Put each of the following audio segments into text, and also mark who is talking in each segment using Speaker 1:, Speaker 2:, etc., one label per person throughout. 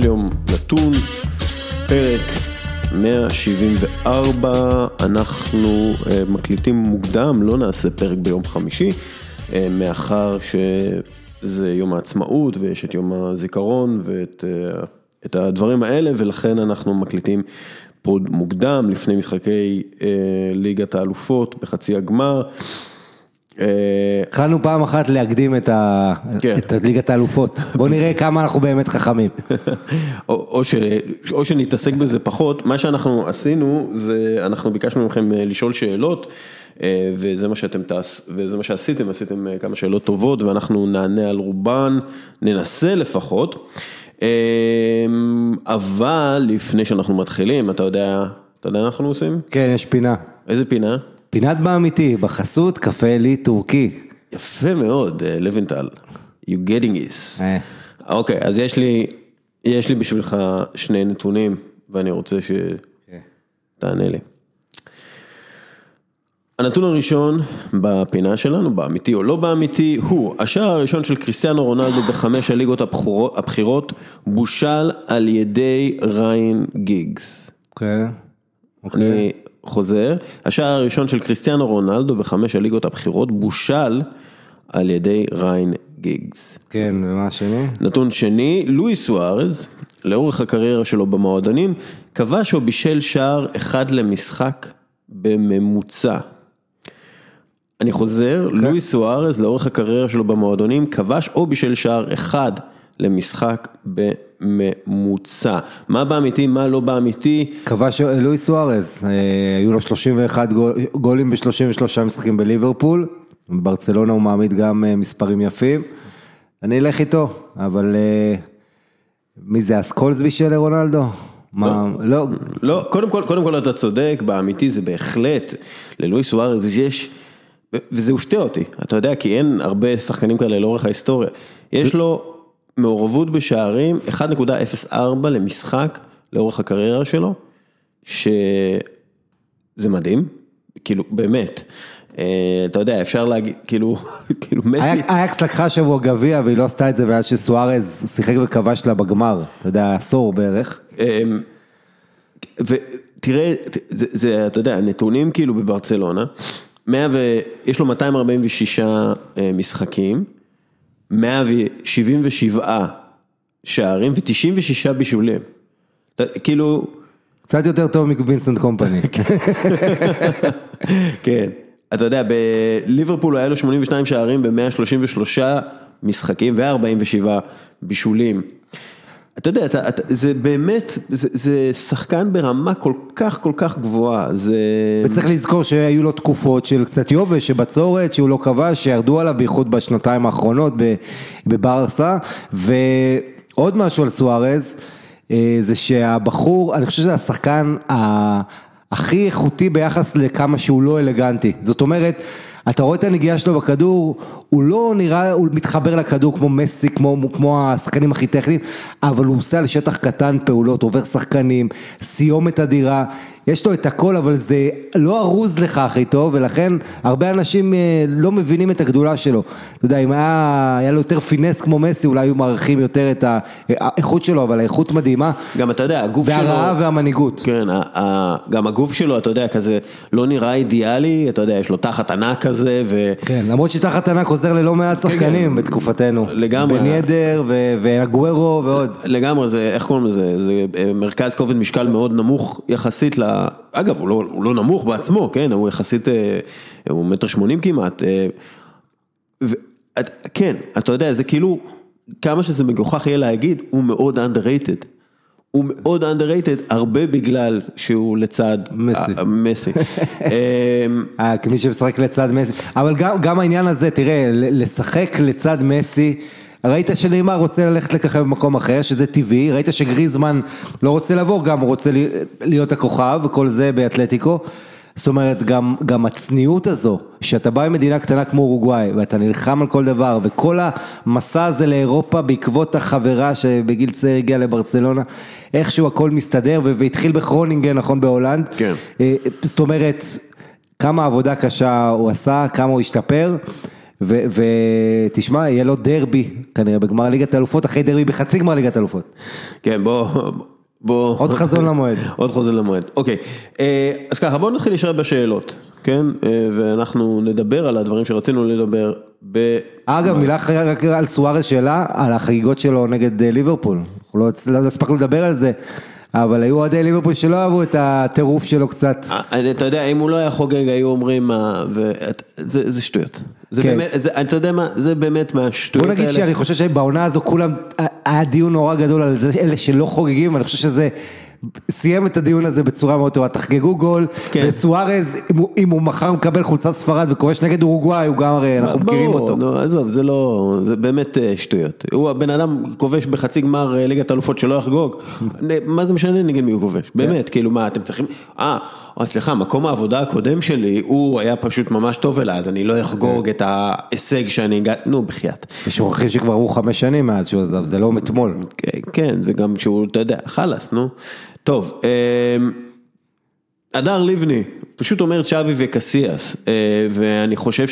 Speaker 1: בכל יום נתון, פרק 174, אנחנו אה, מקליטים מוקדם, לא נעשה פרק ביום חמישי, אה, מאחר שזה יום העצמאות ויש את יום הזיכרון ואת אה, את הדברים האלה, ולכן אנחנו מקליטים פוד מוקדם לפני משחקי ליגת האלופות בחצי הגמר.
Speaker 2: החלטנו פעם אחת להקדים את.
Speaker 1: כן.
Speaker 2: ליגת האלופות, בוא נראה כמה אנחנו באמת חכמים.
Speaker 1: או, שנתעסק בזה פחות, מה שאנחנו עשינו זה אנחנו ביקשנו מכם אה, לשאול שאלות אה, וזה מה שאתם תעש, וזה מה שעשיתם, עשיתם אה, כמה שאלות טובות ואנחנו נענה על רובן, ננסה לפחות, אבל לפני שאנחנו מתחילים, אתה יודע, אתה יודע מה אנחנו עושים?
Speaker 2: כן, יש פינה.
Speaker 1: איזה פינה?
Speaker 2: פינת באמיתי, בחסות קפה עילית טורקי.
Speaker 1: יפה מאוד, אה, לוינטל, you getting this.
Speaker 2: אה.
Speaker 1: אוקיי, אז יש לי, יש לי בשבילך שני נתונים, ואני רוצה שתענה לי. הנתון הראשון בפינה שלנו, באמיתי או לא באמיתי, הוא השער הראשון של קריסטיאנו רונלדו בחמש הליגות הבכירות, הבכירות בושל על ידי ריין גיגס.
Speaker 2: אוקיי.
Speaker 1: אני חוזר, השער הראשון של קריסטיאנו רונלדו בחמש הליגות הבכירות בושל על ידי ריין גיגס.
Speaker 2: כן, ומה השני?
Speaker 1: נתון שני, לואי סוארז, לאורך הקריירה שלו במועדונים, כבש או בישל שער אחד למשחק בממוצע. אני חוזר, okay. לואי סוארז לאורך הקריירה שלו במועדונים, כבש או בישל שער אחד למשחק בממוצע. מה באמיתי, מה לא באמיתי.
Speaker 2: כבש לואי סוארז, אה, היו לו 31 גול, גולים ב-33 משחקים בליברפול, בברצלונה הוא מעמיד גם אה, מספרים יפים. אני אלך איתו, אבל אה, מי זה, אסקולסבי של רונלדו? מה, לא.
Speaker 1: לא, קודם כל, קודם כל אתה צודק, באמיתי זה בהחלט, ללואי סוארז יש, וזה הופתע אותי, אתה יודע, כי אין הרבה שחקנים כאלה לאורך ההיסטוריה. יש לו מעורבות בשערים 1.04 למשחק לאורך הקריירה שלו, שזה מדהים, כאילו באמת. אה, אתה יודע, אפשר להגיד, כאילו, כאילו מסי...
Speaker 2: אייקס לקחה שבוע גביע והיא לא עשתה את זה מאז שסוארז שיחק וכבש לה בגמר, אתה יודע, עשור בערך.
Speaker 1: אמ, ותראה, זה, זה, אתה יודע, נתונים כאילו בברצלונה, 100 ו... יש לו 246 אה, משחקים, 177 שערים ו-96 בישולים. כאילו...
Speaker 2: קצת יותר טוב מווינסנט קומפני.
Speaker 1: כן, אתה יודע, בליברפול היה לו 82 שערים ב-133 משחקים ו-47 בישולים. אתה יודע, אתה, אתה, זה באמת, זה, זה שחקן ברמה כל כך כל כך גבוהה, זה...
Speaker 2: וצריך לזכור שהיו לו תקופות של קצת יובש, שבצורת, שהוא לא כבש, שירדו עליו בייחוד בשנתיים האחרונות בברסה, ועוד משהו על סוארז, אה, זה שהבחור, אני חושב שזה השחקן הכי איכותי ביחס לכמה שהוא לא אלגנטי, זאת אומרת, אתה רואה את הנגיעה שלו בכדור, הוא לא נראה, הוא מתחבר לכדור כמו מסי, כמו, כמו השחקנים הכי טכניים, אבל הוא עושה על שטח קטן פעולות, עובר שחקנים, סיומת אדירה, יש לו את הכל, אבל זה לא ארוז לך הכי טוב, ולכן הרבה אנשים אה, לא מבינים את הגדולה שלו. אתה יודע, אם היה, היה לו יותר פינס כמו מסי, אולי היו מעריכים יותר את האיכות שלו, אבל האיכות מדהימה.
Speaker 1: גם אתה יודע, הגוף
Speaker 2: והרעב
Speaker 1: שלו...
Speaker 2: והרעב והמנהיגות.
Speaker 1: כן, גם הגוף שלו, אתה יודע, כזה לא נראה אידיאלי, אתה יודע, יש לו תחת ענק כזה, ו...
Speaker 2: כן, למרות שתחת ענק עוזר ללא מעט שחקנים
Speaker 1: כן,
Speaker 2: בתקופתנו.
Speaker 1: לגמרי.
Speaker 2: בן ידר ואגוורו ועוד.
Speaker 1: לגמרי, זה, איך קוראים לזה, זה אה, מרכז כובד משקל מאוד נמוך יחסית ל... אגב, הוא לא, הוא לא נמוך בעצמו, כן, הוא יחסית, אה, הוא מטר שמונים כמעט. אה, ו... כן, אתה יודע, זה כאילו, כמה שזה מגוחך יהיה להגיד, הוא מאוד underrated. הוא מאוד underrated, הרבה בגלל שהוא לצד
Speaker 2: מסי.
Speaker 1: מסי.
Speaker 2: אה, כמי שמשחק לצד מסי, אבל גם, גם העניין הזה, תראה, לשחק לצד מסי, ראית שנאמר רוצה ללכת לככב במקום אחר, שזה טבעי, ראית שגריזמן לא רוצה לבוא, גם הוא רוצה להיות הכוכב וכל זה באתלטיקו. זאת אומרת, גם, גם הצניעות הזו, שאתה בא עם מדינה קטנה כמו אורוגוואי, ואתה נלחם על כל דבר, וכל המסע הזה לאירופה בעקבות החברה שבגיל צעיר הגיעה לברצלונה, איכשהו הכל מסתדר, והתחיל בכרונינגן, נכון, בהולנד.
Speaker 1: כן.
Speaker 2: זאת אומרת, כמה עבודה קשה הוא עשה, כמה הוא השתפר. ותשמע, יהיה לו דרבי, כנראה בגמר ליגת האלופות, אחרי דרבי בחצי גמר ליגת האלופות.
Speaker 1: כן, בוא, בוא.
Speaker 2: עוד חזון למועד.
Speaker 1: עוד חזון למועד, אוקיי. אה, אז ככה, בואו נתחיל ישר בשאלות, כן? אה, ואנחנו נדבר על הדברים שרצינו לדבר ב...
Speaker 2: אגב, מילה אחרת רק על סוארז שאלה, על החגיגות שלו נגד אה, ליברפול. אנחנו לא לא הספקנו לדבר על זה, אבל היו אוהדי ליברפול שלא אהבו את הטירוף שלו קצת.
Speaker 1: אה, אתה יודע, אם הוא לא היה חוגג, היו אומרים ואת- זה שטויות. זה
Speaker 2: כן.
Speaker 1: באמת, אתה יודע מה, זה באמת מהשטויות
Speaker 2: בוא
Speaker 1: האלה.
Speaker 2: נגיד שאני חושב שבעונה הזו כולם, היה דיון נורא גדול על אלה שלא חוגגים, ואני חושב שזה סיים את הדיון הזה בצורה מאוד טובה, תחגגו גול,
Speaker 1: כן.
Speaker 2: וסוארז, אם הוא- אם הוא מחר מקבל חולצת ספרד וכובש נגד אורוגוואי, הוא גם הרי, אנחנו
Speaker 1: ברור,
Speaker 2: מכירים אותו.
Speaker 1: נו, עזוב, זה לא, זה באמת אה, שטויות. הוא הבן אדם כובש בחצי גמר אה, ליגת אלופות שלא יחגוג. נ- מה זה משנה נגד מי הוא כובש? באמת, כאילו מה, אתם צריכים, אה, אה, סליחה, מקום העבודה הקודם שלי, הוא היה פשוט ממש טוב אליי, אז אני לא אחגוג את ההישג שאני הגעתי, נו, בחייאת.
Speaker 2: ושוכחים שכבר עברו חמש שנים מאז שהוא עזב, זה לא מאתמול.
Speaker 1: כן, כן, זה גם שהוא, אתה יודע, חלאס, נו. טוב, אמ, הדר לבני, פשוט אומר צ'אבי וקסיאס, אה, ואני חושב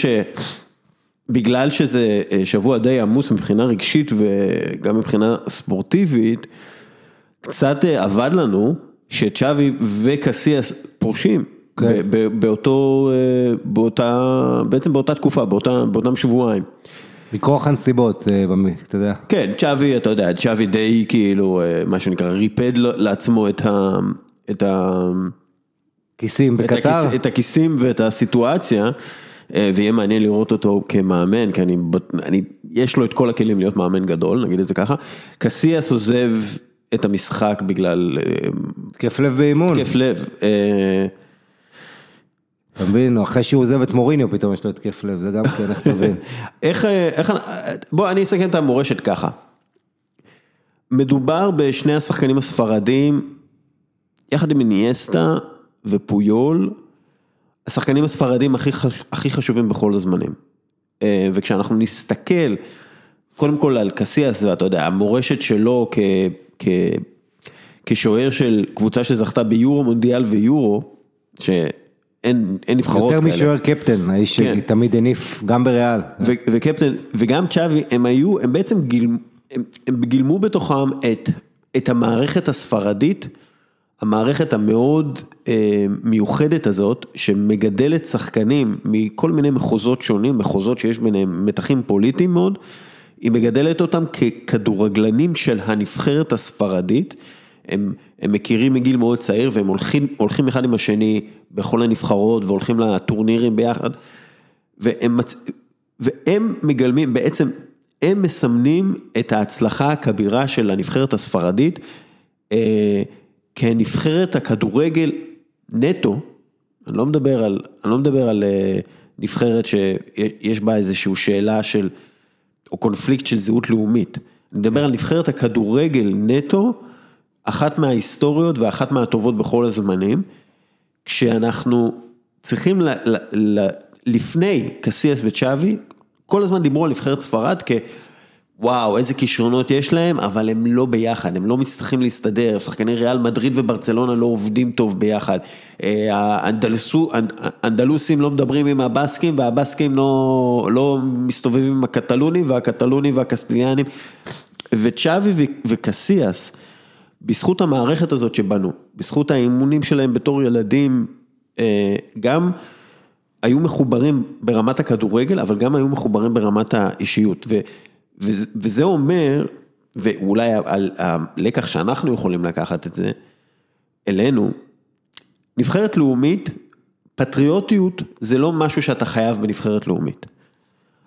Speaker 1: שבגלל שזה אה, שבוע די עמוס מבחינה רגשית וגם מבחינה ספורטיבית, קצת אה, עבד לנו שצ'אבי וקסיאס פורשים.
Speaker 2: כן.
Speaker 1: ב- ב- באותו, באותה, בעצם באותה תקופה, באותה, באותם שבועיים.
Speaker 2: מכוח הנסיבות, אה, אתה יודע.
Speaker 1: כן, צ'אבי, אתה יודע, צ'אבי די כאילו, אה, מה שנקרא, ריפד לעצמו את ה... את ה...
Speaker 2: כיסים
Speaker 1: את
Speaker 2: בקטר.
Speaker 1: הכיס- את הכיסים ואת הסיטואציה, אה, ויהיה מעניין לראות אותו כמאמן, כי אני, אני, יש לו את כל הכלים להיות מאמן גדול, נגיד את זה ככה. קסיאס עוזב את המשחק בגלל
Speaker 2: כיף לב באימון.
Speaker 1: התקף לב. אה,
Speaker 2: אתה מבין? אחרי שהוא עוזב את מוריניו פתאום יש לו התקף לב, זה גם כן, איך תבין.
Speaker 1: איך, אה, איך, אה, בוא אני אסכם את המורשת ככה. מדובר בשני השחקנים הספרדים, יחד עם איניאסטה ופויול, השחקנים הספרדים הכי, הכי חשובים בכל הזמנים. אה, וכשאנחנו נסתכל, קודם כל על קסיאס, ואתה יודע, המורשת שלו כשוער של קבוצה שזכתה ביורו, מונדיאל ויורו, שאין אין נבחרות
Speaker 2: יותר
Speaker 1: כאלה.
Speaker 2: משוער קפטן, האיש
Speaker 1: כן.
Speaker 2: שתמיד הניף, גם בריאל.
Speaker 1: ו- וקפטן, וגם צ'אבי, הם היו, הם בעצם גילמו, הם, הם גילמו בתוכם את, את המערכת הספרדית, המערכת המאוד אה, מיוחדת הזאת, שמגדלת שחקנים מכל מיני מחוזות שונים, מחוזות שיש ביניהם מתחים פוליטיים מאוד, היא מגדלת אותם ככדורגלנים של הנבחרת הספרדית, הם, הם מכירים מגיל מאוד צעיר והם הולכים, הולכים אחד עם השני בכל הנבחרות והולכים לטורנירים ביחד. והם, מצ... והם מגלמים, בעצם הם מסמנים את ההצלחה הכבירה של הנבחרת הספרדית אה, כנבחרת הכדורגל נטו, אני לא מדבר על, אני לא מדבר על אה, נבחרת שיש בה איזושהי שאלה של, או קונפליקט של זהות לאומית, אני מדבר על נבחרת הכדורגל נטו, אחת מההיסטוריות ואחת מהטובות בכל הזמנים, כשאנחנו צריכים, ל, ל, ל, לפני קסיאס וצ'אבי, כל הזמן דיברו על נבחרת ספרד כוואו, איזה כישרונות יש להם, אבל הם לא ביחד, הם לא מצליחים להסתדר, שחקני ריאל מדריד וברצלונה לא עובדים טוב ביחד, אה, האנדלוסים לא מדברים עם הבסקים והבסקים לא, לא מסתובבים עם הקטלונים והקטלונים והקסטיליאנים, וצ'אבי וקסיאס, בזכות המערכת הזאת שבנו, בזכות האימונים שלהם בתור ילדים, אה, גם היו מחוברים ברמת הכדורגל, אבל גם היו מחוברים ברמת האישיות. ו, וזה, וזה אומר, ואולי הלקח שאנחנו יכולים לקחת את זה אלינו, נבחרת לאומית, פטריוטיות זה לא משהו שאתה חייב בנבחרת לאומית.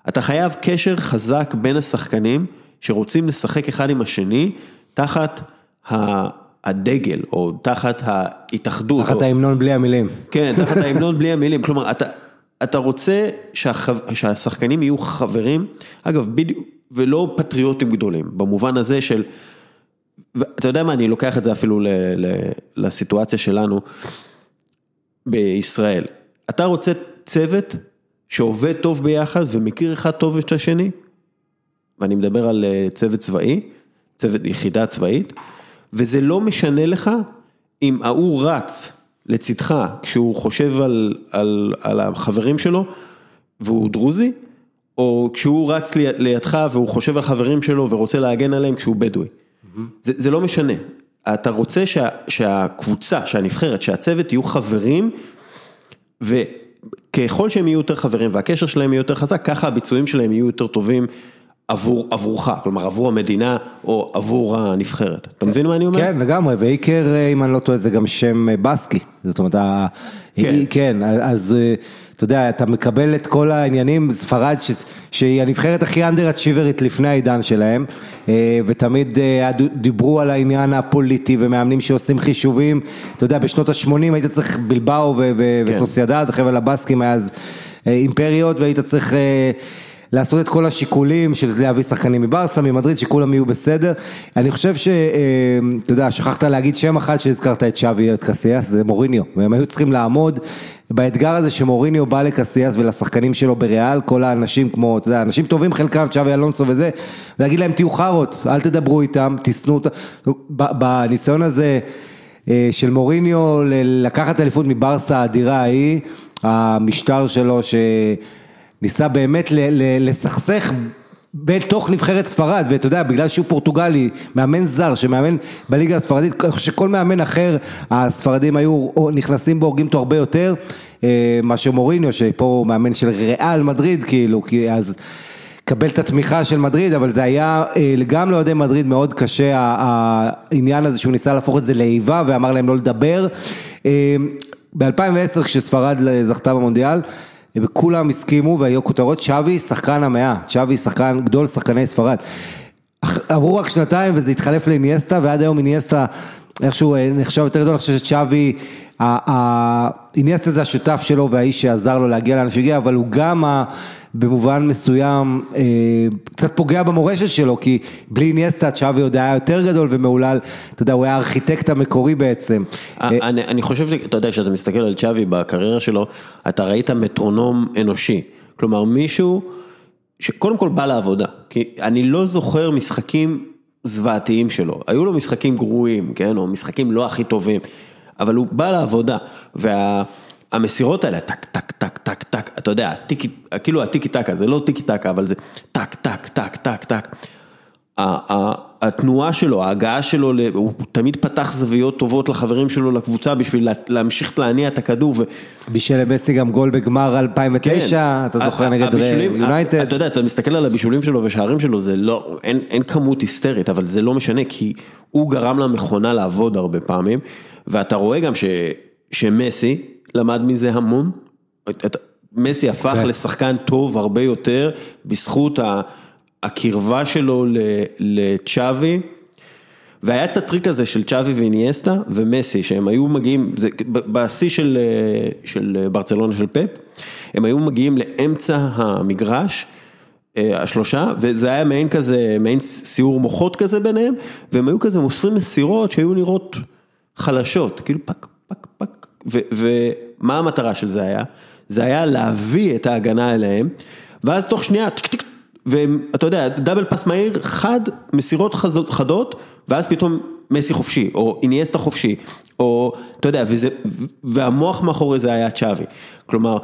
Speaker 1: אתה חייב קשר חזק בין השחקנים שרוצים לשחק אחד עם השני תחת הדגל או תחת ההתאחדות.
Speaker 2: תחת ההמנון בלי המילים.
Speaker 1: כן, תחת ההמנון בלי המילים, כלומר, אתה, אתה רוצה שהחו, שהשחקנים יהיו חברים, אגב, בדיוק, ולא פטריוטים גדולים, במובן הזה של, ואתה יודע מה, אני לוקח את זה אפילו ל, ל, לסיטואציה שלנו בישראל. אתה רוצה צוות שעובד טוב ביחד ומכיר אחד טוב את השני, ואני מדבר על אה, צוות צבאי, צוות יחידה צבאית, וזה לא משנה לך אם ההוא רץ לצדך כשהוא חושב על, על, על החברים שלו והוא דרוזי, או כשהוא רץ לי- לידך והוא חושב על חברים שלו ורוצה להגן עליהם כשהוא בדואי. זה, זה לא משנה. אתה רוצה שה, שהקבוצה, שהנבחרת, שהצוות יהיו חברים, וככל שהם יהיו יותר חברים והקשר שלהם יהיה יותר חזק, ככה הביצועים שלהם יהיו יותר טובים עבורך, כלומר עבור המדינה או עבור הנבחרת. אתה מבין מה אני אומר?
Speaker 2: כן, לגמרי, ואיקר, אה, אם אני לא טועה, זה גם שם אה, בסקי. זאת אומרת,
Speaker 1: כן.
Speaker 2: כן, אז אה, אתה יודע, אתה מקבל את כל העניינים, ספרד, ש- שהיא הנבחרת הכי אנדר אצ'יברית לפני העידן שלהם, ותמיד דיברו על העניין הפוליטי ומאמנים שעושים חישובים, אתה יודע, בשנות ה-80 היית צריך בלבאו
Speaker 1: כן.
Speaker 2: וסוסיידד, חבל הבסקים היה אז אימפריות, והיית צריך... לעשות את כל השיקולים של זה להביא שחקנים מברסה, ממדריד, שכולם יהיו בסדר. אני חושב ש... אה, אתה יודע, שכחת להגיד שם אחד שהזכרת את שווי את קסיאס, זה מוריניו. והם היו צריכים לעמוד באתגר הזה שמוריניו בא לקסיאס ולשחקנים שלו בריאל, כל האנשים כמו, אתה יודע, אנשים טובים חלקם, שווי אלונסו וזה, ולהגיד להם תהיו חארות, אל תדברו איתם, תשנאו אותם. בניסיון הזה אה, של מוריניו לקחת אליפות מברסה האדירה ההיא, המשטר שלו ש... ניסה באמת ל- ל- לסכסך בתוך נבחרת ספרד, ואתה יודע, בגלל שהוא פורטוגלי, מאמן זר שמאמן בליגה הספרדית, שכל מאמן אחר, הספרדים היו נכנסים בו, הורגים אותו הרבה יותר, אה, מאשר מוריניו, שפה הוא מאמן של ריאל מדריד, כאילו, כי אז... קבל את התמיכה של מדריד, אבל זה היה אה, גם לאוהדי מדריד מאוד קשה, העניין הזה שהוא ניסה להפוך את זה לאיבה ואמר להם לא לדבר. ב-2010 כשספרד זכתה במונדיאל, וכולם הסכימו והיו כותרות, שווי שחקן המאה, שווי שחקן, גדול שחקני ספרד. עברו רק שנתיים וזה התחלף לאיניאסטה ועד היום איניאסטה איכשהו אה, נחשב יותר גדול, אני חושב שצ'אבי, איניאסטה זה השותף שלו והאיש שעזר לו להגיע לאן שהוא הגיע, אבל הוא גם ה- במובן מסוים אה, קצת פוגע במורשת שלו, כי בלי איניאסטה צ'אבי עוד היה יותר גדול ומהולל, אתה יודע, הוא היה הארכיטקט המקורי בעצם. אה,
Speaker 1: אני, אני חושב, אתה יודע, כשאתה מסתכל על צ'אבי בקריירה שלו, אתה ראית מטרונום אנושי. כלומר, מישהו שקודם כל בא לעבודה. כי אני לא זוכר משחקים זוועתיים שלו. היו לו משחקים גרועים, כן, או משחקים לא הכי טובים, אבל הוא בא לעבודה. והמסירות האלה, טק, טק, טק, טק, טק, אתה יודע, הטיקי, כאילו הטיקי טקה, זה לא טיקי טקה, אבל זה טק, טק, טק, טק, טק. התנועה שלו, ההגעה שלו, הוא תמיד פתח זוויות טובות לחברים שלו לקבוצה בשביל לה- להמשיך להניע את הכדור. ו-
Speaker 2: בישל למסי גם גול בגמר 2009, אתה זוכר
Speaker 1: כן.
Speaker 2: נגד
Speaker 1: הבישולים-
Speaker 2: יונייטד.
Speaker 1: אתה יודע, אתה מסתכל על הבישולים שלו ושערים שלו, זה לא, אין, אין כמות היסטרית, אבל זה לא משנה, כי הוא גרם למכונה לעבוד הרבה פעמים, ואתה רואה גם ש, שמסי למד מזה המון. מסי הפך
Speaker 2: כן.
Speaker 1: לשחקן טוב הרבה יותר, בזכות הקרבה שלו לצ'אבי. והיה את הטריק הזה של צ'אבי ואיניאסטה ומסי, שהם היו מגיעים, זה בשיא של, אה, של ברצלונה של פפ, הם היו מגיעים לאמצע המגרש, אה, השלושה, וזה היה מעין כזה, מעין סיור מוחות כזה ביניהם, והם היו כזה מוסרים מסירות שהיו נראות חלשות, כאילו פק, פק, פק, ומה המטרה של זה היה? זה היה להביא את ההגנה אליהם, ואז תוך שנייה, ואתה יודע, דאבל פס מהיר, חד, מסירות חזות- חדות, ואז פתאום מסי חופשי, או איניאסטה חופשי, או, אתה יודע, וזה, והמוח מאחורי זה היה צ'אבי. כלומר,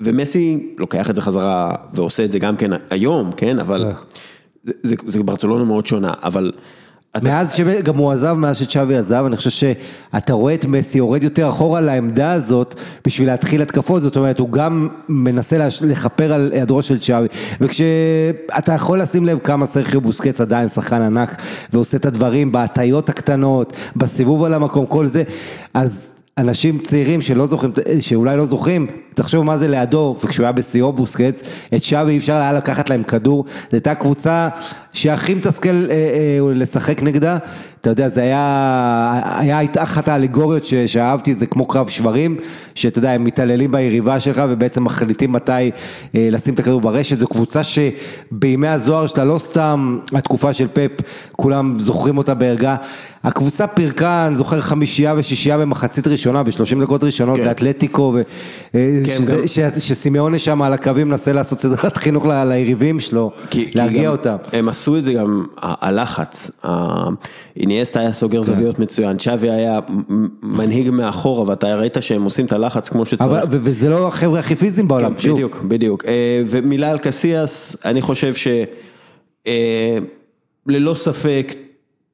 Speaker 1: ומסי לוקח את זה חזרה, ועושה את זה גם כן היום, כן, אבל, זה, זה, זה ברצלונה מאוד שונה, אבל...
Speaker 2: מאז שגם הוא עזב, מאז שצ'אבי עזב, אני חושב שאתה רואה את מסי יורד יותר אחורה לעמדה הזאת בשביל להתחיל התקפות, זאת אומרת, הוא גם מנסה לכפר על היעדרו של צ'אבי, וכשאתה יכול לשים לב כמה סרחיו בוסקץ עדיין שחקן ענק, ועושה את הדברים בהטיות הקטנות, בסיבוב על המקום, כל זה, אז... אנשים צעירים שלא זוכרים, שאולי לא זוכרים, תחשוב מה זה לידו, וכשהוא היה בשיאו בוסקץ, את שווי אי אפשר היה לקחת להם כדור, זו הייתה קבוצה שהכי מתסכל אה, אה, לשחק נגדה, אתה יודע, זה היה, היה אחת האלגוריות ש, שאהבתי, זה כמו קרב שברים, שאתה יודע, הם מתעללים ביריבה שלך ובעצם מחליטים מתי אה, לשים את הכדור ברשת, זו קבוצה שבימי הזוהר שאתה לא סתם, התקופה של פפ, כולם זוכרים אותה בערגה, הקבוצה פירקה, אני זוכר חמישייה ושישייה במחצית ראשונה, בשלושים דקות ראשונות,
Speaker 1: כן.
Speaker 2: לאתלטיקו, ו- אה, שזה- ש- שסימאונה שם על הקווים מנסה לעשות סדרת חינוך ל- ליריבים שלו,
Speaker 1: כי- כי
Speaker 2: להרגיע
Speaker 1: גם
Speaker 2: אותם.
Speaker 1: הם עשו את זה גם, הלחץ, איניאסטה היה
Speaker 2: כן.
Speaker 1: סוגר זוויות מצוין, צ'אבי היה מנהיג מאחורה, ואתה ראית שהם עושים את הלחץ כמו שצריך.
Speaker 2: אבל, וזה לא החבר'ה הכי פיזיים בעולם,
Speaker 1: כן,
Speaker 2: שוב.
Speaker 1: בדיוק, בדיוק. אה, ומילה על קסיאס, אני חושב ש... אה, ללא ספק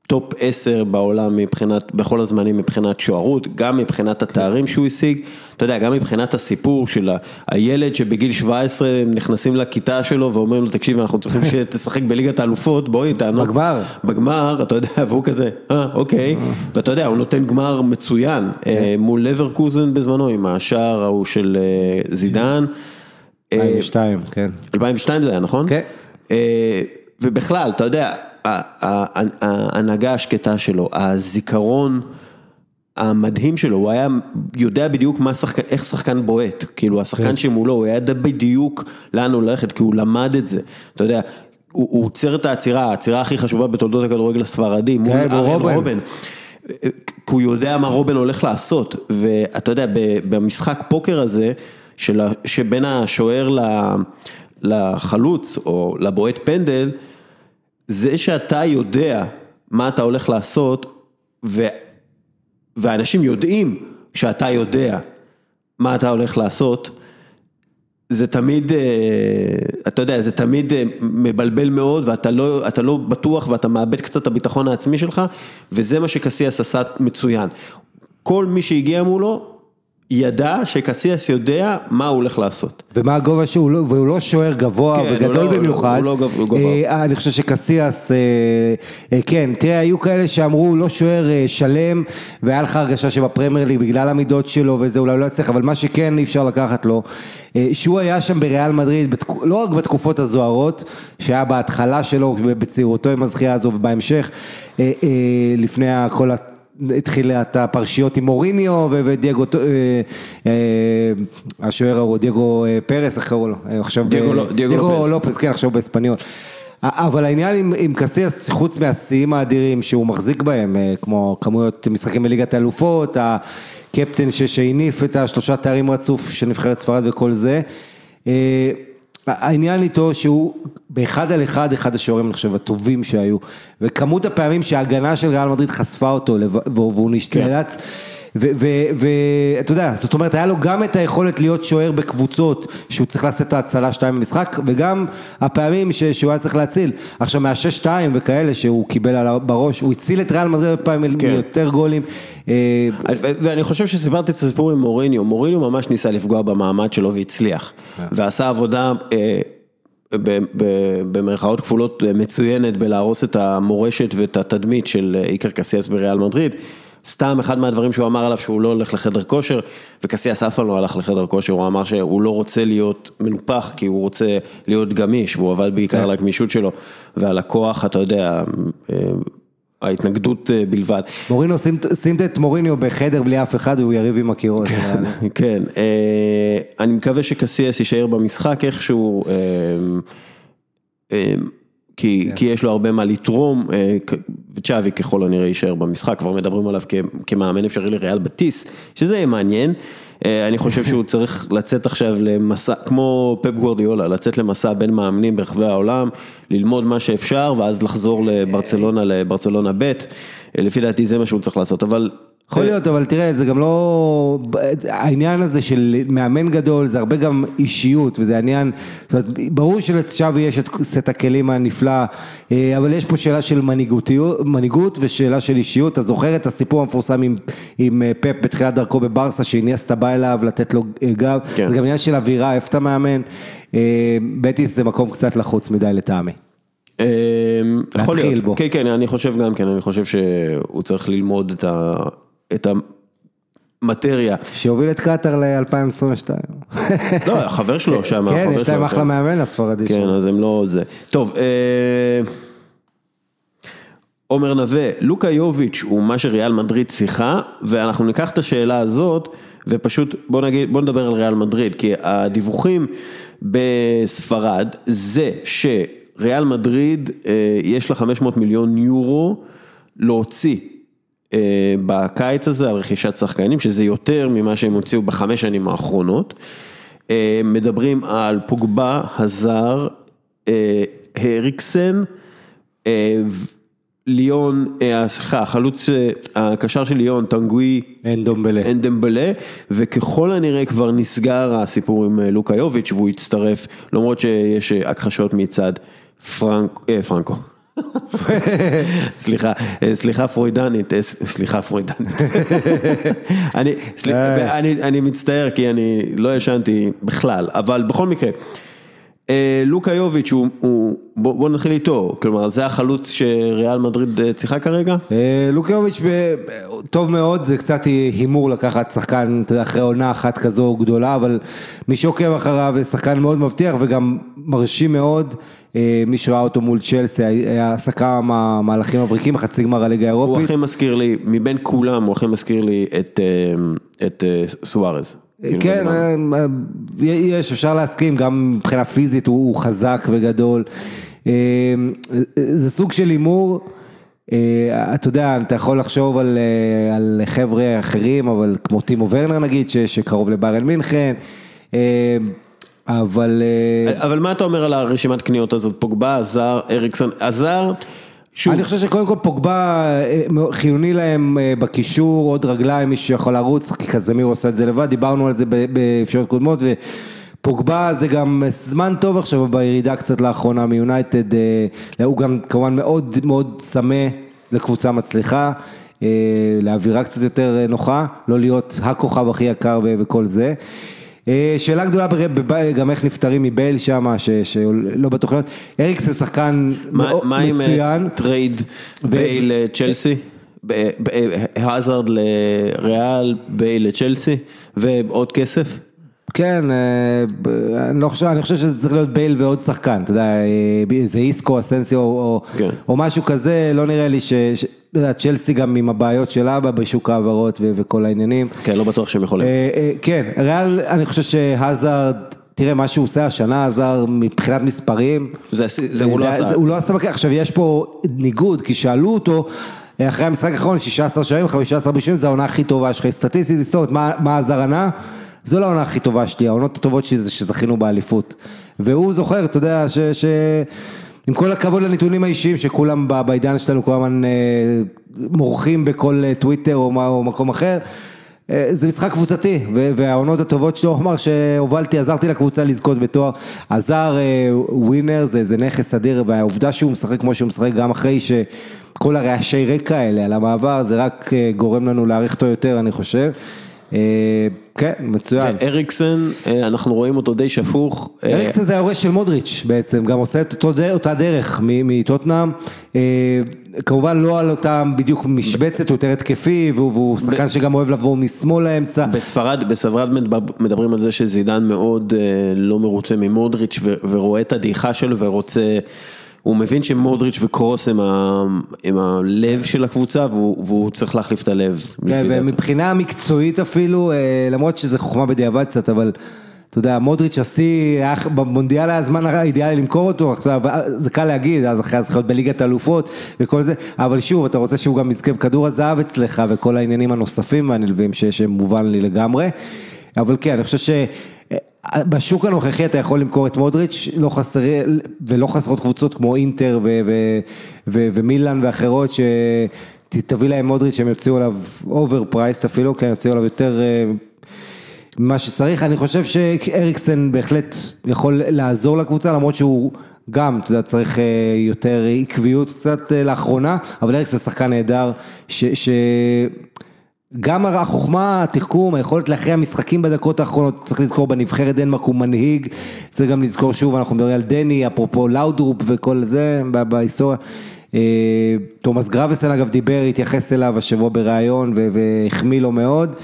Speaker 1: top 10 בעולם מבחינת, בכל הזמנים מבחינת שוערות, גם מבחינת התארים שהוא השיג, אתה יודע, גם מבחינת הסיפור של הילד שבגיל 17 הם נכנסים לכיתה שלו ואומרים לו, תקשיב, אנחנו צריכים שתשחק בליגת האלופות, בוא איתנו.
Speaker 2: בגמר.
Speaker 1: בגמר, אתה יודע, והוא כזה, אה, אוקיי, ואתה יודע, הוא נותן גמר מצוין, אה, מול לברקוזן בזמנו, עם השער ההוא של אה, זידן. אה,
Speaker 2: 2002, כן.
Speaker 1: 2002 זה היה, נכון?
Speaker 2: כן.
Speaker 1: אה, ובכלל, אתה יודע, ההנהגה השקטה שלו, הזיכרון המדהים שלו, הוא היה יודע בדיוק מה שחקן, איך שחקן בועט, כאילו השחקן שמולו, הוא ידע בדיוק לאן הוא ללכת, כי הוא למד את זה, אתה יודע. הוא הוא עוצר את העצירה, העצירה הכי חשובה בתולדות הכדורגל הספרדי, מול
Speaker 2: כן,
Speaker 1: אריאל
Speaker 2: רובן.
Speaker 1: רובן. כי הוא יודע מה רובן הולך לעשות, ואתה יודע, במשחק פוקר הזה, של שבין השוער ל- לחלוץ, או לבועט פנדל, זה שאתה יודע מה אתה הולך לעשות, ו... ואנשים יודעים שאתה יודע מה אתה הולך לעשות, זה תמיד, אה, אתה יודע, זה תמיד אה, מבלבל מאוד ואתה לא, לא בטוח ואתה מאבד קצת את הביטחון העצמי שלך, וזה מה שקסיאס עשה מצוין. כל מי שהגיע מולו, ידע שקסיאס יודע מה הוא הולך לעשות.
Speaker 2: ומה הגובה שהוא, לא- והוא לא שוער גבוה
Speaker 1: כן,
Speaker 2: וגדול
Speaker 1: הוא לא-
Speaker 2: במיוחד.
Speaker 1: הוא לא הוא גבוה.
Speaker 2: אה, אני חושב שקסיאס, אה, אה, כן, תראה, היו כאלה שאמרו, הוא לא שוער אה, שלם, והיה לך הרגשה שבפרמייר ליג, בגלל המידות שלו וזה, אולי לא יצליח, אבל מה שכן אי אפשר לקחת לו, אה, שהוא היה שם בריאל מדריד, בתק- לא רק בתקופות הזוהרות, שהיה בהתחלה שלו, בצעירותו עם הזכייה הזו ובהמשך, אה, אה, לפני כל ה... התחיל את הפרשיות עם מוריניו ודייגו, אה, אה, השוער ההוא, דייגו אה, פרס, איך קראו לו? עכשיו,
Speaker 1: דייגו לא- דייגו לופז.
Speaker 2: לופס, כן, עכשיו באספניול. אבל העניין עם, עם קסיאס, חוץ מהשיאים האדירים שהוא מחזיק בהם, כמו כמויות משחקים בליגת האלופות, הקפטן שהניף את השלושה תארים רצוף של נבחרת ספרד וכל זה, העניין איתו שהוא באחד על אחד, אחד השוערים אני חושב הטובים שהיו, וכמות הפעמים שההגנה של ריאל מדריד חשפה אותו, והוא נאלץ, ואתה יודע, זאת אומרת היה לו גם את היכולת להיות שוער בקבוצות, שהוא צריך לעשות את ההצלה שתיים במשחק, וגם הפעמים ש- שהוא היה צריך להציל. עכשיו מהשש שתיים וכאלה שהוא קיבל על בראש, הוא הציל את ריאל מדריד בפעמים
Speaker 1: כן.
Speaker 2: יותר גולים. אה,
Speaker 1: ואני חושב שסיפרתי את הסיפור עם מוריניו, מוריניו ממש ניסה לפגוע במעמד שלו והצליח, ועשה עבודה אה, במרכאות כפולות אה, מצוינת בלהרוס את המורשת ואת התדמית של איקר קסיאס בריאל מדריד. סתם אחד מהדברים שהוא אמר עליו שהוא לא הולך לחדר כושר, וקסיאס אף פעם לא הלך לחדר כושר, הוא אמר שהוא לא רוצה להיות מנופח, כי הוא רוצה להיות גמיש, והוא עבד בעיקר על הגמישות שלו, ועל הכוח, אתה יודע, אה, ההתנגדות אה, בלבד.
Speaker 2: מורינו, שים את מוריניו בחדר בלי אף אחד והוא יריב עם הקירות.
Speaker 1: כן, אה, אני מקווה שקסיאס יישאר במשחק איכשהו, אה, אה, כי, כי יש לו הרבה מה לתרום, אה, וצ'אבי ככל הנראה יישאר במשחק, כבר מדברים עליו כ- כמאמן אפשרי לריאל בטיס, שזה יהיה מעניין. אה, אני חושב שהוא צריך לצאת עכשיו למסע, כמו פפ גוורדיולה, לצאת למסע בין מאמנים ברחבי העולם, ללמוד מה שאפשר, ואז לחזור לברצלונה, לברצלונה ב', אה, לפי דעתי זה מה שהוא צריך לעשות, אבל...
Speaker 2: יכול להיות, אבל תראה, זה גם לא... העניין הזה של מאמן גדול, זה הרבה גם אישיות, וזה עניין... זאת אומרת, ברור שלצ'אבי יש את סט הכלים הנפלא, אה, אבל יש פה שאלה של מנהיגות ושאלה של אישיות. אתה זוכר את הסיפור המפורסם עם, עם אה, פפ בתחילת דרכו בברסה, שאיניאסטה בא אליו לתת לו אה, גב,
Speaker 1: כן.
Speaker 2: זה גם עניין של אווירה, איפה אתה מאמן. בטיס זה מקום קצת לחוץ מדי לטעמי.
Speaker 1: יכול להיות,
Speaker 2: בו.
Speaker 1: כן כן אני חושב גם כן, אני חושב שהוא צריך ללמוד את ה... את המטריה,
Speaker 2: שהוביל את קטאר ל-2022.
Speaker 1: לא החבר שלו שם,
Speaker 2: כן, יש להם אחלה
Speaker 1: כן.
Speaker 2: מאמן הספרדי.
Speaker 1: כן. אז הם לא זה, טוב, אה, עומר נווה, לוקה יוביץ' הוא מה שריאל מדריד צריכה, ואנחנו ניקח את השאלה הזאת, ופשוט בוא נגיד, בוא נדבר על ריאל מדריד, כי הדיווחים בספרד זה שריאל מדריד אה, יש לה 500 מיליון יורו להוציא בקיץ הזה על רכישת שחקנים, שזה יותר ממה שהם הוציאו בחמש שנים האחרונות. אה, מדברים על פוגבה, הזר, אה, הריקסן, אה, אה, סליחה, החלוץ, אה, הקשר של ליאון, טנגוי,
Speaker 2: אין דומבלה.
Speaker 1: אין דמבלה, וככל הנראה כבר נסגר הסיפור עם אה, לוקה יוביץ' והוא יצטרף, למרות שיש אה, הכחשות מצד פרנק, אה, פרנקו. סליחה, אה, סליחה פרוידנית, אה, סליחה פרוידנית. אני, סליחה, אני, מצטער כי אני לא ישנתי בכלל, אבל בכל מקרה, אה, לוקה יוביץ' הוא, הוא בוא, בוא נתחיל איתו, כלומר זה החלוץ שריאל מדריד אה, צריכה כרגע?
Speaker 2: אה, לוקיוביץ' ב- טוב מאוד, זה קצת הימור לקחת שחקן, אתה יודע, אחרי עונה אחת כזו גדולה, אבל מי שעוקב אחריו זה שחקן מאוד מבטיח וגם מרשים מאוד, אה, מי שראה אותו מול צ'לסי, היה עשה כמה מהלכים מבריקים, חצי גמר הליגה
Speaker 1: הוא
Speaker 2: האירופית.
Speaker 1: הכי מזכיר לי, מבין כולם הוא הכי מזכיר לי את, אה, את אה, סוארז. כאילו,
Speaker 2: כן. אה, יש, אפשר להסכים, גם מבחינה פיזית הוא חזק וגדול. אה, זה סוג של הימור, אה, אתה יודע, אתה יכול לחשוב על, על חבר'ה אחרים, אבל כמו טימו ורנר נגיד, ש- שקרוב לביירן מינכן, אבל...
Speaker 1: אבל מה אתה אומר על הרשימת קניות הזאת? פוגבה, עזר, אריקסון, עזר, שוב,
Speaker 2: אני חושב שקודם כל פוגבה אה, חיוני להם אה, בקישור, עוד רגליים, מישהו שיכול לרוץ, כי קזמיר עושה את זה לבד, דיברנו על זה באפשרויות קודמות, ופוגבה זה גם זמן טוב עכשיו בירידה קצת לאחרונה מיונייטד, אה, הוא גם כמובן מאוד מאוד צמא לקבוצה מצליחה, לאווירה קצת יותר נוחה, לא להיות הכוכב הכי יקר וכל זה. אה, שאלה גדולה גם איך נפטרים מבייל שם, שלא בטוח להיות, אריקס זה שחקן מאוד
Speaker 1: מה עם
Speaker 2: מצוין.
Speaker 1: אה, טרייד בייל לצ'לסי? ב- האזרד לריאל, בייל לצ'לסי, ועוד כסף?
Speaker 2: כן, אה, אני לא חושב, אני חושב שזה צריך להיות בייל ועוד שחקן, אתה יודע, אה, איזה איסקו, אסנסיו או,
Speaker 1: כן.
Speaker 2: או משהו כזה, לא נראה לי ש... ש- צ'לסי גם עם הבעיות של אבא בשוק ההעברות ו- וכל העניינים.
Speaker 1: כן, לא בטוח שהם יכולים.
Speaker 2: אה, אה, כן, ריאל, אני חושב שהאזרד, תראה מה שהוא עושה השנה, עזר מבחינת מספרים.
Speaker 1: זה- זה הוא לא
Speaker 2: זה-
Speaker 1: עשה.
Speaker 2: זה- הוא לא עשה עכשיו יש פה ניגוד, כי שאלו אותו, אה, אחרי המשחק האחרון, 16 שערים, 15 בישולים, זה העונה הכי טובה שלך, סטטיסטית, היסטורית, מה מה עזר ענה? זו לא העונה הכי טובה שלי, העונות הטובות שלי זה שזכינו באליפות. והוא זוכר, אתה יודע, ש... ש... עם כל הכבוד לנתונים האישיים שכולם בעידן שלנו כל הזמן אה, מורחים בכל אה, טוויטר או, מה- או מקום אחר, אה, זה משחק קבוצתי, והעונות הטובות שלו, הוא אמר שהובלתי, עזרתי לקבוצה לזכות בתואר, עזר ווינר, זה, זה נכס אדיר, והעובדה שהוא משחק כמו שהוא משחק, גם אחרי שכל הרעשי רקע האלה על המעבר, זה רק גורם לנו להעריך אותו יותר, אני חושב. אה, כן, מצוין.
Speaker 1: אריקסן, אה, אנחנו רואים אותו די שפוך. אה,
Speaker 2: אריקסן זה היורש של מודריץ' בעצם, גם עושה את אותה דרך מטוטנאם, כמובן לא על אותה בדיוק משבצת, הוא יותר התקפי, והוא, שחקן שגם אוהב לבוא משמאל לאמצע.
Speaker 1: בספרד, בספרד מדבר- מדברים על זה שזידן מאוד לא מרוצה ממודריץ' ורואה את הדעיכה שלו ורוצה, הוא מבין שמודריץ' וקרוס הם, ה, הם הלב של הקבוצה והוא, והוא צריך להחליף את הלב.
Speaker 2: כן. ומבחינה מקצועית אפילו, אה, למרות שזה חוכמה בדיעבד קצת, אבל אתה יודע, מודריץ' השיא, במונדיאל היה הזמן האידיאלי למכור אותו, עכשיו, זה קל להגיד, אז אחרי הזכיות בליגת האלופות וכל זה, אבל שוב, אתה רוצה שהוא גם יזכה בכדור הזהב אצלך וכל העניינים הנוספים והנלווים שמובן לי לגמרי, אבל כן, אני חושב ש... בשוק הנוכחי אתה יכול למכור את מודריץ', לא חסר, ולא חסרות קבוצות כמו אינטר ו, ו, ו, ומילאן ואחרות שתביא להם מודריץ' שהם יוציאו עליו overpriced אפילו, כן, יוציאו עליו יותר אה, ממה שצריך, אני חושב שאריקסן בהחלט יכול לעזור לקבוצה למרות שהוא גם, אתה יודע, צריך אה, יותר עקביות קצת אה, לאחרונה, אבל אריקסן שחקן נהדר, ש... ש... גם החוכמה, התחכום, היכולת להכריע משחקים בדקות האחרונות, צריך לזכור בנבחרת דנמרק הוא מנהיג, צריך גם לזכור שוב, אנחנו מדברים על דני, אפרופו לאודרופ וכל זה בהיסטוריה. אה, תומאס גרבסן אגב דיבר, התייחס אליו השבוע בריאיון והחמיא לו מאוד.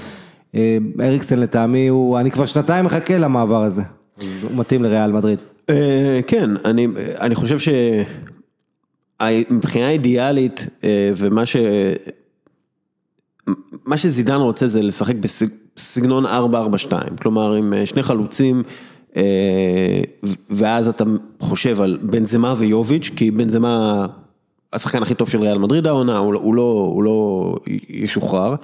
Speaker 2: אה, אריקסן לטעמי הוא, אני כבר שנתיים מחכה למעבר הזה, אז הוא מתאים לריאל מדריד.
Speaker 1: אה, כן, אני, חושב שמבחינה אידיאלית ומה ש... מה שזידן רוצה זה לשחק בסגנון 4-4-2, כלומר עם אה, שני חלוצים אה, ואז אתה חושב על בנזמה ויוביץ', כי בנזמה השחקן הכי טוב של ריאל מדריד העונה, הוא, לא- הוא, לא, הוא לא ישוחרר,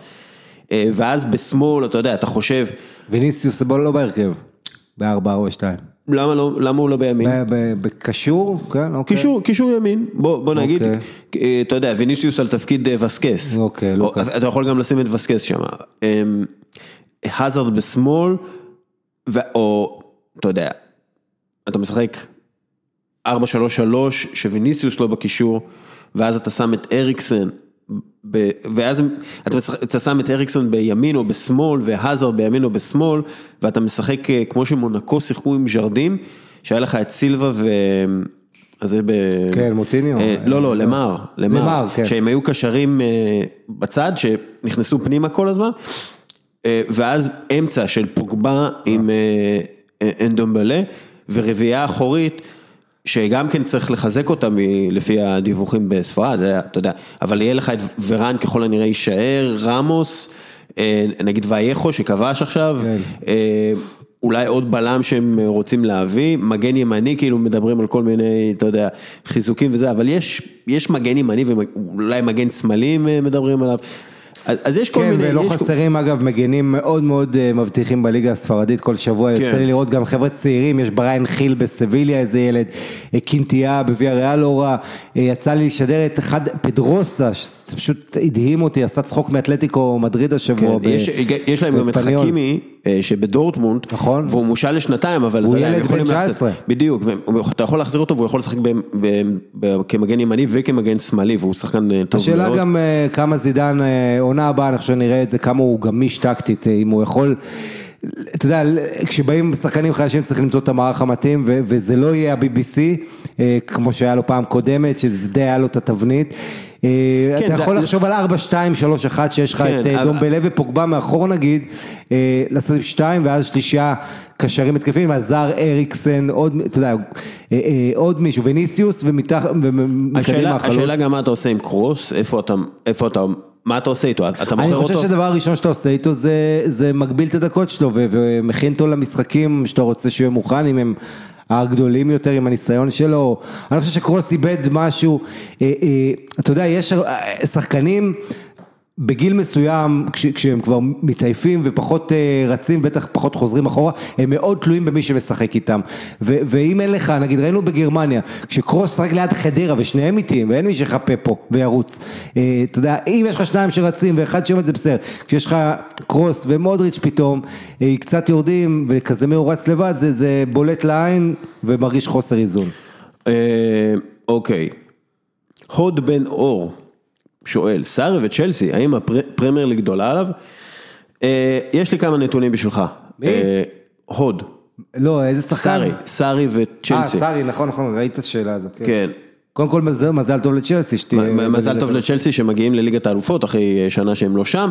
Speaker 1: אה, ואז בשמאל אתה יודע, אתה חושב,
Speaker 2: ויניסיוס לא בהרכב. ב-442.
Speaker 1: למה לא, למה הוא לא בימין?
Speaker 2: בקשור, כן, אוקיי.
Speaker 1: קישור, קישור ימין, בוא, בוא נגיד,
Speaker 2: אוקיי.
Speaker 1: אה, אתה יודע, ויניסיוס על תפקיד אה, וסקס.
Speaker 2: אוקיי,
Speaker 1: או-
Speaker 2: לוקאס.
Speaker 1: אתה יכול גם לשים את וסקס שם. אמ, האזרד בשמאל, ו- או, אתה יודע, אתה משחק 4-3-3, שוויניסיוס לא בקישור, ואז אתה שם את אריקסן, ואז הם- אתה, משחק, אתה שם את אריקסון בימין או בשמאל, והאזרד בימין או בשמאל, ואתה משחק אה, כמו שמונקו שיחקו עם ז'רדים, שהיה לך את סילבה ו... אז זה ב...
Speaker 2: כן, מוטיניו.
Speaker 1: אה, לא, לא, למר, למר,
Speaker 2: למר, כן.
Speaker 1: שהם היו קשרים אה, בצד, שנכנסו פנימה כל הזמן, אה, ואז אמצע של פוגבה עם אה, אה, אנדומבלה, ורביעייה אחורית, שגם כן צריך לחזק אותה לפי הדיווחים בספרד, אתה יודע, אבל יהיה לך את ורן ככל הנראה יישאר, רמוס, אה, נגיד וייכו שכבש עכשיו,
Speaker 2: כן.
Speaker 1: אה, אולי עוד בלם שהם רוצים להביא, מגן ימני, כאילו מדברים על כל מיני, אתה יודע, חיזוקים וזה, אבל יש, יש מגן ימני ואולי מגן שמאלי אה, מדברים עליו, אז, יש כל
Speaker 2: כן,
Speaker 1: מיני,
Speaker 2: ולא
Speaker 1: יש-
Speaker 2: חסרים אגב מגנים מאוד מאוד אה, מבטיחים בליגה הספרדית כל שבוע,
Speaker 1: כן.
Speaker 2: יוצא לי לראות גם חבר'ה צעירים, יש בריין חיל בסביליה איזה ילד, אה, קינטיה בוויה ריאל לא רע, אה, יצא לי לשדר את אחד, פדרוסה, שפשוט הדהים אותי, עשה צחוק מאתלטיקו מדריד השבוע.
Speaker 1: כן, יש, יש להם גם את. חכימי שבדורטמונד,
Speaker 2: נכון.
Speaker 1: והוא מושל לשנתיים, אבל
Speaker 2: הוא ילד בן
Speaker 1: להחזיר-
Speaker 2: 19.
Speaker 1: בדיוק, ואתה יכול להחזיר אותו והוא יכול לשחק ב, ב, ב, כמגן ימני וכמגן שמאלי, והוא שחקן טוב
Speaker 2: השאלה
Speaker 1: מאוד.
Speaker 2: גם אה, כמה זידן, אה, עונה הבאה, אני חושב שנראה את זה, כמה הוא גמיש טקטית, אה, אם הוא יכול, אתה יודע, כשבאים שחקנים חדשים צריך למצוא את המערך המתאים, ו- וזה לא יהיה ה-BBC, אה, כמו שהיה לו פעם קודמת, שזה די היה לו את התבנית. אה,
Speaker 1: כן,
Speaker 2: אתה
Speaker 1: זה-
Speaker 2: יכול
Speaker 1: זה-
Speaker 2: לחשוב על 4, 2, 3, 1, שיש לך
Speaker 1: כן,
Speaker 2: את אה,
Speaker 1: אבל-
Speaker 2: דומבלה ופוגבה מאחור נגיד, אה, לעשות עם 2 ואז שלישייה קשרים התקפים, הזר אריקסן, עוד, אתה יודע, אה, אה, עוד מישהו, וניסיוס, ומתח- ומקדימה
Speaker 1: השאלה,
Speaker 2: החלוץ.
Speaker 1: השאלה גם מה אתה עושה עם קרוס, איפה אתה, איפה אתה, מה אתה עושה איתו, אתה
Speaker 2: אני
Speaker 1: מוכר
Speaker 2: חושב
Speaker 1: אותו?
Speaker 2: שהדבר הראשון שאתה עושה איתו זה, זה מגביל את הדקות שלו ו- ומכין אותו למשחקים שאתה רוצה שהוא יהיה מוכן אם הם הגדולים יותר עם הניסיון שלו. אני חושב שקרוס איבד משהו, אה, אה, אתה יודע יש אה, שחקנים בגיל מסוים כש, כשהם כבר מתעייפים ופחות אה, רצים בטח פחות חוזרים אחורה הם מאוד תלויים במי שמשחק איתם. ו, ואם אין לך נגיד ראינו בגרמניה כשקרוס רק ליד חדרה ושניהם איטיים ואין מי שיחפה פה וירוץ אה, אתה יודע אם יש לך שניים שרצים ואחד שעומד זה בסדר. כשיש לך קרוס ומודריץ' פתאום אה, קצת יורדים וכזה מאורץ לבד זה, זה בולט לעין ומרגיש חוסר איזון.
Speaker 1: אוקיי, הוד בן אור שואל, סארי וצ'לסי, האם הפרמייר ליג גדולה עליו? אה, יש לי כמה נתונים בשבילך.
Speaker 2: מי?
Speaker 1: אה, הוד,
Speaker 2: לא איזה שחקן?
Speaker 1: סארי, סארי
Speaker 2: אה
Speaker 1: וצ'לסי.
Speaker 2: סארי נכון נכון ראית את השאלה הזאת. כן.
Speaker 1: כן.
Speaker 2: קודם כל מזל, מזל טוב לצ'לסי שתהיה...
Speaker 1: מ- מזל טוב לצ'לסי שמגיעים לליגת האלופות אחרי שנה שהם לא שם.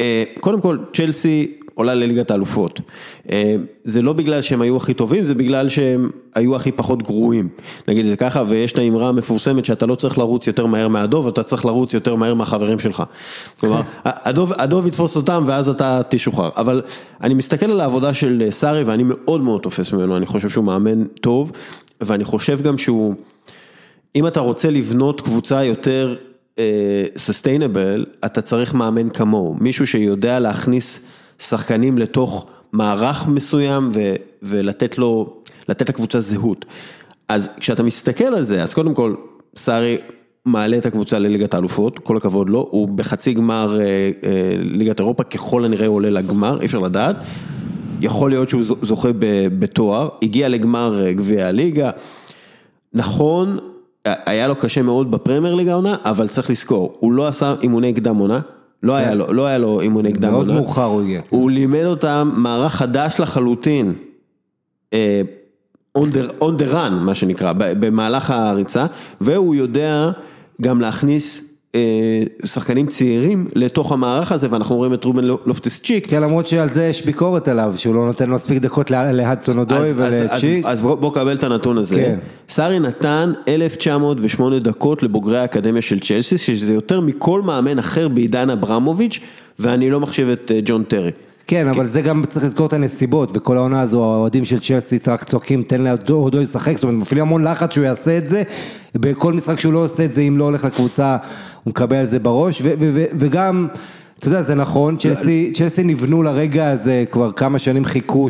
Speaker 1: אה, קודם כל, צ'לסי עולה לליגת האלופות. אה, זה לא בגלל שהם היו הכי טובים, זה בגלל שהם היו הכי פחות גרועים. נגיד את זה ככה, ויש את האמרה המפורסמת שאתה לא צריך לרוץ יותר מהר מהדוב, אתה צריך לרוץ יותר מהר מהחברים שלך. כלומר, הדוב, הדוב יתפוס אותם ואז אתה תשוחרר. אבל אני מסתכל על העבודה של סארי ואני מאוד מאוד תופס ממנו, אני חושב שהוא מאמן טוב, ואני חושב גם שהוא... אם אתה רוצה לבנות קבוצה יותר סוסטיינבל, אתה צריך מאמן כמוהו, מישהו שיודע להכניס שחקנים לתוך מערך מסוים ו, ולתת לו, לתת לקבוצה זהות. אז כשאתה מסתכל על זה, אז קודם כל, סארי מעלה את הקבוצה לליגת האלופות, כל הכבוד לו, הוא בחצי גמר אה, אה, ליגת אירופה, ככל הנראה הוא עולה לגמר, אי אפשר לדעת. יכול להיות שהוא זוכה בתואר, הגיע לגמר אה, גביע הליגה. נכון, היה לו קשה מאוד בפרמייר ליג העונה, אבל צריך לזכור, הוא לא עשה אימוני קדם עונה, לא היה לו, לא היה לו אימוני קדם
Speaker 2: מאוד
Speaker 1: עונה.
Speaker 2: מאוחר הוא הגיע.
Speaker 1: הוא לימד אותם מערך חדש לחלוטין, אה, on the, on the run, מה שנקרא, במהלך הריצה, והוא יודע גם להכניס שחקנים צעירים לתוך המערך הזה, ואנחנו רואים את רובן לופטס צ'יק.
Speaker 2: כן, למרות שעל זה יש ביקורת עליו, שהוא לא נותן מספיק דקות לה- להדסון אודוי
Speaker 1: אז- אז- אז-
Speaker 2: ולצ'יק.
Speaker 1: אז בוא בוא קבל את הנתון הזה.
Speaker 2: כן.
Speaker 1: סארי נתן 1908 דקות לבוגרי האקדמיה של צ'לסי, שזה יותר מכל מאמן אחר בעידן אברמוביץ', ואני לא מחשיב את אה, ג'ון טרי.
Speaker 2: כן, אבל זה גם צריך לזכור את הנסיבות, וכל העונה הזו האוהדים של צ'לסי רק צועקים תן לאודוי לשחק, זאת אומרת מפעילים המון לחץ שהוא יעשה את זה, בכל משחק שהוא לא עושה את זה, אם לא הולך לקבוצה, הוא מקבל על זה בראש, וגם, אתה יודע, זה נכון, צ'לסי, צ'לסי נבנו לרגע הזה, כבר כמה שנים חיכו,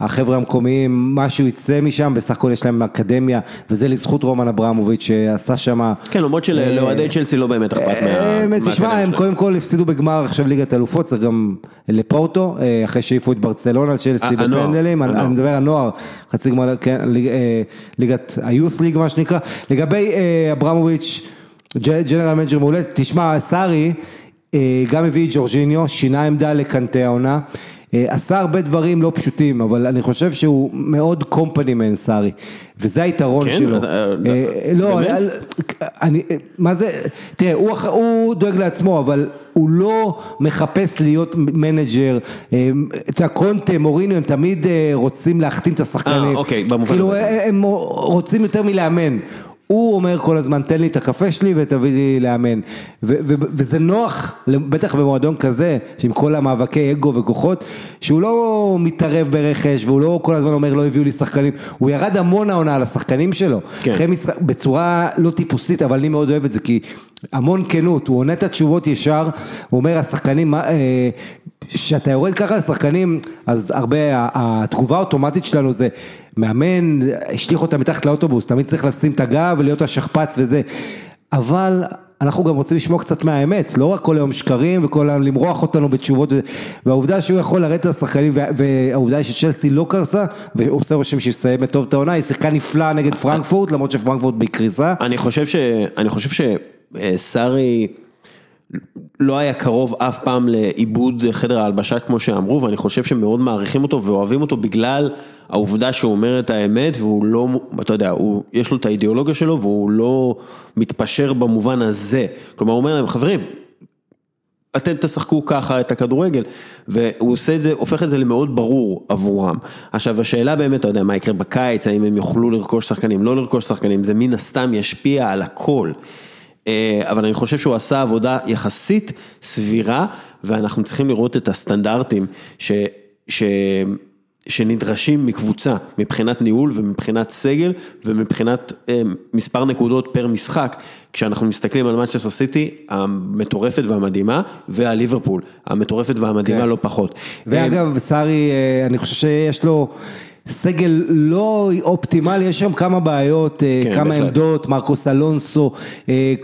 Speaker 2: החבר'ה המקומיים, משהו יצא משם, בסך הכל יש להם אקדמיה, וזה לזכות רומן אברמוביץ' שעשה שם...
Speaker 1: כן, למרות שלאוהדי צ'לסי לא באמת אכפת
Speaker 2: אה,
Speaker 1: מה...
Speaker 2: תשמע,
Speaker 1: מהאקדמיה
Speaker 2: הם. קודם כל הפסידו בגמר עכשיו ליגת אלופות, צריך גם לפורטו, אה, אחרי שהעיפו את ברצלונה, צ'לסי בפנדלים, אני מדבר על נוער, חצי גמר, כן, ליג- אה, ליגת ה Youth League מה שנקרא. לגבי אה, אברמוביץ', general manager מעולה, תשמע, סארי אה, גם הביא את ג'ורג'יניו, שינה עמדה לקנטה העונה. אה, עשה הרבה דברים לא פשוטים, אבל אני חושב שהוא מאוד company man סארי, וזה היתרון
Speaker 1: כן?
Speaker 2: שלו. אה, לא, אני, מה זה, תראה, הוא, דואג לעצמו, אבל הוא לא מחפש להיות מנג'ר, אה, אתה יודע, קונטה, מוריניו, הם תמיד רוצים להחתים את השחקנים.
Speaker 1: אה, אוקיי, במובן
Speaker 2: כאילו,
Speaker 1: הזה.
Speaker 2: הם רוצים יותר מלאמן. הוא אומר כל הזמן, תן לי את הקפה שלי ותביא לי לאמן. ו- ו- וזה נוח, בטח במועדון כזה, עם כל המאבקי אגו וכוחות, שהוא לא מתערב ברכש, והוא לא כל הזמן אומר, לא הביאו לי שחקנים. הוא ירד המון העונה על השחקנים שלו.
Speaker 1: כן.
Speaker 2: אחרי משחק, בצורה לא טיפוסית, אבל אני מאוד אוהב את זה, כי המון כנות, הוא עונה את התשובות ישר, הוא אומר, השחקנים, אה, כשאתה יורד ככה לשחקנים, אז הרבה, התגובה האוטומטית שלנו זה, מאמן, השליך אותה מתחת לאוטובוס, תמיד צריך לשים את הגב ולהיות השכפ"ץ וזה, אבל... אנחנו גם רוצים לשמוע קצת מהאמת, לא רק כל היום שקרים וכל היום למרוח אותנו בתשובות. והעובדה שהוא יכול לרדת לשחקנים, וה- והעובדה שצ'לסי לא קרסה, ועושה רושם שהיא מסיימת טוב את העונה, היא שיחקה נפלא נגד פרנקפורט, למרות שפרנקפורט בקריסה.
Speaker 1: אני חושב ש... אני חושב שסארי לא היה קרוב אף פעם לאיבוד חדר ההלבשה כמו שאמרו, ואני חושב שמאוד מעריכים אותו ואוהבים אותו בגלל העובדה שהוא אומר את האמת והוא לא, אתה יודע, הוא, יש לו את האידיאולוגיה שלו והוא לא מתפשר במובן הזה. כלומר, הוא אומר להם, חברים, אתם תשחקו ככה את הכדורגל, והוא עושה את זה, הופך את זה למאוד ברור עבורם. עכשיו השאלה באמת, אתה יודע, מה יקרה בקיץ, האם הם יוכלו לרכוש שחקנים, לא לרכוש שחקנים, זה מן הסתם ישפיע על הכל. אה, אבל אני חושב שהוא עשה עבודה יחסית סבירה, ואנחנו צריכים לראות את הסטנדרטים ש... ש... שנדרשים מקבוצה, מבחינת ניהול ומבחינת סגל ומבחינת אה, מספר נקודות פר משחק, כשאנחנו מסתכלים על מצ'סטר סיטי המטורפת והמדהימה, ועל ליברפול המטורפת והמדהימה
Speaker 2: כן.
Speaker 1: לא פחות.
Speaker 2: ואגב, סארי, אה, אני חושב שיש לו סגל לא אופטימלי, יש שם כמה בעיות, אה,
Speaker 1: כן,
Speaker 2: כמה
Speaker 1: בהחלט.
Speaker 2: עמדות, מרקוס אלונסו, אה,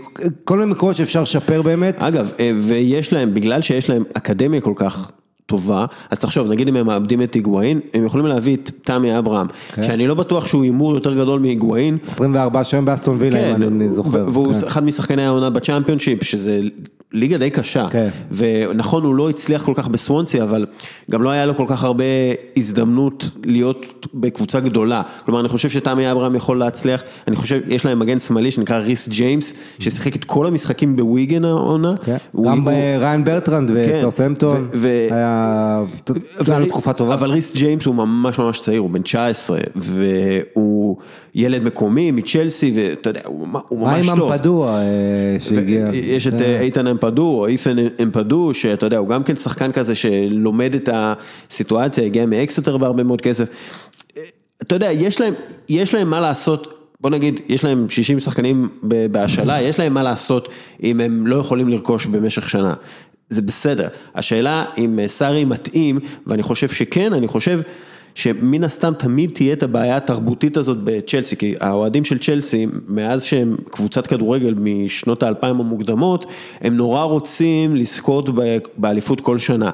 Speaker 2: כל מיני מקומות שאפשר לשפר באמת.
Speaker 1: אגב, אה, ויש להם, בגלל שיש להם אקדמיה כל כך טובה, אז תחשוב, נגיד אם הם מאבדים את היגואין, הם יכולים להביא את תמי אברהם,
Speaker 2: כן.
Speaker 1: שאני לא בטוח שהוא הימור יותר גדול מהיגוואין.
Speaker 2: 24 שם באסטון וילה, אם אני זוכר.
Speaker 1: והוא
Speaker 2: כן.
Speaker 1: אחד משחקני העונה בצ'אמפיונשיפ, שזה ליגה די קשה.
Speaker 2: כן.
Speaker 1: ונכון, הוא לא הצליח כל כך בסוונסי, אבל גם לא היה לו כל כך הרבה הזדמנות להיות בקבוצה גדולה. כלומר, אני חושב שתמי אברהם יכול להצליח, אני חושב, יש להם מגן שמאלי שנקרא ריס ג'יימס, ששיחק את כל המשחקים בוויגן העונה.
Speaker 2: כן.
Speaker 1: הוא-
Speaker 2: גם
Speaker 1: הוא-
Speaker 2: ריין ברטרנד
Speaker 1: כן.
Speaker 2: בסאופהמפטון,
Speaker 1: ו- ו-
Speaker 2: היה היה לו תקופה טובה.
Speaker 1: אבל ריס ג'יימס הוא ממש ממש צעיר, הוא בן 19, והוא ילד מקומי מצ'לסי, ואתה יודע, הוא הוא ממש
Speaker 2: ממש
Speaker 1: טוב.
Speaker 2: אמפדו אה, שהגיע?
Speaker 1: יש את אה, איתן אמפדו, או אית'ן אמפדו, שאתה יודע, הוא גם כן שחקן כזה שלומד את הסיטואציה, הגיע מאקסטר בהרבה מאוד כסף. אה, אתה יודע, יש להם, יש להם מה לעשות, בוא נגיד, יש להם 60 שחקנים בהשאלה, יש להם מה לעשות אם הם לא יכולים לרכוש במשך שנה. זה בסדר. השאלה אם אה, סארי מתאים, ואני חושב שכן, אני חושב שמן הסתם תמיד תהיה את הבעיה התרבותית הזאת בצ'לסי, כי האוהדים של צ'לסי, מאז שהם קבוצת כדורגל משנות האלפיים המוקדמות, הם נורא רוצים לזכות באליפות כל שנה.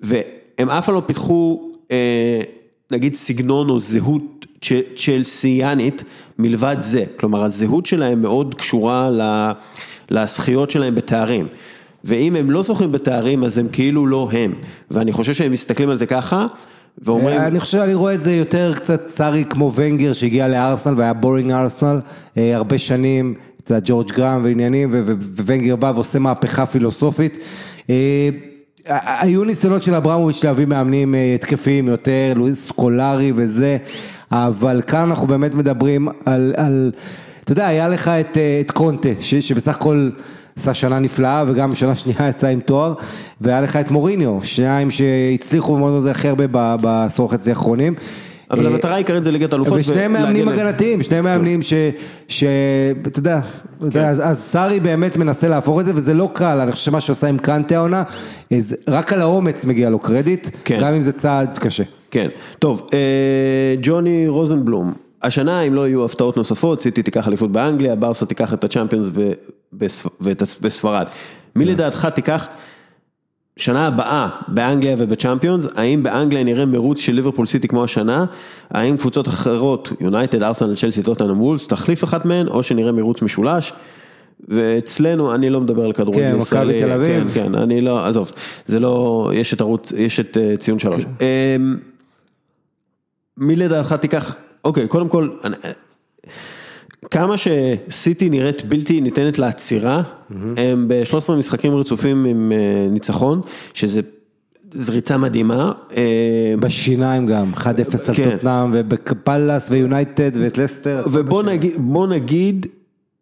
Speaker 1: והם אף פעם לא פיתחו, אה, נגיד סגנון או זהות צ'לסיאנית מלבד זה, כלומר הזהות שלהם מאוד קשורה לזכיות שלהם בתארים. ואם הם לא זוכים בתארים אז הם כאילו לא הם, ואני חושב שהם מסתכלים על זה ככה, ואומרים,
Speaker 2: אני חושב, אני רואה את זה יותר קצת סארי כמו ונגר שהגיע לארסנל והיה בורינג ארסנל אה, הרבה שנים, אתה יודע, ג'ורג' גראם ועניינים, וונגר בא ועושה מהפכה פילוסופית. אה, היו ניסיונות של אברמוביץ' להביא מאמנים אה, התקפיים יותר, לואיס סקולרי וזה, אבל כאן אנחנו באמת מדברים על, על אתה יודע, היה לך את, אה, את קונטה, שבסך הכל עשה שנה נפלאה וגם שנה שנייה יצא עם תואר, והיה לך את מוריניו, שניים שהצליחו במועדון הזה הכי הרבה בעשור וחצי האחרונים.
Speaker 1: אבל
Speaker 2: אה,
Speaker 1: המטרה העיקרית זה ליגת אלופות. ולהגיע
Speaker 2: מאמנים הגנתיים, שני מאמנים ש... ש... אתה יודע, יודע, אז- סארי באמת מנסה להפוך את זה וזה לא קל, אני חושב שמה שהוא עושה עם קנטה העונה, רק על האומץ מגיע לו קרדיט,
Speaker 1: כן.
Speaker 2: גם אם זה צעד קשה.
Speaker 1: כן, טוב, אה, ג'וני רוזנבלום, השנה אם לא יהיו הפתעות נוספות, סיטי תיקח אליפות באנגליה, ברסה תיקח את הצ'אמפיונס ובספרד. מי לדעתך תיקח שנה הבאה באנגליה ובצ'אמפיונס, האם באנגליה נראה מרוץ של ליברפול סיטי כמו השנה, האם קבוצות אחרות, יונייטד, ארסנל, צ'לסי, טוטנאם וולבס, תחליף אחת מהן, או שנראה מרוץ משולש. ואצלנו, אני לא מדבר על כדורגל
Speaker 2: כן,
Speaker 1: ישראלי,
Speaker 2: מכבי תל אביב.
Speaker 1: כן, כן, אני לא, עזוב, זה לא, יש את ערוץ, יש את אה, ציון שלוש. אמ, מי לדעתך תיקח, אוקיי, קודם כל, אני- כמה שסיטי נראית בלתי ניתנת לעצירה, הם ב-13 משחקים רצופים עם אה, ניצחון, שזה ריצה מדהימה. אה,
Speaker 2: בשיניים גם, 1-0 על
Speaker 1: כן.
Speaker 2: טוטנאם ופאלאס ויונייטד ואת לסטר.
Speaker 1: ובוא נגיד, נגיד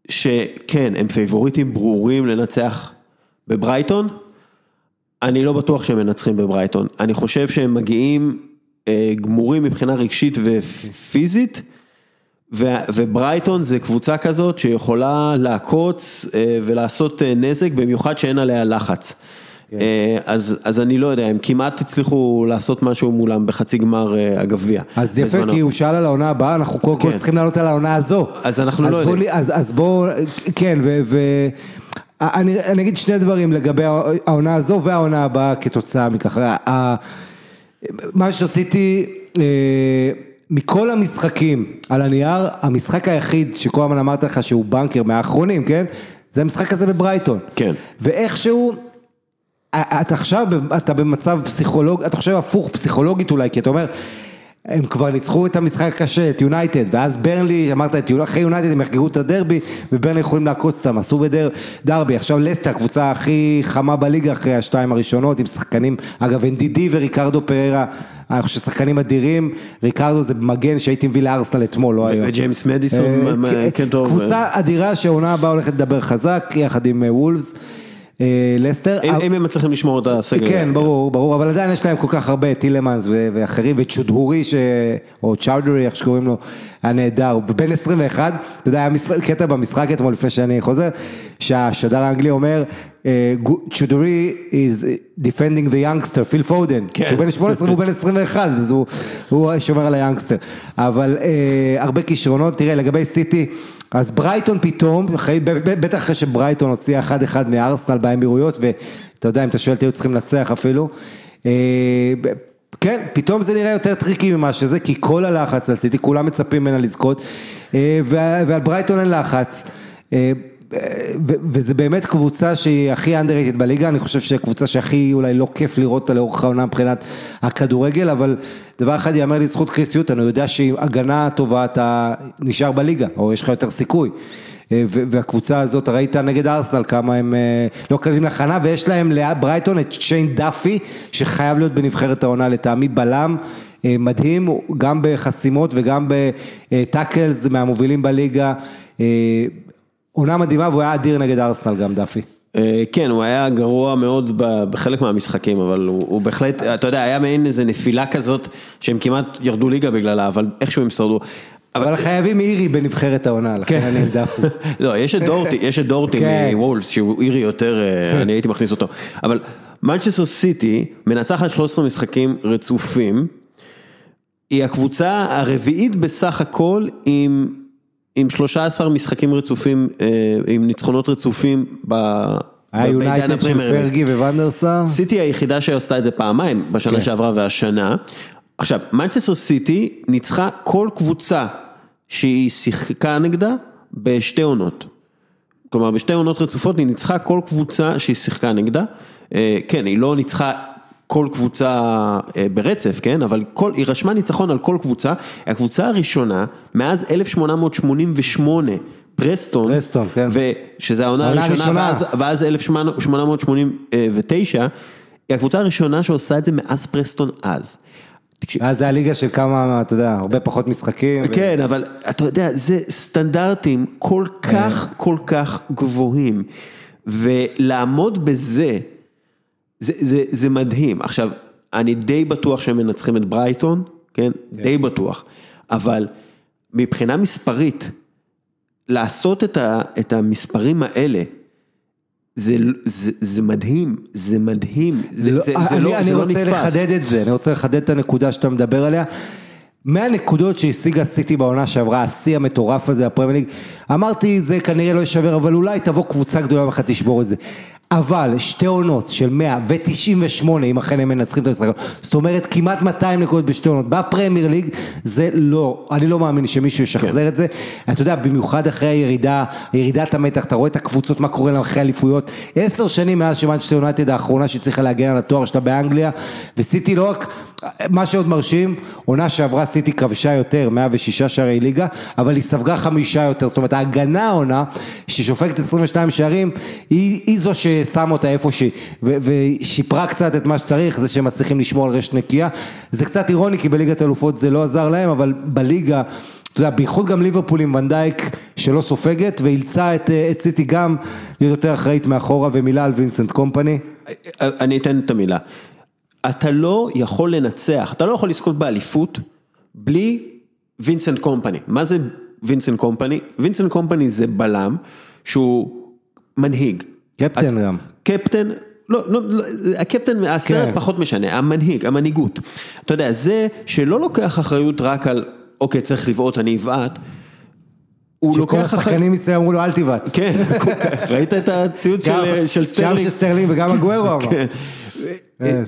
Speaker 1: שכן, הם פייבוריטים ברורים לנצח בברייטון, אני לא בטוח שהם מנצחים בברייטון, אני חושב שהם מגיעים אה, גמורים מבחינה רגשית ופיזית, וברייטון זה קבוצה כזאת שיכולה לעקוץ אה, ולעשות אה, נזק, במיוחד שאין עליה לחץ. אה, אז, אז אני לא יודע, הם כמעט הצליחו לעשות משהו מולם בחצי גמר אה, הגביע.
Speaker 2: אז יפה,
Speaker 1: בזמנו.
Speaker 2: כי הוא שאל על העונה הבאה, אנחנו קודם כל
Speaker 1: כן.
Speaker 2: צריכים לענות על העונה הזו.
Speaker 1: אז אנחנו לא
Speaker 2: בוא
Speaker 1: יודעים.
Speaker 2: לי- אז אז בואו, כן, ו... ו- אני אני אגיד שני דברים לגבי העונה הזו והעונה הבאה כתוצאה מכך. מה שעשיתי, אה, מכל המשחקים על הנייר, המשחק היחיד שכל הזמן אמרתי לך שהוא בנקר מהאחרונים, כן? זה המשחק הזה בברייטון.
Speaker 1: כן.
Speaker 2: ואיכשהו, אתה עכשיו, אתה במצב פסיכולוג, אתה חושב הפוך פסיכולוגית אולי, כי אתה אומר, הם כבר ניצחו את המשחק הקשה, את יונייטד, ואז ברנלי, אמרת, אחרי יונייטד הם יחגגו את הדרבי, וברנלי יכולים לעקוץ אותם, עשו בדרבי, עכשיו לסטר, הקבוצה הכי חמה בליגה אחרי השתיים הראשונות, עם שחקנים, אגב, NDD וריקרדו פררה, אני חושב שחקנים אדירים, ריקרדו זה מגן שהייתי מביא לארסנל אתמול, לא היום.
Speaker 1: וג'יימס מדיסון,
Speaker 2: אה, כן,
Speaker 1: טוב.
Speaker 2: קבוצה אדירה שהעונה הבאה הולכת לדבר חזק, יחד עם אה, וולפס, אה, לסטר.
Speaker 1: אם אם הם מצליחים לשמור את הסגל.
Speaker 2: כן, ברור, ברור, אבל עדיין יש להם כל כך הרבה, טילמנס ו- ואחרים, וצ'ודהורי. או צ'אודרי, איך שקוראים לו, היה נהדר, ובן 21, אתה יודע, היה קטע במשחק אתמול, לפני שאני חוזר, שהשדר האנגלי אומר, אה, צ'ודהורי is defending the youngster, פיל פודן,
Speaker 1: כן.
Speaker 2: שהוא בן 18 והוא בן 21, אז הוא, שומר על היאנגסטר, אבל אה, הרבה כישרונות, תראה, לגבי סיטי, אז ברייטון פתאום, בטח אחרי שברייטון הוציאה 1-1 מארסנל באמירויות, ואתה יודע, אם אתה שואל אותי, היו צריכים לנצח אפילו. אה, כן, פתאום זה נראה יותר טריקי ממה שזה, כי כל הלחץ על סיטי, כולם מצפים ממנה לזכות, אה, ועל ברייטון אין לחץ. וזה באמת קבוצה שהיא הכי underrated בליגה, אני חושב שהקבוצה שהכי אולי לא כיף לראות אותה לאורך העונה מבחינת הכדורגל, אבל דבר אחד ייאמר לזכות כריס יוטון, הוא יודע שעם הגנה טובה אתה נשאר בליגה, או יש לך יותר סיכוי. אה, והקבוצה הזאת, ראית נגד ארסנל כמה הם אה, לא קלים להכנעה, ויש להם לברייטון את שיין דאפי, שחייב להיות בנבחרת העונה לטעמי, בלם. אה, מדהים, גם בחסימות וגם בטאקלס מהמובילים בליגה. עונה מדהימה והוא היה אדיר נגד ארסנל גם דאפי.
Speaker 1: אה, כן, הוא היה גרוע מאוד בחלק מהמשחקים, אבל הוא הוא בהחלט, אתה יודע, היה מעין איזה נפילה כזאת, שהם כמעט ירדו ליגה בגללה, אבל איכשהו הם שרדו.
Speaker 2: אבל חייבים אירי בנבחרת העונה, לכן אני עם דאפי.
Speaker 1: לא, יש את דורטי, יש את דורטי
Speaker 2: כן.
Speaker 1: מוולפס, שהוא אירי יותר, אה, אני הייתי מכניס אותו. אבל מנצ'סטר סיטי מנצחת 13 משחקים רצופים, היא הקבוצה הרביעית בסך הכל עם, עם 13 משחקים רצופים, אה, עם ניצחונות רצופים ב...
Speaker 2: היה
Speaker 1: בעידן
Speaker 2: יונייטד של. פרגי וונדרסאר.
Speaker 1: סיטי היחידה שעשתה את זה פעמיים, בשנה
Speaker 2: כן.
Speaker 1: שעברה והשנה. עכשיו, מנצ'סטר סיטי ניצחה כל קבוצה שהיא שיחקה נגדה בשתי עונות. כלומר, בשתי עונות רצופות היא ניצחה כל קבוצה שהיא שיחקה נגדה. אה, כן, היא לא ניצחה כל קבוצה אה, ברצף, כן? אבל כל, היא רשמה ניצחון על כל קבוצה. הקבוצה הראשונה, מאז 1888, פרסטון,
Speaker 2: פרסטון, כן.
Speaker 1: ושזה העונה הראשונה. ואז, ואז 1889, היא הקבוצה הראשונה שעושה את זה מאז פרסטון אז.
Speaker 2: אז זה הליגה של כמה, אתה יודע, הרבה פחות משחקים. ו-
Speaker 1: כן, אבל אתה יודע, זה סטנדרטים כל כך, כל כך גבוהים, ולעמוד בזה, זה, זה, זה מדהים. עכשיו, אני די בטוח שהם מנצחים את ברייטון, כן? די בטוח, אבל מבחינה מספרית, לעשות את, ה, את המספרים האלה, זה, זה, זה מדהים, זה מדהים, זה,
Speaker 2: לא,
Speaker 1: זה,
Speaker 2: אני,
Speaker 1: זה לא,
Speaker 2: אני
Speaker 1: זה לא
Speaker 2: רוצה
Speaker 1: נתפס.
Speaker 2: לחדד את זה, אני רוצה לחדד את הנקודה שאתה מדבר עליה. מהנקודות שהשיגה סיטי בעונה שעברה, השיא המטורף הזה, הפרמייר ליג, אמרתי זה כנראה לא יישבר, אבל אולי תבוא קבוצה גדולה אחת תשבור את זה. אבל שתי עונות של 198, אם אכן הם מנצחים את המשחק, זאת אומרת כמעט 200 נקודות בשתי עונות, בפרמייר ליג זה לא, אני לא מאמין שמישהו ישחזר את זה, אתה יודע, במיוחד אחרי הירידה, ירידת המתח, אתה רואה את הקבוצות, מה קורה להם אחרי אליפויות, עשר שנים מאז שמנצ'סטר יונייטד האחרונה שהצליחה להגן על התואר שלה באנגליה, וסיטי לא רק, מה שעוד מרשים, עונה שעברה סיטי כבשה יותר, 106 שערי ליגה, אבל היא ספגה חמישה יותר, זאת אומרת ההגנה העונה, ששופקת 22 שערים, היא, היא זו ששמה אותה איפה שהיא, ושיפרה קצת את מה שצריך, זה שהם מצליחים לשמור על רשת נקייה, זה קצת אירוני כי בליגת האלופות זה לא עזר להם, אבל בליגה, אתה יודע, בייחוד גם ליברפול עם ונדייק שלא סופגת, ואילצה את, את סיטי גם להיות יותר אחראית מאחורה, ומילה על וינסנט קומפני.
Speaker 1: אני אתן את המילה. אתה לא יכול לנצח, אתה לא יכול לזכות באליפות בלי וינסנט קומפני. מה זה וינסנט קומפני? וינסנט קומפני זה בלם שהוא מנהיג.
Speaker 2: קפטן גם.
Speaker 1: קפטן, לא, לא, לא, הקפטן, הסרט
Speaker 2: כן.
Speaker 1: פחות משנה, המנהיג, המנהיגות. אתה יודע, זה שלא לוקח אחריות רק על, אוקיי, צריך לבעוט, אני אבעט. הוא
Speaker 2: שכל
Speaker 1: לוקח אחריות,
Speaker 2: השחקנים מסביב אמרו לו אל תבעט.
Speaker 1: כן, ראית את הציוץ של, של
Speaker 2: גם
Speaker 1: סטרלינג?
Speaker 2: של סטרלינג וגם אגוארו אמר.
Speaker 1: כן.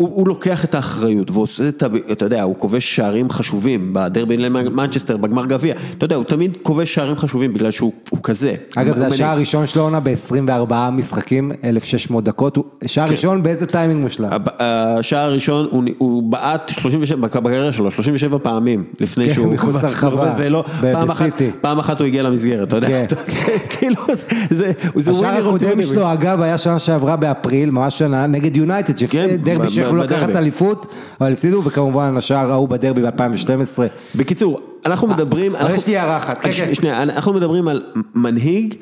Speaker 2: כן.
Speaker 1: והוא הוא לוקח את האחריות ועושה את ה... אתה יודע, הוא כובש שערים חשובים בדרבי למנצ'סטר, בגמר גביע. אתה יודע, הוא תמיד כובש שערים חשובים בגלל שהוא הוא כזה.
Speaker 2: אגב, זה
Speaker 1: הוא
Speaker 2: השער. הראשון שלו עונה ב-24 משחקים, 1,600 דקות, הוא- שער
Speaker 1: כן.
Speaker 2: ראשון באיזה טיימינג מושלם?
Speaker 1: השער הראשון, הוא- הוא בעט 37, בקריירה שלו, 37 פעמים לפני
Speaker 2: כן,
Speaker 1: שהוא...
Speaker 2: מחוץ
Speaker 1: כבש,
Speaker 2: לרחבה,
Speaker 1: ולא,
Speaker 2: ב-
Speaker 1: פעם אחת-
Speaker 2: בסיטי.
Speaker 1: פעם אחת הוא הגיע למסגרת, אתה יודע.
Speaker 2: כן.
Speaker 1: כאילו, זה- זה זה
Speaker 2: השער הקודם. שלו, אגב, היה שנה שעברה באפריל, ממש שנה, נגד יונייטד,
Speaker 1: כן,
Speaker 2: שהפסיד דרבי שיכולו
Speaker 1: ב-
Speaker 2: לקחת. אליפות, אבל הפסידו, וכמובן השער ההוא בדרבי ב-2012.
Speaker 1: בקיצור, אנחנו מדברים...
Speaker 2: אבל
Speaker 1: אנחנו-
Speaker 2: יש לי הערה אחת, כן,
Speaker 1: ש-
Speaker 2: כן.
Speaker 1: שנייה, אנחנו מדברים על מנהיג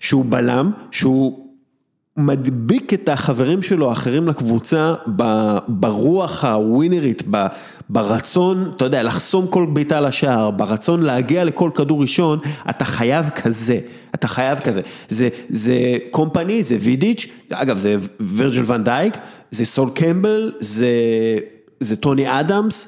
Speaker 1: שהוא בלם, שהוא מדביק את החברים שלו האחרים לקבוצה ברוח הווינרית, ברצון, אתה יודע, לחסום כל בעיטה לשער, ברצון להגיע לכל כדור ראשון, אתה חייב כזה, אתה חייב כזה. זה, זה קומפני, זה וידיץ', אגב זה וירג'ל ונדייק, זה סול קמבל, זה, זה טוני אדמס,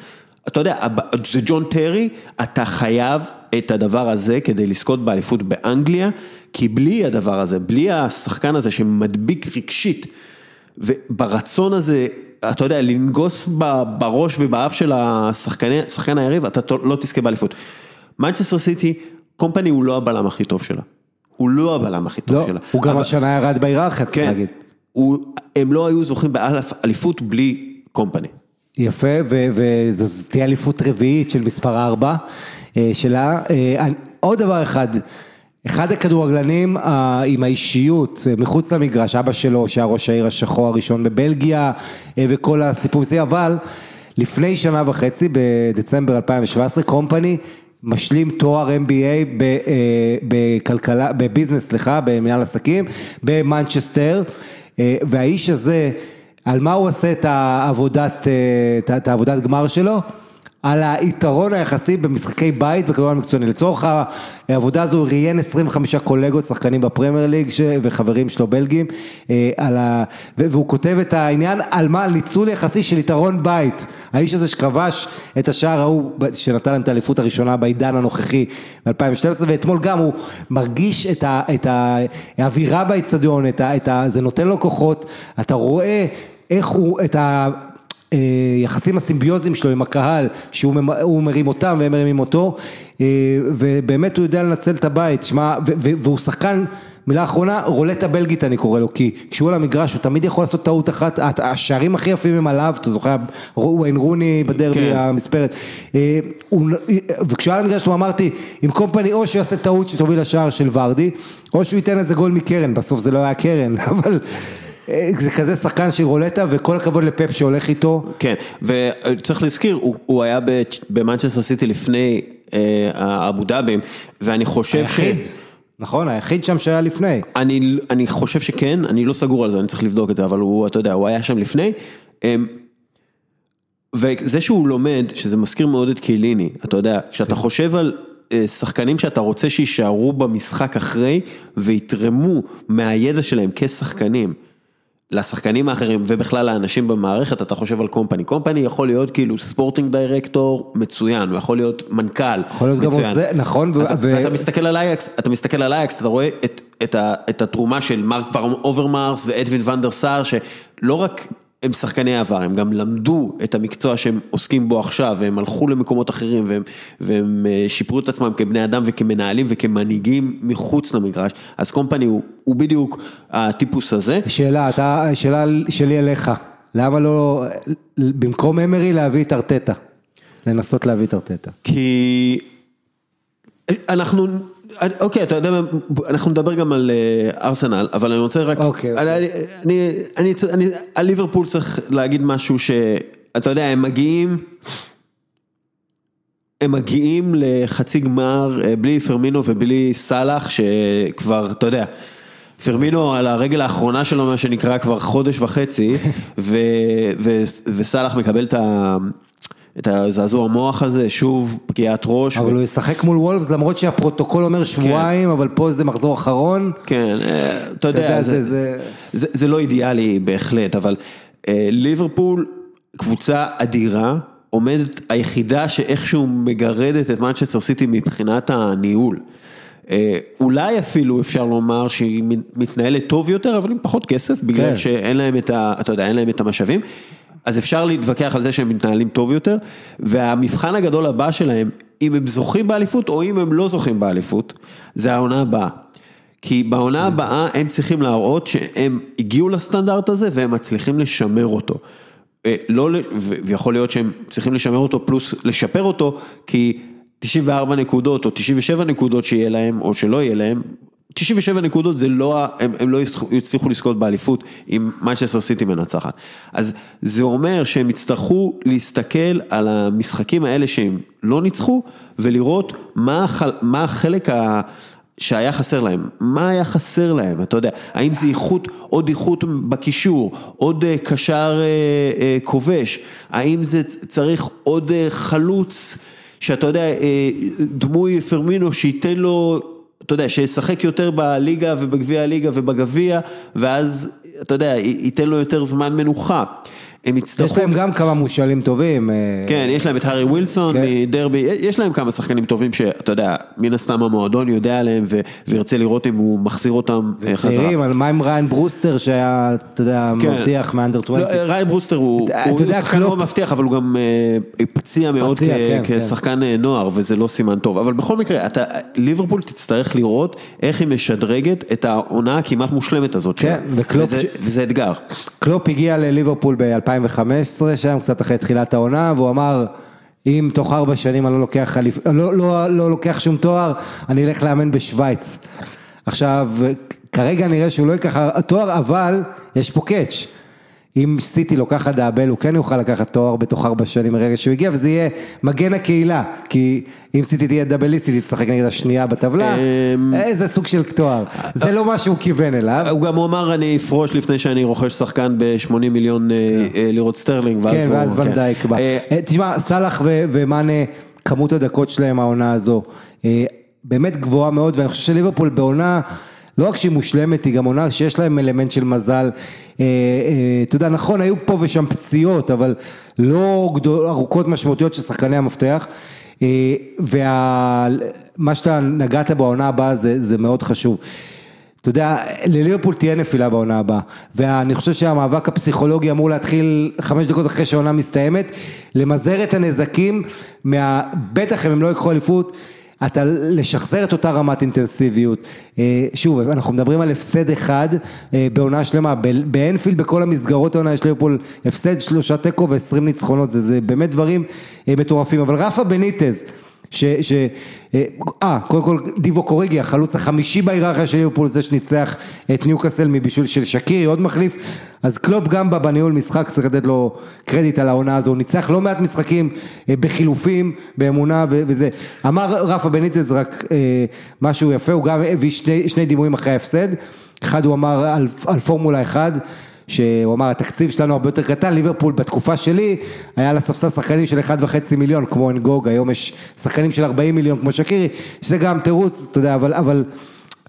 Speaker 1: אתה יודע, זה ג'ון טרי, אתה חייב את הדבר הזה כדי לזכות באליפות באנגליה, כי בלי הדבר הזה, בלי השחקן הזה שמדביק רגשית, וברצון הזה, אתה יודע, לנגוס בראש ובאף של השחקן היריב, אתה לא תזכה באליפות. מנצ'סטר סיטי, קומפני הוא לא הבלם הכי טוב שלה. הוא לא הבלם הכי טוב
Speaker 2: לא,
Speaker 1: שלה.
Speaker 2: הוא גם
Speaker 1: אבל-
Speaker 2: השנה ירד בהיררכיה, צריך
Speaker 1: כן,
Speaker 2: להגיד.
Speaker 1: הוא, הם לא היו זוכים באליפות בלי קומפני.
Speaker 2: יפה, וזו תהיה אליפות רביעית של מספר 4 שלה. אה, עוד דבר אחד, אחד הכדורגלנים אה, עם האישיות אה, מחוץ למגרש, אבא שלו שהיה ראש העיר השחור הראשון בבלגיה אה, וכל הסיפור הזה, אבל לפני שנה וחצי, בדצמבר 2017, קומפני משלים תואר MBA אה, בכלכלה, בביזנס, סליחה, במנהל עסקים, במנצ'סטר, אה, והאיש הזה, על מה הוא עושה את העבודת, אה, את העבודת גמר שלו? על היתרון היחסי במשחקי בית בכדורגל מקצועני. לצורך העבודה הזו הוא ראיין 25 קולגות שחקנים בפרמייר ליג ש... וחברים שלו בלגים, אה, ה... והוא כותב את העניין על מה, על ניצול יחסי של יתרון בית. האיש הזה שכבש את השער ההוא, שנתן להם את האליפות הראשונה בעידן הנוכחי ב-2012, ואתמול גם הוא מרגיש את, ה... את. האווירה באצטדיון, ה... זה נותן לו כוחות, אתה רואה איך הוא, את ה... אה, יחסים הסימביוזיים שלו עם הקהל, שהוא הוא מרים אותם והם מרימים אותו, אה, ובאמת הוא יודע לנצל את הבית, שמע, והוא שחקן, מילה אחרונה, רולטה בלגית אני קורא לו, כי כשהוא על המגרש הוא תמיד יכול לעשות טעות אחת, השערים הכי יפים הם עליו, אתה זוכר, וויין רוני בדרבי
Speaker 1: כן.
Speaker 2: המספרת, אה, הוא- וכשהוא על המגרש שלו אמרתי, עם קומפני או שהוא יעשה טעות שתוביל לשער של ורדי, או שהוא ייתן איזה גול מקרן, בסוף זה לא היה קרן, אבל... אה, זה כזה שחקן של רולטה וכל הכבוד לפפ שהולך איתו,
Speaker 1: כן, וצריך להזכיר, הוא, הוא היה במנצ'סטר סיטי לפני אה, האבו דאבים, ואני חושב
Speaker 2: היחיד,
Speaker 1: ש...
Speaker 2: נכון, היחיד שם שהיה לפני.
Speaker 1: אני, אני חושב שכן, אני לא סגור על זה, אני צריך לבדוק את זה, אבל הוא, אתה יודע, הוא היה שם לפני. אמ, וזה שהוא לומד, שזה מזכיר מאוד את קיליני, אתה יודע, כשאתה חושב על אה, שחקנים שאתה רוצה שיישארו במשחק אחרי ויתרמו מהידע שלהם כשחקנים. לשחקנים האחרים ובכלל לאנשים במערכת, אתה חושב על קומפני. קומפני יכול להיות כאילו ספורטינג דירקטור מצוין, הוא יכול להיות מנכ"ל
Speaker 2: יכול להיות גם. עוזר, נכון, ו-
Speaker 1: אתה,
Speaker 2: ו-
Speaker 1: ואתה מסתכל על אייקס, אתה מסתכל על אייקס, אתה רואה את, את, את התרומה של מרק אוברמארס ואדווין ונדר סאר, שלא רק הם שחקני עבר, הם גם למדו את המקצוע שהם עוסקים בו עכשיו, והם הלכו למקומות אחרים, והם, והם אה, שיפרו את עצמם כבני אדם וכמנהלים וכמנהיגים מחוץ למגרש, אז קומפני הוא, הוא בדיוק הטיפוס הזה.
Speaker 2: שאלה, אתה, שאלה שלי אליך, למה לא, במקום אמרי להביא את ארטטה? לנסות להביא את ארטטה.
Speaker 1: כי אנחנו, אוקיי, אתה יודע, אנחנו נדבר גם על אה, ארסנל, אבל אני רוצה רק,
Speaker 2: אוקיי,
Speaker 1: אני, אני, על ליברפול צריך להגיד משהו שאתה יודע, הם מגיעים, הם מגיעים לחצי גמר אה, בלי פרמינו ובלי סאלח, שכבר, אתה יודע, פרמינו על הרגל האחרונה שלו, מה שנקרא, כבר חודש וחצי, וסאלח מקבל את ה... את הזעזוע המוח הזה, שוב פגיעת ראש.
Speaker 2: אבל הוא ישחק מול וולפס למרות שהפרוטוקול אומר שבועיים, אבל פה זה מחזור אחרון.
Speaker 1: כן, אה, אתה
Speaker 2: יודע, זה,
Speaker 1: זה,
Speaker 2: זה,
Speaker 1: זה, זה לא אידיאלי בהחלט, אבל אה, ליברפול קבוצה אדירה, עומדת היחידה שאיכשהו מגרדת את מנצ'סטר סיטי מבחינת הניהול. אה, אולי אפילו אפשר לומר שהיא מתנהלת טוב יותר, אבל עם פחות כסף, בגלל
Speaker 2: כן.
Speaker 1: שאין להם את ה... אתה יודע, אין להם את המשאבים. אז אפשר להתווכח על זה שהם מתנהלים טוב יותר, והמבחן הגדול הבא שלהם, אם הם זוכים באליפות או אם הם לא זוכים באליפות, זה העונה הבאה. כי בעונה הבאה הם צריכים להראות שהם הגיעו לסטנדרט הזה והם מצליחים לשמר אותו. אה, לא, ויכול להיות שהם צריכים לשמר אותו פלוס לשפר אותו, כי 94 נקודות או 97 נקודות שיהיה להם או שלא יהיה להם, 97 נקודות זה לא, הם, הם לא יצליחו- לזכות באליפות אם מנצ'סטר סיטי מנצחת. אז זה אומר שהם יצטרכו להסתכל על המשחקים האלה שהם לא ניצחו ולראות מה, החל, מה החלק ה... שהיה חסר להם, מה היה חסר להם, אתה יודע, האם זה איכות, עוד איכות בקישור, עוד אה, קשר אה, אה, כובש, האם זה צריך עוד אה, חלוץ, שאתה יודע, אה, דמוי פרמינו שייתן לו, אתה יודע, שישחק יותר בליגה ובגביע הליגה ובגביע, ואז, אתה יודע, ייתן לו יותר זמן מנוחה. הם
Speaker 2: יש
Speaker 1: יצטרכו...
Speaker 2: להם גם כמה מושאלים טובים. אה,
Speaker 1: כן, יש להם את הארי ווילסון
Speaker 2: כן.
Speaker 1: מדרבי, יש להם כמה שחקנים טובים שאתה יודע, מן הסתם המועדון יודע עליהם ו- וירצה לראות אם הוא מחזיר אותם אה, חזרה.
Speaker 2: צעירים, על מה עם ריין ברוסטר שהיה, אתה יודע,
Speaker 1: כן.
Speaker 2: מבטיח מאנדר 20.
Speaker 1: לא, ריין ברוסטר הוא
Speaker 2: אתה-
Speaker 1: הוא
Speaker 2: יודע,
Speaker 1: שחקן מאוד מבטיח, אבל הוא גם אה, פציע מאוד
Speaker 2: כן, כן.
Speaker 1: כשחקן אה, נוער, וזה לא סימן טוב. אבל בכל מקרה, אתה- ליברפול תצטרך לראות איך היא משדרגת את העונה הכמעט מושלמת הזאת
Speaker 2: כן. וקלופ
Speaker 1: וזה- אתגר.
Speaker 2: קלופ הגיע לליברפול ב-2015 שם, קצת אחרי תחילת העונה, והוא אמר, אם תוך ארבע שנים אני לא לוקח, אליפ- לא, לא, לא לוקח שום תואר, אני אלך לאמן בשוויץ. עכשיו, כרגע נראה שהוא לא ייקח תואר, אבל יש פה קאץ'. אם סיטי לוקחת דאבל, הוא כן יוכל לקחת תואר בתוך ארבע שנים מרגע שהוא הגיע, וזה יהיה מגן הקהילה, כי אם סיטי תהיה דאבליסטית, היא תשחק נגד השנייה בטבלה,
Speaker 1: אמ,
Speaker 2: איזה סוג של תואר. זה לא מה שהוא כיוון אליו.
Speaker 1: הוא גם אמר אני אפרוש לפני שאני רוכש שחקן ב-80 מיליון אה, אה, לירות סטרלינג. ואז
Speaker 2: כן,
Speaker 1: הוא-
Speaker 2: ואז ון דייק בא.
Speaker 1: אה,
Speaker 2: תשמע, סאלח ומאנה, כמות הדקות שלהם העונה הזו, באמת גבוהה מאוד, ואני חושב שליברפול בעונה, לא רק שהיא מושלמת, היא גם עונה שיש להם אלמנט של מזל. אה, אה, אתה יודע, נכון, היו פה ושם פציעות, אבל לא ארוכות משמעותיות של שחקני המפתח. ומה שאתה נגעת בעונה הבאה זה, זה מאוד חשוב. אתה יודע, לליברפול תהיה נפילה בעונה הבאה, ואני חושב שהמאבק הפסיכולוגי אמור להתחיל חמש דקות אחרי שהעונה מסתיימת, למזער את הנזקים, מה... בטח אם הם לא ייקחו אליפות, אתה לשחזר את אותה רמת אינטנסיביות. אה, שוב, אנחנו מדברים על הפסד אחד אה, בעונה שלמה, באנפילד בכל המסגרות העונה יש ליברפול הפסד שלושה תיקו ועשרים ניצחונות, זה, זה באמת דברים אה, מטורפים, אבל רפה בניטז, ש... ש אה, אה, קודם כל דיבוק אוריגי, החלוץ החמישי בהיררכיה של ליברפול, זה שניצח את ניוקאסל מבישול של שקירי, עוד מחליף, אז קלופ גם בא בניהול משחק, צריך לתת לו קרדיט על העונה הזו, הוא ניצח לא מעט משחקים אה, בחילופים, באמונה ו- וזה. אמר רפה בניטז רק אה, משהו יפה, הוא גם הביא שני, שני דימויים אחרי ההפסד, אחד הוא אמר על, על פורמולה אחד, שהוא אמר התקציב שלנו הרבה יותר קטן, ליברפול בתקופה שלי היה על הספסל שחקנים של 1.5 מיליון כמו אנגוג, היום יש שחקנים של 40 מיליון כמו שקירי, שזה גם תירוץ, אתה יודע, אבל, אבל,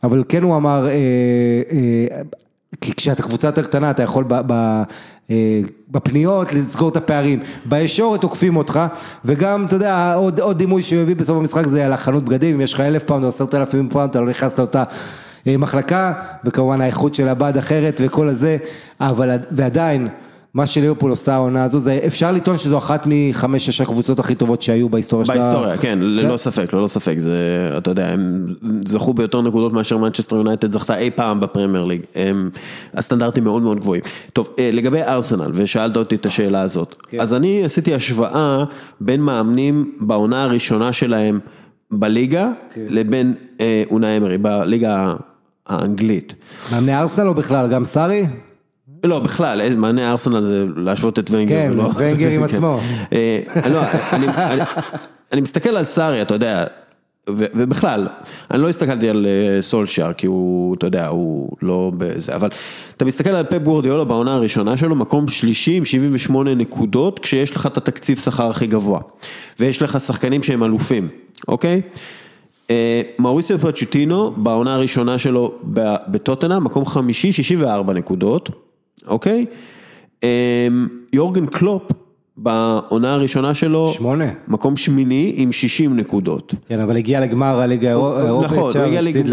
Speaker 2: אבל כן הוא אמר, אה, אה, כי כשאתה קבוצה יותר קטנה אתה יכול ב, ב, אה, בפניות לסגור את הפערים, בישורת תוקפים אותך וגם אתה יודע עוד, עוד דימוי שהוא הביא בסוף המשחק זה על החנות בגדים, אם יש לך אלף פאונד או עשרת אלפים פאונד אתה לא נכנס לאותה מחלקה וכמובן האיכות של הבד אחרת וכל הזה, אבל ועדיין מה שליברפול עושה העונה הזו, זה אפשר לטעון שזו אחת מחמש שש הקבוצות הכי טובות שהיו בהיסטוריה
Speaker 1: שלה. בהיסטוריה, כן, ללא ספק, ללא ספק, זה, אתה יודע, הם זכו ביותר נקודות מאשר מנצ'סטר יונייטד זכתה אי פעם בפרמייר ליג, הם הסטנדרטים מאוד מאוד גבוהים. טוב, אה, לגבי ארסנל, ושאלת אותי את השאלה הזאת, כן. אז אני עשיתי השוואה בין מאמנים בעונה הראשונה שלהם בליגה, כן. לבין אה, אונה אמרי, בליגה האנגלית.
Speaker 2: מאמני ארסנל או בכלל, גם סארי?
Speaker 1: לא, בכלל, מענה ארסנל זה להשוות את ונגר.
Speaker 2: כן, ונגר עם
Speaker 1: כן.
Speaker 2: עצמו.
Speaker 1: אה, לא, אני מסתכל על סארי, אתה יודע, ובכלל, אני לא הסתכלתי על אה, סולשיאר, כי הוא, אתה יודע, הוא לא בזה, אבל אתה מסתכל על פפ גורדיאולה בעונה הראשונה שלו, מקום שלישי עם 78 נקודות, כשיש לך את התקציב שכר הכי גבוה, ויש לך שחקנים שהם אלופים, אוקיי? אה, מאוריסיו פצ'וטינו, בעונה הראשונה שלו בטוטנה, מקום חמישי, 64 נקודות. אוקיי? אמ, יורגן קלופ בעונה הראשונה שלו,
Speaker 2: שמונה,
Speaker 1: מקום שמיני עם 60 נקודות.
Speaker 2: כן, אבל הגיע לגמר הליגה האירופית,
Speaker 1: נכון, הוא הגיע, לג...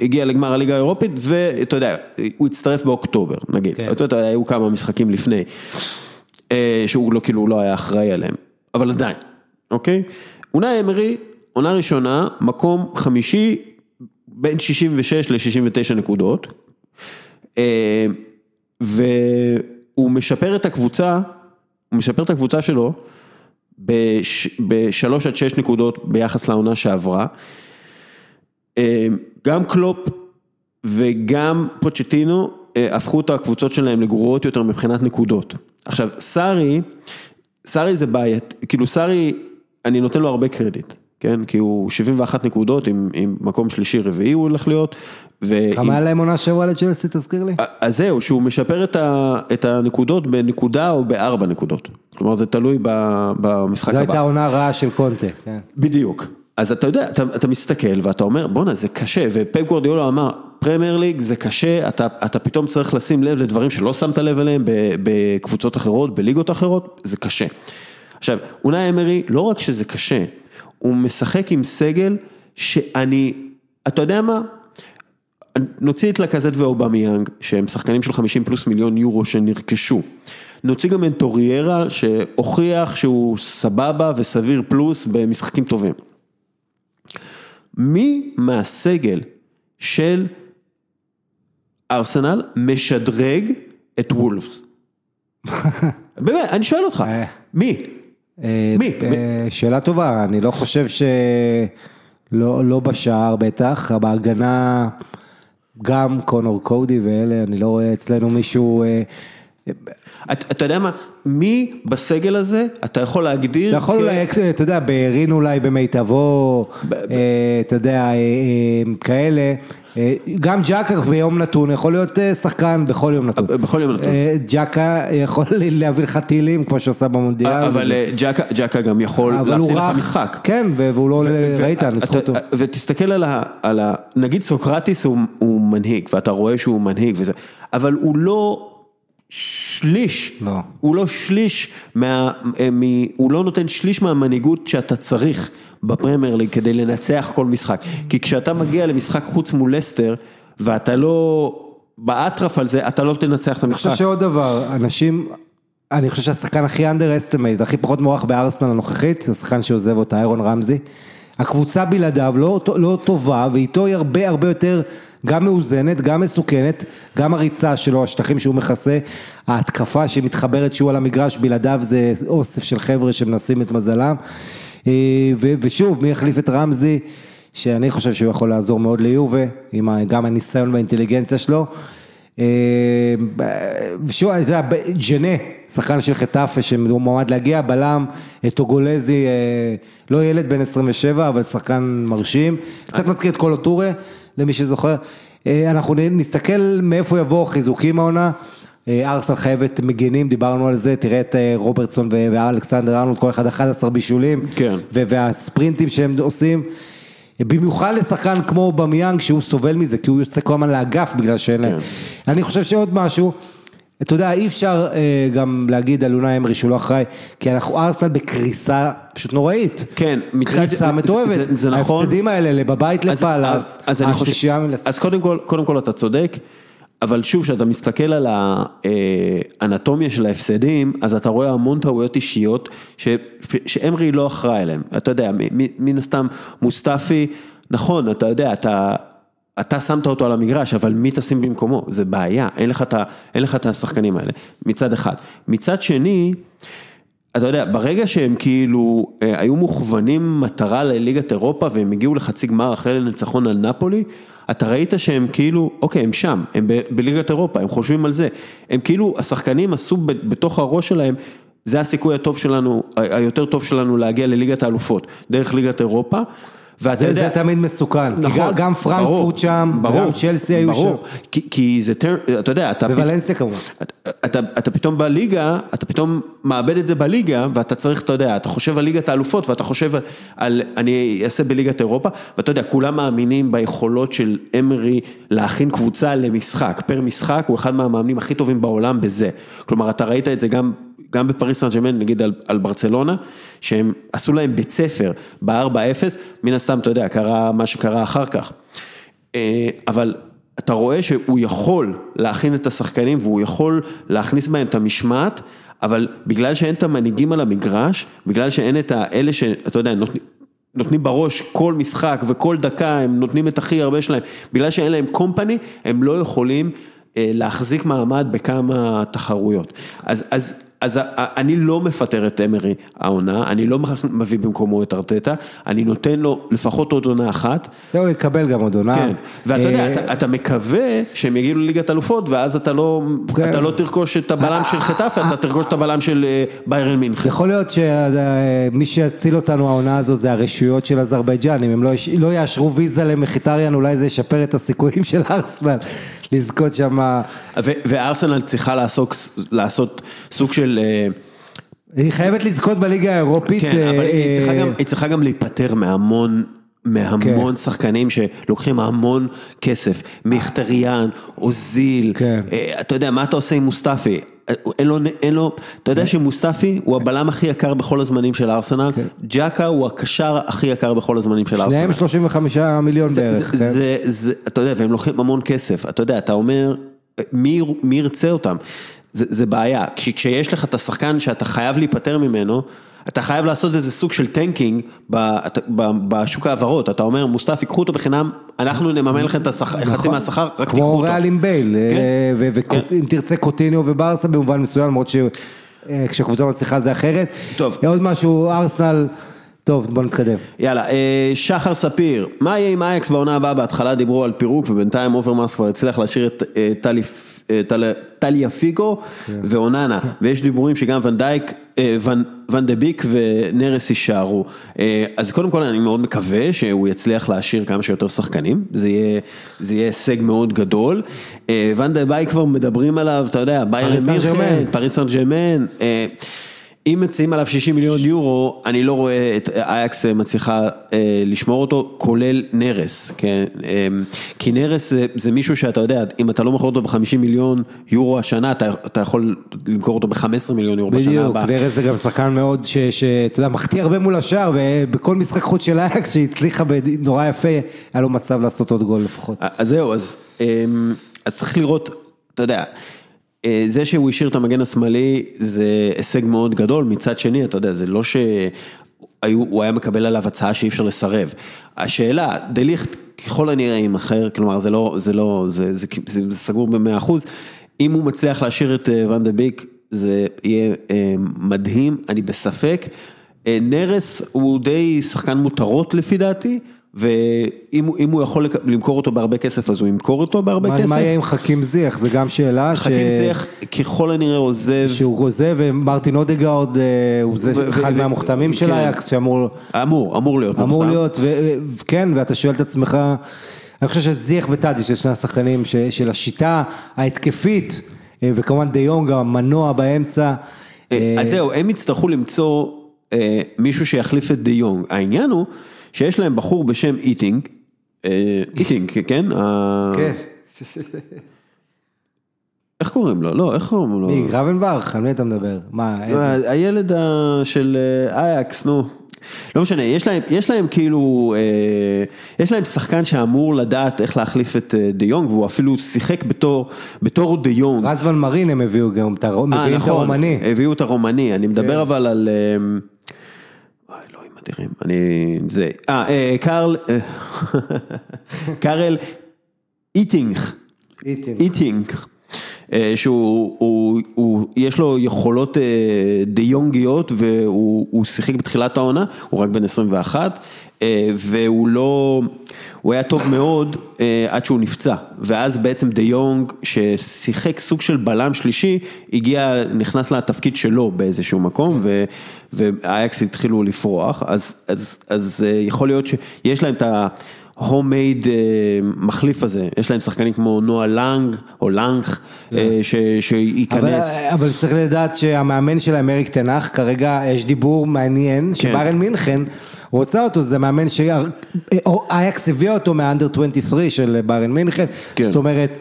Speaker 1: הגיע לגמר הליגה האירופית, ואתה יודע, הוא הצטרף באוקטובר, נגיד, כן. אתה יודע, היו כמה משחקים לפני, אה, שהוא לא, כאילו, לא היה אחראי עליהם, אבל עדיין, אוקיי? אונאי אמרי, עונה ראשונה, מקום חמישי, בין 66 ל-69 נקודות. אה, והוא משפר את הקבוצה, הוא משפר את הקבוצה שלו בשלוש עד שש נקודות ביחס לעונה שעברה. אה, גם קלופ וגם פוצ'טינו אה, הפכו את הקבוצות שלהם לגרועות יותר מבחינת נקודות. עכשיו, סארי, סארי זה בעיית, כאילו סארי, אני נותן לו הרבה קרדיט. כן, כי הוא 71 נקודות עם, עם מקום שלישי רביעי הוא הולך להיות.
Speaker 2: כמה היה להם עונה שעברה לצ'לסי תזכיר לי?
Speaker 1: אז זהו, שהוא משפר את, ה, את הנקודות בנקודה או בארבע נקודות. כלומר זה תלוי במשחק
Speaker 2: הבא.
Speaker 1: זו
Speaker 2: הייתה עונה רעה של קונטה. כן.
Speaker 1: בדיוק. אז אתה יודע, אתה, אתה מסתכל ואתה אומר בואנה זה קשה, ופפ גורדיאולו אמר פרמייר ליג זה קשה, אתה, אתה פתאום צריך לשים לב לדברים שלא שמת לב אליהם בקבוצות אחרות, בליגות אחרות, זה קשה. עכשיו, אונאי אמרי, לא רק שזה קשה, הוא משחק עם סגל שאני, אתה יודע מה? נוציא את לקזט ואובמיאנג, שהם שחקנים של 50 פלוס מיליון יורו שנרכשו. נוציא גם את טוריירה שהוכיח שהוא סבבה וסביר פלוס במשחקים טובים. מי מהסגל של ארסנל משדרג את וולפס? באמת, אני שואל אותך, אה. מי?
Speaker 2: אה, מי? אה, שאלה טובה, אני לא חושב ש... לא, לא בשער בטח, בהגנה גם קונור קודי ואלה, אני לא רואה אצלנו מישהו... אה,
Speaker 1: אתה יודע מה, מי בסגל הזה, אתה יכול להגדיר...
Speaker 2: אתה יכול אתה יודע, בארין אולי במיטבו, אתה יודע, כאלה. גם ג'קה ביום נתון יכול להיות אה, שחקן בכל יום נתון.
Speaker 1: בכל יום נתון.
Speaker 2: אה, ג'קה יכול להביא לך טילים כמו שעושה במונדיאל.
Speaker 1: אבל אה, ג'קה גם יכול להפסיד לך משחק.
Speaker 2: כן, והוא לא, ראית, ניצחו אותו.
Speaker 1: ותסתכל על ה... נגיד סוקרטיס הוא מנהיג, ואתה רואה שהוא מנהיג וזה, אבל הוא לא... שליש,
Speaker 2: לא.
Speaker 1: הוא לא שליש, מה, מ, הוא לא נותן שליש מהמנהיגות שאתה צריך בפרמייר ליג כדי לנצח כל משחק. כי כשאתה מגיע למשחק חוץ מול לסטר, ואתה לא באטרף על זה, אתה לא תנצח את המשחק.
Speaker 2: אני חושב שעוד דבר, אנשים, אני חושב שהשחקן הכי underestimate, הכי פחות מוערך בארסנל הנוכחית, זה השחקן שעוזב אותה, איירון רמזי. הקבוצה בלעדיו לא, לא טובה, ואיתו היא הרבה הרבה יותר גם מאוזנת, גם מסוכנת, גם הריצה שלו, השטחים שהוא מכסה, ההתקפה שמתחברת שהוא על המגרש, בלעדיו זה אוסף של חבר'ה שמנסים את מזלם. אה, ושוב, מי יחליף את רמזי, שאני חושב שהוא יכול לעזור מאוד ליובה, עם גם הניסיון והאינטליגנציה שלו. אה, ושוב, אתה יודע, ג'נה, שחקן של חטאפה שהוא מועמד להגיע, בלם, טוגולזי, אה, לא ילד בן 27, אבל שחקן מרשים, קצת מזכיר את קולו טורה, למי שזוכר. אנחנו נסתכל מאיפה יבואו חיזוקים העונה. אה, ארסנל חייבת מגינים, דיברנו על זה, תראה את אה, רוברטסון ואלכסנדר ארנולד, כל אחד 11 בישולים,
Speaker 1: כן.
Speaker 2: והספרינטים שהם עושים, במיוחד לשחקן כמו במיאנג שהוא סובל מזה, כי הוא יוצא כל הזמן לאגף בגלל שאין להם.
Speaker 1: כן.
Speaker 2: אני חושב שעוד משהו, אתה יודע, אי אפשר אה, גם להגיד על אונאי אמרי שהוא לא אחראי, כי אנחנו ארסנל בקריסה פשוט נוראית.
Speaker 1: כן,
Speaker 2: קריסה
Speaker 1: זה-
Speaker 2: מטורפת.
Speaker 1: זה- זה נכון.
Speaker 2: ההפסדים האלה בבית לפאלאס, השלישייה מלס-
Speaker 1: אז קודם כל, קודם כל אתה צודק, אבל שוב, כשאתה מסתכל על האנטומיה של ההפסדים, אז אתה רואה המון טעויות אישיות ש- שאמרי לא אחראי עליהן. אתה יודע, מן הסתם מוסטפי, נכון, אתה יודע, אתה... אתה שמת אותו על המגרש, אבל מי תשים במקומו? זה בעיה, אין לך את אין לך את השחקנים האלה, מצד אחד. מצד שני, אתה יודע, ברגע שהם כאילו אה, היו מוכוונים מטרה לליגת אירופה והם הגיעו לחצי גמר אחרי ניצחון על נפולי, אתה ראית שהם כאילו, אוקיי, הם שם, הם בליגת אירופה, הם חושבים על זה. הם כאילו, השחקנים עשו בתוך הראש שלהם, זה הסיכוי הטוב שלנו, היותר טוב שלנו להגיע לליגת האלופות, דרך ליגת אירופה. ואתה
Speaker 2: זה,
Speaker 1: יודע,
Speaker 2: זה תמיד מסוכן, כי
Speaker 1: נכון,
Speaker 2: גם, גם פרנקפורט שם,
Speaker 1: ברור,
Speaker 2: גם צ'לסי היו
Speaker 1: ברור,
Speaker 2: שם,
Speaker 1: כי, כי זה, טר- אתה יודע, אתה...
Speaker 2: בוולנסיה כמובן.
Speaker 1: אתה, אתה, אתה פתאום בליגה, אתה פתאום מאבד את זה בליגה, ואתה צריך, אתה יודע, אתה חושב על ליגת האלופות, ואתה חושב על, על אני אעשה בליגת אירופה, ואתה יודע, כולם מאמינים ביכולות של אמרי להכין קבוצה למשחק, פר משחק, הוא אחד מהמאמנים הכי טובים בעולם בזה. כלומר, אתה ראית את זה גם, גם בפריס סן ג'מאן, נגיד על, על ברצלונה, שהם עשו להם בית ספר ב-4-0, מן הסתם, אתה יודע, קרה מה שקרה אחר כך. אה, אבל אתה רואה שהוא יכול להכין את השחקנים והוא יכול להכניס בהם את המשמעת, אבל בגלל שאין את המנהיגים על המגרש, בגלל שאין את האלה שאתה יודע, נותנים, נותנים בראש כל משחק וכל דקה, הם נותנים את הכי הרבה שלהם, בגלל שאין להם קומפני, הם לא יכולים אה, להחזיק מעמד בכמה תחרויות. אז, אז אז אני לא מפטר את אמרי העונה, אני לא מביא במקומו את ארטטה, אני נותן לו לפחות עוד עונה אחת.
Speaker 2: הוא יקבל גם עוד עונה.
Speaker 1: כן, ואתה יודע,
Speaker 2: אה,
Speaker 1: אתה, מקווה שהם יגיעו לליגת אלופות, ואז אתה לא,
Speaker 2: כן.
Speaker 1: אתה לא תרכוש את הבלם של חטאפה, אתה תרכוש את הבלם של אה, ביירן מינכן.
Speaker 2: יכול להיות שמי שיציל אותנו העונה הזו זה הרשויות של אזרבייג'אן, אם הם לא, לא יאשרו ויזה למחיטריאן אולי זה ישפר את הסיכויים של ארסנל לזכות שם,
Speaker 1: וארסנל צריכה לעסוק, לעשות סוג של... אה,
Speaker 2: היא חייבת לזכות בליגה האירופית,
Speaker 1: כן, אבל היא צריכה
Speaker 2: אה,
Speaker 1: גם, היא צריכה גם להיפטר מהמון, מהמון שחקנים שלוקחים המון כסף, מיכטריאן, אוזיל,
Speaker 2: כן.
Speaker 1: אה, אתה יודע, מה אתה עושה עם מוסטפי? אין לו, אין לו, אתה יודע שמוסטפי הוא הבלם הכי יקר בכל הזמנים של ארסנל, ג'קה הוא הקשר הכי יקר בכל הזמנים של ארסנל.
Speaker 2: שניהם 35 מיליון
Speaker 1: זה,
Speaker 2: בערך,
Speaker 1: זה,
Speaker 2: כן.
Speaker 1: זה, זה, אתה יודע, והם לוקחים המון כסף, אתה יודע, אתה אומר, מי, מי ירצה אותם? זה, זה בעיה, כי כשיש לך את השחקן שאתה חייב להיפטר ממנו, אתה חייב לעשות איזה סוג של tanking בשוק ההעברות, אתה אומר, מוסטפי, קחו אותו בחינם, אנחנו נממן לכם את השכר, חצי מהשכר, רק תיקחו
Speaker 2: נכון. כמו
Speaker 1: אותו.
Speaker 2: ריאל עם בייל, אה,
Speaker 1: כן.
Speaker 2: ואם תרצה קוטיניו וברסה במובן מסוים, למרות שכשקבוצה מצליחה זה אחרת.
Speaker 1: טוב.
Speaker 2: עוד משהו, ארסנל, טוב בוא נתקדם.
Speaker 1: יאללה, אה, שחר ספיר, מה יהיה עם אייקס בעונה הבאה? בהתחלה דיברו על פירוק ובינתיים אוברמאס כבר הצליח להשאיר את אה, טלי- אה, טל- טליאפיקו ואונאנה, ויש דיבורים שגם ונדייק, אה, ון- דה ביק ונרס יישארו. אה, אז קודם כל אני מאוד מקווה שהוא יצליח להשאיר כמה שיותר שחקנים, זה יהיה, זה יהיה הישג מאוד גדול. אה, ון דה בייק כבר מדברים עליו, אתה יודע,
Speaker 2: באיירן
Speaker 1: מינכן. פריס סן ג'רמן. אה, אם מציעים עליו 60 מיליון יורו, אני לא רואה את אייקס מצליחה אה, לשמור אותו, כולל נרס, כן? אה, כי נרס זה, זה מישהו שאתה יודע, אם אתה לא מוכר אותו ב-50 מיליון יורו השנה, אתה, אתה יכול למכור אותו ב-15 מיליון יורו בשנה
Speaker 2: בדיוק,
Speaker 1: הבאה.
Speaker 2: נראה זה גם שחקן מאוד, ש- שאתה יודע, מחטיא הרבה מול השער, ובכל משחק חוץ של אייקס שהצליחה נורא יפה, היה לו מצב לעשות עוד גול לפחות.
Speaker 1: אז זהו, אז, אמ, אז צריך לראות, אתה יודע, אה, זה שהוא השאיר את המגן השמאלי זה הישג מאוד גדול, מצד שני, אתה יודע, זה לא שהוא היה מקבל עליו הצעה שאי אפשר לסרב. השאלה, דליכט ככל הנראה יימכר, כלומר זה לא, זה לא, זה, זה, זה, זה סגור במאה אחוז, אם הוא מצליח להשאיר את אה, ואן דה ביק, זה יהיה אה, מדהים, אני בספק. אה, נרס הוא די שחקן מותרות לפי דעתי, ואם הוא- יכול למכור אותו בהרבה כסף, אז הוא ימכור אותו בהרבה כסף.
Speaker 2: מה יהיה עם חכים זיח? זה גם שאלה ש-
Speaker 1: חכים זיח ככל הנראה עוזב,
Speaker 2: שהוא עוזב, ומרטין אודגרד אה, הוא זה אחד מהמוחתמים של
Speaker 1: כן.
Speaker 2: אייקס, שאמור
Speaker 1: אמור, אמור להיות.
Speaker 2: אמור
Speaker 1: מוכתב.
Speaker 2: להיות, כן, ואתה שואל את עצמך, אני חושב שזיח וטאדי, של שני השחקנים של השיטה ההתקפית, אה, וכמובן דה יונג המנוע באמצע.
Speaker 1: אה, אז זהו, הם יצטרכו למצוא מישהו שיחליף את דה יונג. העניין הוא שיש להם בחור בשם איטינג, אה, איטינג, כן? ה-
Speaker 2: כן.
Speaker 1: איך קוראים לו? לא, איך קוראים לו?
Speaker 2: מי, גרבנברך? על מי אתה מדבר? מה,
Speaker 1: לא,
Speaker 2: איזה?
Speaker 1: הילד של אה, אייקס, נו. לא משנה, יש להם, יש להם כאילו, אה, יש להם שחקן שאמור לדעת איך להחליף את אה, דה יונג, והוא אפילו שיחק בתור, בתור דה יונג.
Speaker 2: רזוון מרין הם הביאו גם, את
Speaker 1: אה,
Speaker 2: מביאים את
Speaker 1: נכון,
Speaker 2: הרומני.
Speaker 1: הביאו את הרומני, אני מדבר
Speaker 2: כן.
Speaker 1: אבל על... אה, אדירים, אני... זה... אה, אה, קרל... אה, קארל איטינג.
Speaker 2: איטינג.
Speaker 1: אה, שהוא, הוא, הוא, יש לו יכולות אה, די יונגיות והוא הוא שיחק בתחילת העונה, הוא רק בן 21, אה, והוא לא, הוא היה טוב מאוד אה, עד שהוא נפצע, ואז בעצם די יונג ששיחק סוג של בלם שלישי, הגיע, נכנס לתפקיד שלו באיזשהו מקום, ו, ואייקס התחילו לפרוח, אז, אז, אז אה, יכול להיות שיש להם את ה... הום-מייד מחליף הזה, יש להם שחקנים כמו נועה לנג או לנג אה, ש-
Speaker 2: אבל,
Speaker 1: שייכנס.
Speaker 2: אבל צריך לדעת שהמאמן שלהם אריק תנח, כרגע יש דיבור מעניין,
Speaker 1: כן.
Speaker 2: שבארן מינכן רוצה אותו, זה מאמן שאייקס הביאה אותו מהאנדר 23 של בארן מינכן,
Speaker 1: כן.
Speaker 2: זאת אומרת,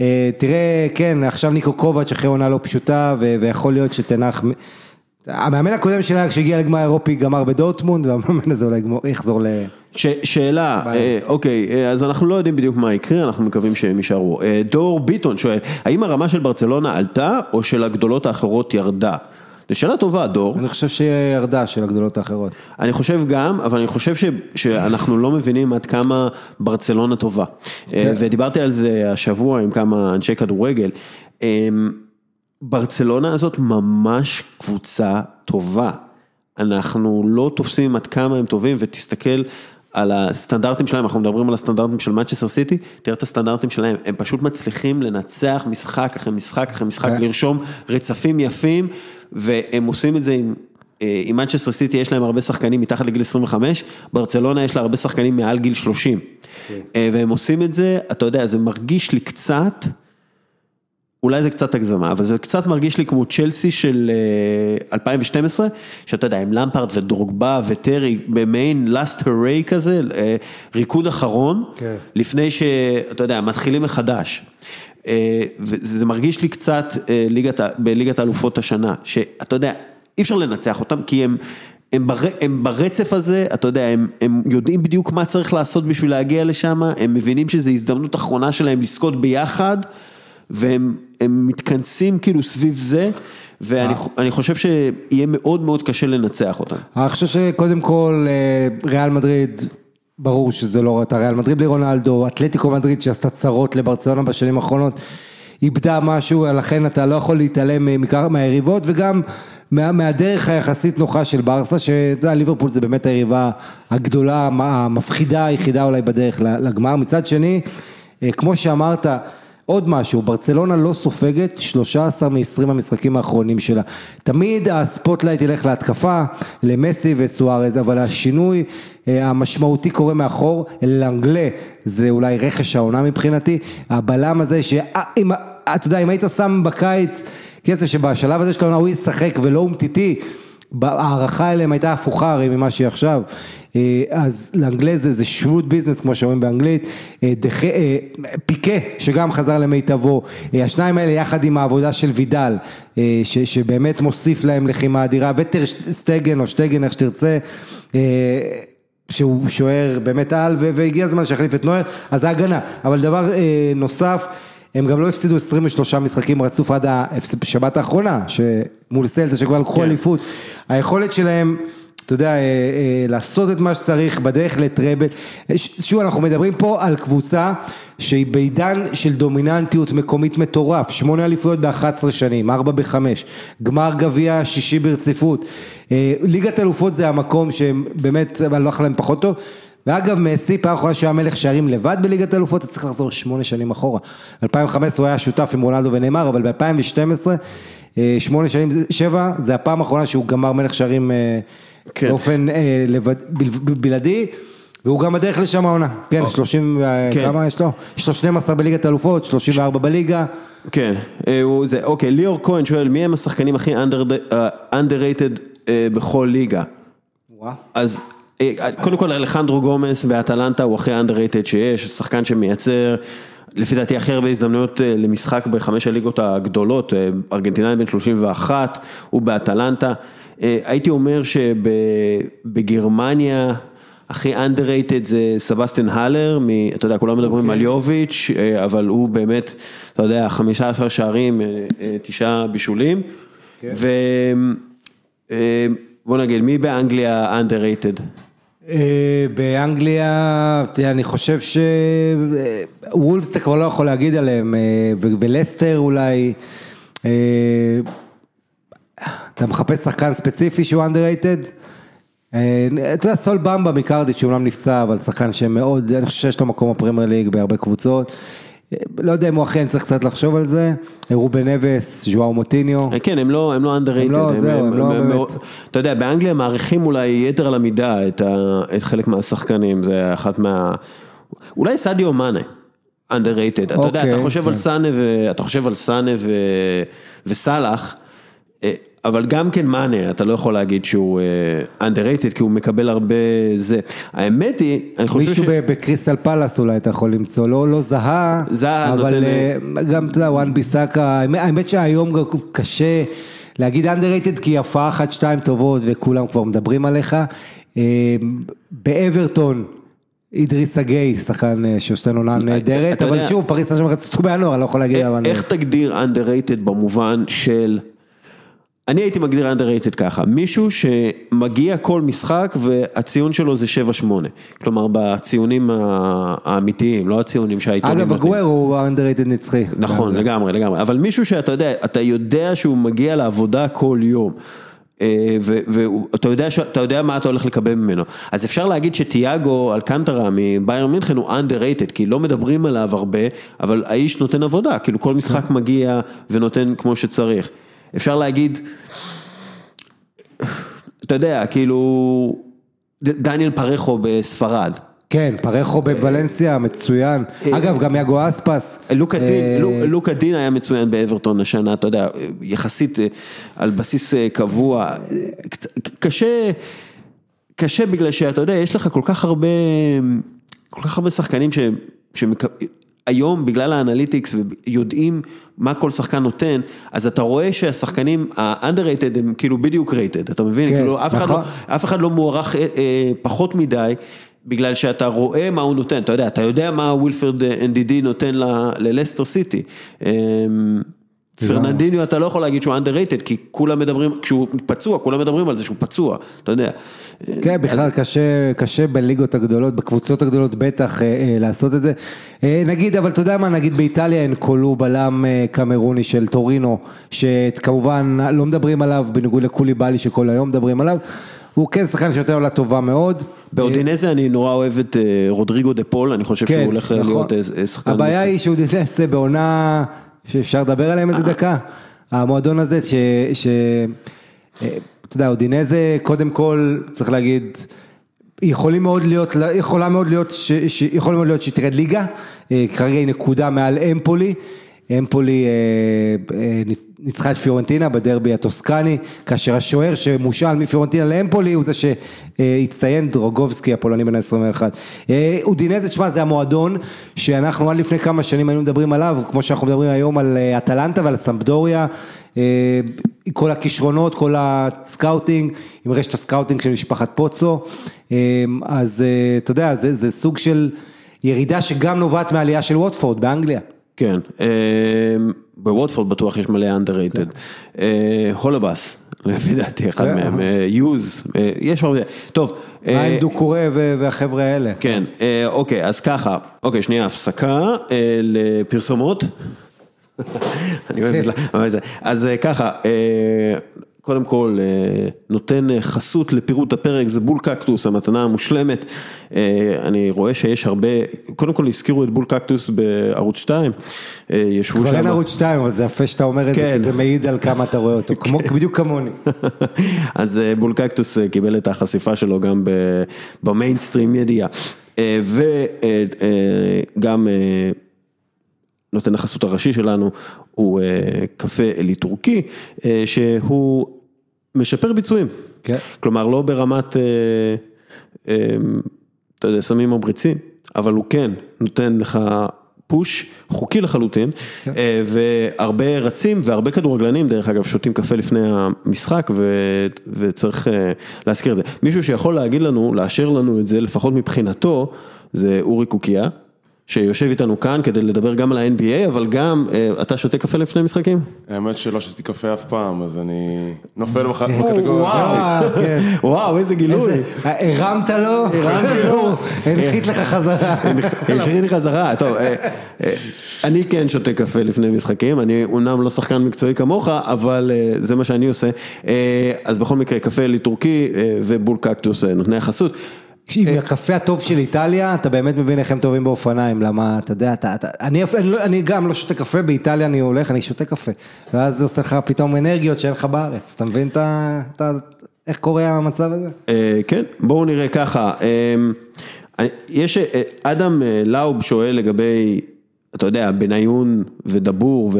Speaker 2: אה, תראה, כן, עכשיו ניקו קובץ' אחרי עונה לא פשוטה, ויכול להיות שתנח, המאמן הקודם של אייקס שהגיע לגמר אירופי גמר בדורטמונד, והמאמן הזה אולי יגמור- יחזור ל...
Speaker 1: ש- שאלה. אה, אוקיי, אה, אז אנחנו לא יודעים בדיוק מה יקרה, אנחנו מקווים שהם יישארו. אה, דור ביטון שואל, האם הרמה של ברצלונה עלתה או של הגדולות האחרות ירדה? זו שאלה טובה, דור.
Speaker 2: אני חושב שירדה של הגדולות האחרות.
Speaker 1: אני חושב גם, אבל אני חושב ש, שאנחנו לא מבינים עד כמה ברצלונה טובה. כן. ודיברתי על זה השבוע עם כמה אנשי כדורגל. אמ, ברצלונה הזאת ממש קבוצה טובה. אנחנו לא תופסים עד כמה הם טובים, ותסתכל על הסטנדרטים שלהם, אנחנו מדברים על הסטנדרטים של מנצ'סטר סיטי, תראה את הסטנדרטים שלהם, הם פשוט מצליחים לנצח משחק אחרי משחק אחרי משחק,
Speaker 2: כן.
Speaker 1: לרשום רצפים יפים, והם עושים את זה עם... אה, עם מנצ'סטר סיטי יש להם הרבה שחקנים מתחת לגיל 25, ברצלונה יש לה הרבה שחקנים מעל גיל 30. אה, והם עושים את זה, אתה יודע, זה מרגיש לי קצת, אולי זה קצת הגזמה, אבל זה קצת מרגיש לי כמו צ'לסי של אה, 2012, שאתה יודע, עם למפרד ודרוגבה וטרי, במעין last hurray כזה, אה, ריקוד אחרון,
Speaker 2: כן.
Speaker 1: לפני שאתה יודע, מתחילים מחדש. אה, וזה מרגיש לי קצת אה, בליגת האלופות השנה, שאתה יודע, אי אפשר לנצח אותם, כי הם... הם, בר, הם ברצף הזה, אתה יודע, הם, הם יודעים בדיוק מה צריך לעשות בשביל להגיע לשם, הם מבינים שזו הזדמנות אחרונה שלהם לזכות ביחד, והם הם מתכנסים כאילו סביב זה, ואני אני חושב שיהיה מאוד מאוד קשה לנצח אותם.
Speaker 2: אני חושב שקודם כל אה, ריאל מדריד, ברור שזה לא אתה ריאל מדריד בלי רונלדו, אתלטיקו מדריד שעשתה צרות לברצלונה בשנים האחרונות, איבדה משהו, לכן אתה לא יכול להתעלם מכ- מהיריבות וגם מה, מהדרך היחסית נוחה של ברסה, שאתה יודע, ליברפול זה באמת היריבה הגדולה, המפחידה היחידה אולי בדרך לגמר. מצד שני, אה, כמו שאמרת, עוד משהו, ברצלונה לא סופגת 13 מ-20 המשחקים האחרונים שלה. תמיד ה spotlight ילך להתקפה, למסי וסוארז, אבל השינוי אה, המשמעותי קורה מאחור, לנגלה זה אולי רכש העונה מבחינתי, הבלם הזה, שאם, אתה יודע, אם היית שם בקיץ כסף שבשלב הזה של העונה הוא ישחק ולא אומטיטי, ההערכה אליהם הייתה הפוכה הרי ממה שהיא עכשיו, אה, אז לאנגלז זה, זה שרוט ביזנס כמו שאומרים באנגלית, אה, דח, אה, פיקה שגם חזר למיטבו, אה, השניים האלה יחד עם העבודה של וידל, אה, ש, שבאמת מוסיף להם לחימה אדירה, וטר סטגן או שטגן איך שתרצה, אה, שהוא שוער באמת על, והגיע הזמן שיחליף את נוער, אז ההגנה, אבל דבר אה, נוסף, הם גם לא הפסידו 23 משחקים רצוף עד השבת האחרונה, שמול סלטה שכבר לקחו
Speaker 1: כן.
Speaker 2: אליפות. היכולת שלהם, אתה יודע, אה, אה, לעשות את מה שצריך בדרך לטראבל. ש- שוב, אנחנו מדברים פה על קבוצה שהיא בעידן של דומיננטיות מקומית מטורף, שמונה אליפויות ב-11 שנים, ארבע בחמש, גמר גביע שישי ברציפות. אה, ליגת אלופות זה המקום שהם באמת הלך להם פחות טוב. ואגב, מסי, פעם אחרונה שהוא היה מלך שערים לבד בליגת האלופות, אתה צריך לחזור שמונה שנים אחורה. 2015 הוא היה שותף עם רונלדו ונאמר, אבל ב-2012, אה, שמונה שנים, שבע, זה הפעם האחרונה שהוא גמר מלך שערים אה. באופן אה, לבד, בל, בל- בלעדי, והוא גם בדרך לשם העונה. כן, 30, אה,
Speaker 1: כן.
Speaker 2: כמה יש לו? יש לו 12 בליגת האלופות, 34 בליגה.
Speaker 1: כן, אה, הוא זה, אוקיי, ליאור כהן שואל, מי הם השחקנים הכי אה, underrated בכל ליגה? אז אה, קודם כל אלחנדרו גומס באטלנטה הוא הכי underrated שיש, שחקן שמייצר לפי דעתי הכי הרבה הזדמנויות למשחק בחמש הליגות הגדולות, ארגנטינאי בן 31, הוא באטלנטה. אה, הייתי אומר שבגרמניה הכי underrated זה סבסטין הלר, אתה יודע, כולם מדברים על יוביץ', אה, אבל הוא באמת, אתה יודע, 15 שערים, אה, תשעה בישולים. ו... אה, בוא נגיד, מי באנגליה underrated?
Speaker 2: באנגליה, תראה, אני חושב שוולפס אתה כבר לא יכול להגיד עליהם, ולסטר אולי, אתה מחפש שחקן ספציפי שהוא underrated? אה, אתה יודע, סול במבה מקרדיץ' שאומנם נפצע, אבל שחקן שמאוד, אני חושב שיש לו מקום בפרמייר ליג בהרבה קבוצות. אה, לא יודע אם הוא אכן צריך קצת לחשוב על זה, רובן נבס, ז'ואר מוטיניו.
Speaker 1: כן, הם לא, הם לא underrated.
Speaker 2: הם לא, זהו, הם לא באמת.
Speaker 1: אתה יודע, באנגליה מעריכים אולי יתר על המידה את, ה, את חלק מהשחקנים, זה אחת מה... אולי סדיו מאנה, underrated. אתה יודע,
Speaker 2: אוקיי,
Speaker 1: אתה חושב
Speaker 2: כן.
Speaker 1: על סאנה ו... אתה חושב על סאנה ו... וסאלח, אה, אבל גם כן מאנה, אתה לא יכול להגיד שהוא אה, underrated, כי הוא מקבל הרבה זה. האמת היא, אני חושב
Speaker 2: מישהו
Speaker 1: ש...
Speaker 2: ב- בקריסטל פלאס אולי אתה יכול למצוא, לא, לא זהה,
Speaker 1: זהה
Speaker 2: אבל
Speaker 1: נותן-
Speaker 2: אה, גם, אתה יודע, וואן ביסאקה, האמת- שהיום גם קשה להגיד underrated כי הפעה אחת, שתיים טובות וכולם כבר מדברים עליך. אה, באברטון, אידריס אגיי, שחקן שעושה עונה נהדרת, אבל
Speaker 1: יודע-
Speaker 2: שוב, פריס סן רצו בינואר, אני לא יכול להגיד עליו
Speaker 1: איך תגדיר underrated במובן של, אני הייתי מגדיר underrated ככה, מישהו שמגיע כל משחק והציון שלו זה 7-8, כלומר בציונים האמיתיים, לא הציונים שהעיתונים
Speaker 2: אגב. הגוורו הוא underrated נצחי.
Speaker 1: נכון, לגמרי, לגמרי, אבל מישהו שאתה יודע, אתה יודע שהוא מגיע לעבודה כל יום. אה, ואתה יודע, יודע מה אתה הולך לקבל ממנו, אז אפשר להגיד שתיאגו אלקנטרה מבייר מינכן הוא underrated, כי לא מדברים עליו הרבה, אבל האיש נותן עבודה, כאילו כל משחק מגיע ונותן כמו שצריך. אפשר להגיד, אתה יודע, כאילו, דניאל פרחו בספרד,
Speaker 2: כן, פרחו בוולנסיה, מצוין. אגב, גם יאגו אספס.
Speaker 1: לוקה דין,
Speaker 2: אה,
Speaker 1: לו- לוקה דין היה מצוין באברטון השנה, אתה יודע, יחסית אה, על בסיס אה, קבוע, אה, קשה, קשה בגלל שאתה יודע, יש לך כל כך הרבה, כל כך הרבה שחקנים ש... היום בגלל האנליטיקס ויודעים מה כל שחקן נותן, אז אתה רואה שהשחקנים ה-underrated הם כאילו בדיוק rated, אתה מבין?
Speaker 2: כן,
Speaker 1: כאילו אף אחד, לא,
Speaker 2: נכון.
Speaker 1: אף אחד לא מוערך אה, אה, פחות מדי, בגלל שאתה רואה מה הוא נותן, אתה יודע, אתה יודע מה ווילפרד נדידי נותן ל- ללסטר סיטי. אה, פרננדיניו אתה לא יכול להגיד שהוא underrated, כי כולם מדברים, כשהוא פצוע, כולם מדברים על זה שהוא פצוע, אתה יודע.
Speaker 2: כן, בכלל קשה, קשה בליגות הגדולות, בקבוצות הגדולות בטח אה, אה, לעשות את זה. אה, נגיד, אבל אתה יודע מה, נגיד באיטליה אנקולו בלם אה, קמרוני של טורינו, שכמובן לא מדברים עליו, בניגוד לקוליבאלי שכל היום מדברים עליו. הוא כן שחקן שנותן עונה טובה מאוד.
Speaker 1: באודינזה אני נורא אוהב את אה, רודריגו דה פול, אני חושב שהוא הולך
Speaker 2: נכון.
Speaker 1: להיות אה, שחקן.
Speaker 2: הבעיה
Speaker 1: מצוין.
Speaker 2: היא שאודינזה בעונה שאפשר לדבר עליהם איזה דקה. המועדון הזה ש... ש... אה, אתה יודע, אודינזה קודם כל צריך להגיד, יכולים מאוד להיות, יכולה מאוד להיות, ש... ש... יכול מאוד להיות שהיא תרד ליגה, אה, כרגע היא נקודה מעל אמפולי. אמפולי אה, אה, ניצחה את פיורנטינה בדרבי הטוסקני, כאשר השוער שמושאל מפיורנטינה לאמפולי הוא זה שהצטיין, דרוגובסקי הפולני בן ה-21. אה, אודינזה, תשמע, זה המועדון שאנחנו עד לפני כמה שנים היינו מדברים עליו, כמו שאנחנו מדברים היום על אטלנטה ועל סמפדוריה, כל הכישרונות, כל ה scouting, עם רשת ה scouting של משפחת פוצו, אז אתה יודע, זה, זה סוג של ירידה שגם נובעת מהעלייה של ווטפורד באנגליה.
Speaker 1: כן, אה, בווטפורד בטוח יש מלא underrated. אה, הולבס, לפי דעתי, אחד
Speaker 2: כן.
Speaker 1: מהם, אה, יוז, אה, יש הרבה, טוב.
Speaker 2: מה עם דוקורי ו- והחבר'ה האלה?
Speaker 1: כן, אוקיי, אז ככה, אוקיי, שנייה, הפסקה לפרסומות.
Speaker 2: כן.
Speaker 1: אז ככה, קודם כל, אה, נותן אה, חסות לפירוט הפרק, זה בול קקטוס, המתנה המושלמת. אה, אני רואה שיש הרבה, קודם כל הזכירו את בול קקטוס בערוץ 2, אה, ישבו
Speaker 2: כבר אין
Speaker 1: שם.
Speaker 2: ערוץ 2, אבל זה יפה שאתה אומר את זה,
Speaker 1: כן.
Speaker 2: כי זה מעיד על כמה אתה רואה אותו, כמו- בדיוק כמוני.
Speaker 1: אז בול קקטוס קיבל את החשיפה שלו גם במיינסטרים ידיעה. וגם נותן החסות הראשי שלנו הוא קפה אלי טורקי, שהוא משפר ביצועים.
Speaker 2: כן.
Speaker 1: כלומר, לא ברמת, אתה יודע, סמים ממריצים, אבל הוא כן נותן לך פוש חוקי לחלוטין, כן. והרבה רצים והרבה כדורגלנים, דרך אגב, שותים קפה לפני המשחק וצריך להזכיר את זה. מישהו שיכול להגיד לנו, לאשר לנו את זה, לפחות מבחינתו, זה אורי קוקיה. שיושב איתנו כאן כדי לדבר גם על ה-NBA, אבל גם, אתה שותה קפה לפני משחקים?
Speaker 3: האמת שלא שתיתי קפה אף פעם, אז אני נופל בקטגוריה
Speaker 1: הזאת. וואו, איזה גילוי.
Speaker 2: הרמת לו?
Speaker 1: הרמתי לו.
Speaker 2: הנחית לך חזרה.
Speaker 1: הנחית לי חזרה, טוב, אני כן שותה קפה לפני משחקים, אני אומנם לא שחקן מקצועי כמוך, אבל זה מה שאני עושה. אז בכל מקרה, קפה אלי טורקי ובול קקטוס נותני החסות.
Speaker 2: תקשיב, הקפה הטוב של איטליה, אתה באמת מבין איך הם טובים באופניים, למה, אתה יודע, אני גם לא שותה קפה, באיטליה אני הולך, אני שותה קפה, ואז זה עושה לך פתאום אנרגיות שאין לך בארץ, אתה מבין איך קורה המצב הזה?
Speaker 1: כן, בואו נראה ככה, יש, אדם לאוב שואל לגבי, אתה יודע, בניון ודבור,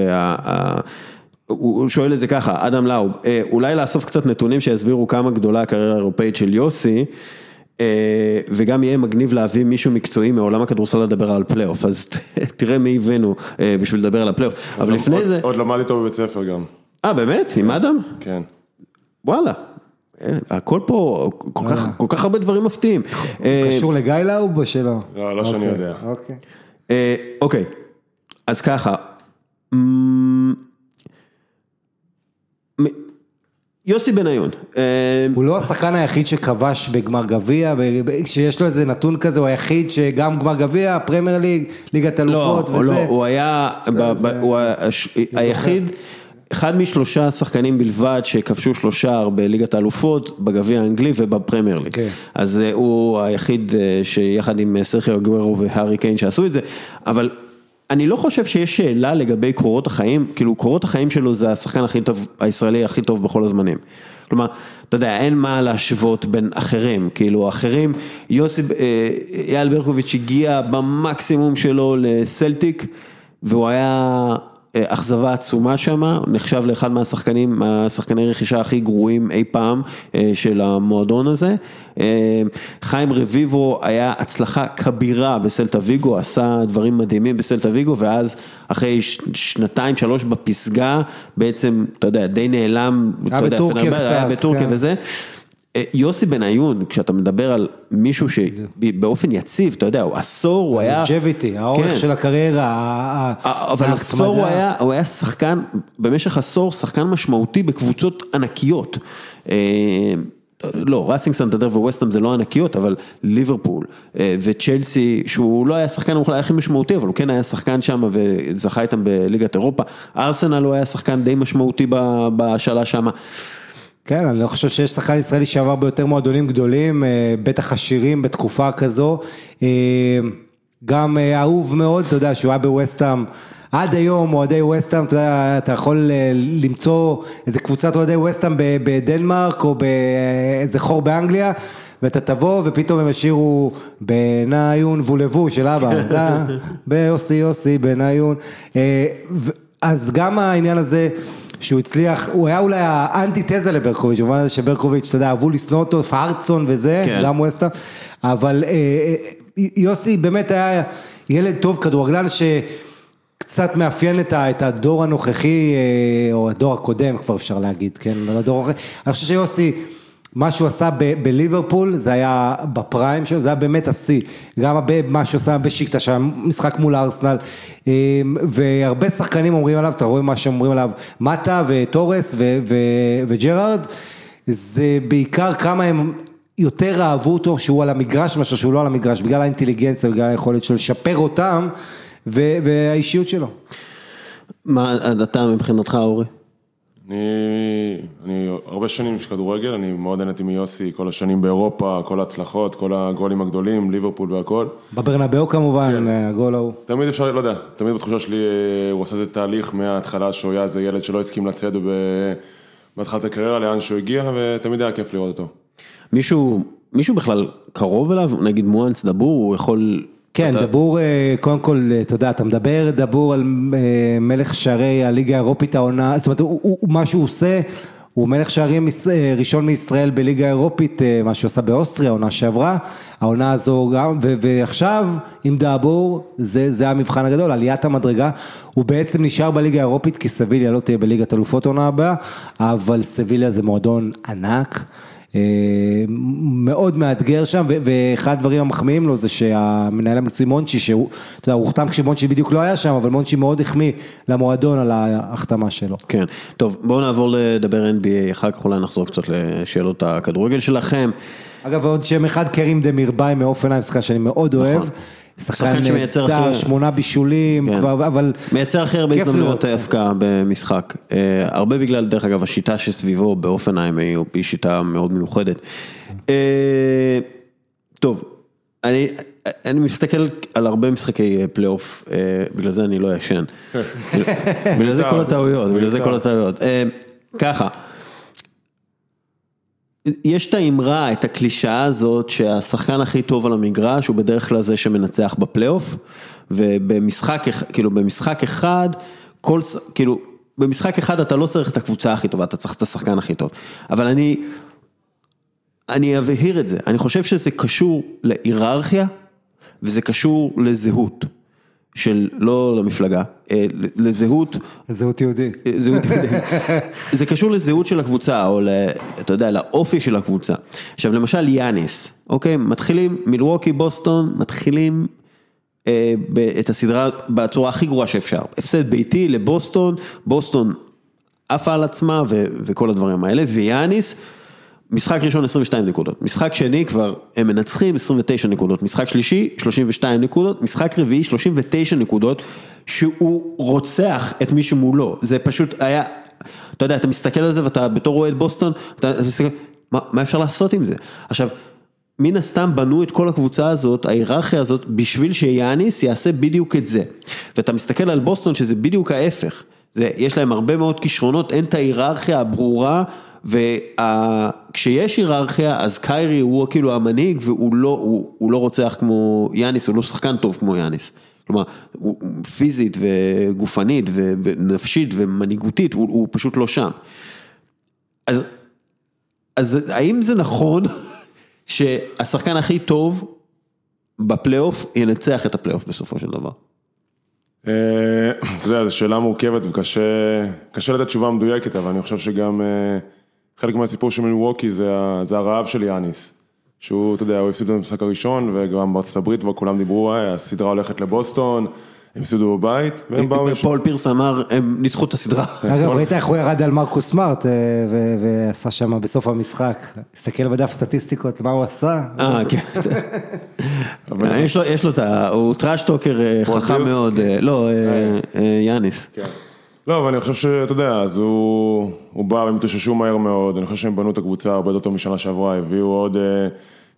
Speaker 1: הוא שואל את זה ככה, אדם לאוב, אולי לאסוף קצת נתונים שיסבירו כמה גדולה הקריירה האירופאית של יוסי, וגם יהיה מגניב להביא מישהו מקצועי מעולם הכדורסל לדבר על פלייאוף, אז תראה מי הבאנו בשביל לדבר על הפלייאוף, אבל לפני זה...
Speaker 3: עוד למדתי איתו בבית ספר גם.
Speaker 1: אה באמת? עם אדם?
Speaker 3: כן.
Speaker 1: וואלה. הכל פה, כל כך הרבה דברים מפתיעים.
Speaker 2: קשור לגיא לאוב או שלא?
Speaker 3: לא, לא שאני יודע.
Speaker 1: אוקיי, אז ככה. יוסי בניון.
Speaker 2: הוא לא השחקן היחיד שכבש בגמר גביע, שיש לו איזה נתון כזה, הוא היחיד שגם גמר גביע, פרמייר ליג, ליגת אלופות וזה.
Speaker 1: לא, לא, הוא היה היחיד, אחד משלושה שחקנים בלבד שכבשו שלושה בליגת האלופות, בגביע האנגלי ובפרמייר ליג. אז הוא היחיד שיחד עם סרחיו אגוורו והארי קיין שעשו את זה, אבל... אני לא חושב שיש שאלה לגבי קורות החיים, כאילו קורות החיים שלו זה השחקן הכי טוב, הישראלי הכי טוב בכל הזמנים. כלומר, אתה יודע, אין מה להשוות בין אחרים, כאילו אחרים, יוסי, אייל ברקוביץ' הגיע במקסימום שלו לסלטיק, והוא היה אכזבה עצומה שם, נחשב לאחד מהשחקנים, מהשחקני רכישה הכי גרועים אי פעם של המועדון הזה. חיים רביבו היה הצלחה כבירה בסלטה ויגו, עשה דברים מדהימים בסלטה ויגו, ואז אחרי שנתיים שלוש בפסגה, בעצם, אתה יודע, די נעלם,
Speaker 2: היה בטורקיה קצת,
Speaker 1: היה בטורקיה וזה. יוסי בניון, כשאתה מדבר על מישהו שבאופן יציב, אתה יודע, הוא עשור, הוא היה...
Speaker 2: ג'ביטי, האורך של הקריירה,
Speaker 1: אבל עשור הוא היה, הוא היה שחקן, במשך עשור, שחקן משמעותי בקבוצות ענקיות. לא, ראסינג סנטדר וווסטהאם זה לא ענקיות, אבל ליברפול וצ'לסי, שהוא לא היה שחקן אולי הכי משמעותי, אבל הוא כן היה שחקן שם וזכה איתם בליגת אירופה. ארסנל הוא היה שחקן די משמעותי בשאלה שם.
Speaker 2: כן, אני לא חושב שיש שחקן ישראלי שעבר ביותר מועדונים גדולים, בטח עשירים בתקופה כזו. גם אהוב מאוד, אתה יודע, שהוא היה בווסטהאם. עד היום אוהדי ווסטהאם, אתה יודע, אתה יכול למצוא איזה קבוצת אוהדי ווסטהאם בדנמרק או באיזה חור באנגליה, ואתה תבוא ופתאום הם ישירו בניון וולבו של אבא, אתה, ביוסי יוסי בניון. אז גם העניין הזה... שהוא הצליח, הוא היה אולי האנטי-תזה לברקוביץ', במובן הזה שברקוביץ', אתה יודע, אהבו לשנוא אותו, פארצון וזה, כן. גם ווסטהאם, אבל אה, יוסי באמת היה ילד טוב, כדורגלן שקצת מאפיין את הדור הנוכחי, או הדור הקודם כבר אפשר להגיד, כן, הדור הנוכחי, אני חושב שיוסי... מה שהוא עשה בליברפול זה היה בפריים שלו, זה היה באמת השיא, גם מה שהוא עשה בשיקטה, שהיה משחק מול ארסנל, והרבה שחקנים אומרים עליו, אתה רואה מה שאומרים עליו, מטה וטורס וג'רארד, זה בעיקר כמה הם יותר אהבו אותו שהוא על המגרש מאשר שהוא לא על המגרש, בגלל האינטליגנציה, בגלל היכולת שלו לשפר אותם והאישיות שלו.
Speaker 1: מה אתה מבחינתך אורי?
Speaker 3: אני, אני הרבה שנים של כדורגל, אני מאוד נהניתי מיוסי כל השנים באירופה, כל ההצלחות, כל הגולים הגדולים, ליברפול והכל.
Speaker 2: בברנבאו כמובן, כן. הגול ההוא.
Speaker 3: תמיד אפשר, לא יודע, תמיד בתחושה שלי הוא עושה איזה תהליך מההתחלה שהוא היה איזה ילד שלא הסכים לצאת בהתחלת הקריירה לאן שהוא הגיע, ותמיד היה כיף לראות אותו.
Speaker 1: מישהו, מישהו בכלל קרוב אליו, נגיד מואנס דבור, הוא יכול...
Speaker 2: כן, דבור, אה, קודם כל, אה, אתה יודע, אתה מדבר, דבור על אה, מלך שערי הליגה האירופית העונה, זאת אומרת, הוא, הוא, מה שהוא עושה, הוא מלך שערים ראשון מישראל בליגה האירופית, מה שהוא עשה באוסטריה, העונה שעברה, העונה הזו גם, ו, ועכשיו עם דבור, זה, זה המבחן הגדול, עליית המדרגה, הוא בעצם נשאר בליגה האירופית, כי סביליה לא תהיה בליגת אלופות עונה הבאה, אבל סביליה זה מועדון ענק. אה, מאוד מאתגר שם, ואחד הדברים המחמיאים לו זה שהמנהל המקצועי מונצ'י, שהוא, אתה יודע, הוא הוחתם כשמונצ'י בדיוק לא היה שם, אבל מונצ'י מאוד החמיא למועדון על ההחתמה שלו.
Speaker 1: כן, טוב בואו נעבור לדבר NBA, אחר כך אולי נחזור קצת לשאלות הכדורגל שלכם.
Speaker 2: אגב, עוד שם אחד, קרים דה מירבאי מאופנהיים, שחקן שאני מאוד אוהב.
Speaker 1: נכון. שחקן שמייצר
Speaker 2: נהדר,
Speaker 1: הכי-
Speaker 2: שמונה בישולים,
Speaker 1: כן.
Speaker 2: כבר, אבל...
Speaker 1: מייצר הכי הרבה הזדמנויות. הבקעה במשחק, אה, הרבה בגלל דרך אגב השיטה שסביבו באופנהיים היא היא שיטה מאוד מיוחדת. אה, טוב, אני, אני מסתכל על הרבה משחקי אה, פלייאוף, אה, בגלל זה אני לא ישן, בגלל זה כל הטעויות, בגלל זה כל הטעויות, אה, ככה. יש את האמרה, את הקלישאה הזאת שהשחקן הכי טוב על המגרש הוא בדרך כלל זה שמנצח בפלייאוף ובמשחק, כאילו במשחק אחד, כל, כאילו במשחק אחד אתה לא צריך את הקבוצה הכי טובה, אתה צריך את השחקן הכי טוב. אבל אני, אני אבהיר את זה, אני חושב שזה קשור להיררכיה וזה קשור לזהות של, לא למפלגה, אה, לזהות
Speaker 2: זהות יהודית.
Speaker 1: זהות, זה קשור לזהות של הקבוצה, או ל, אתה יודע, לאופי של הקבוצה. עכשיו למשל יאניס, אוקיי, מתחילים, מילווקי, בוסטון, מתחילים אה, את הסדרה בצורה הכי גרועה שאפשר. הפסד ביתי לבוסטון, בוסטון עפה על עצמה וכל הדברים האלה, ויאניס, משחק ראשון 22 נקודות, משחק שני כבר הם מנצחים 29 נקודות, משחק שלישי 32 נקודות, משחק רביעי 39 נקודות, שהוא רוצח את מי שמולו, זה פשוט היה, אתה יודע, אתה מסתכל על זה ואתה בתור אוהד בוסטון, אתה אתה מסתכל, מה, מה אפשר לעשות עם זה? עכשיו, מן הסתם בנו את כל הקבוצה הזאת, ההיררכיה הזאת, בשביל שיאניס יעשה בדיוק את זה. ואתה מסתכל על בוסטון שזה בדיוק ההפך. זה, יש להם הרבה מאוד כישרונות, אין את ההיררכיה הברורה, וכשיש היררכיה אז קיירי הוא כאילו המנהיג והוא לא, הוא, הוא לא רוצח כמו יאניס, הוא לא שחקן טוב כמו יאניס. כלומר, הוא פיזית וגופנית ונפשית ומנהיגותית, הוא, הוא פשוט לא שם. אז, אז האם זה נכון שהשחקן הכי טוב בפלייאוף ינצח את הפלייאוף בסופו של דבר?
Speaker 3: אה, אתה יודע, זו שאלה מורכבת וקשה קשה לתת תשובה מדויקת, אבל אני חושב שגם אה, חלק מהסיפור של מילווקי זה זה הרעב של יאניס. שהוא, אתה יודע, הוא הפסיד במשחק הראשון, וגם בארצות הברית כבר כולם דיברו, "אה, הסדרה הולכת לבוסטון, הם הפסידו בבית, והם באו... ישר-
Speaker 1: פול פירס אמר, הם ניצחו את הסדרה.
Speaker 2: אגב, ראית איך הוא ירד על מרקוס סמארט אה, ועשה שם בסוף המשחק, הסתכל בדף סטטיסטיקות, מה הוא עשה?
Speaker 1: אה, כן. אה, יש לו, יש לו את ה... הוא טראשטוקר אה, חכם? מאוד, אה, לא, אה, אה, יאניס.
Speaker 3: כן. לא, אבל אני חושב שאתה יודע, אז הוא, הוא בא והם התאוששו מהר מאוד, אני חושב שהם בנו את הקבוצה הרבה יותר משנה שעברה, הביאו עוד אה,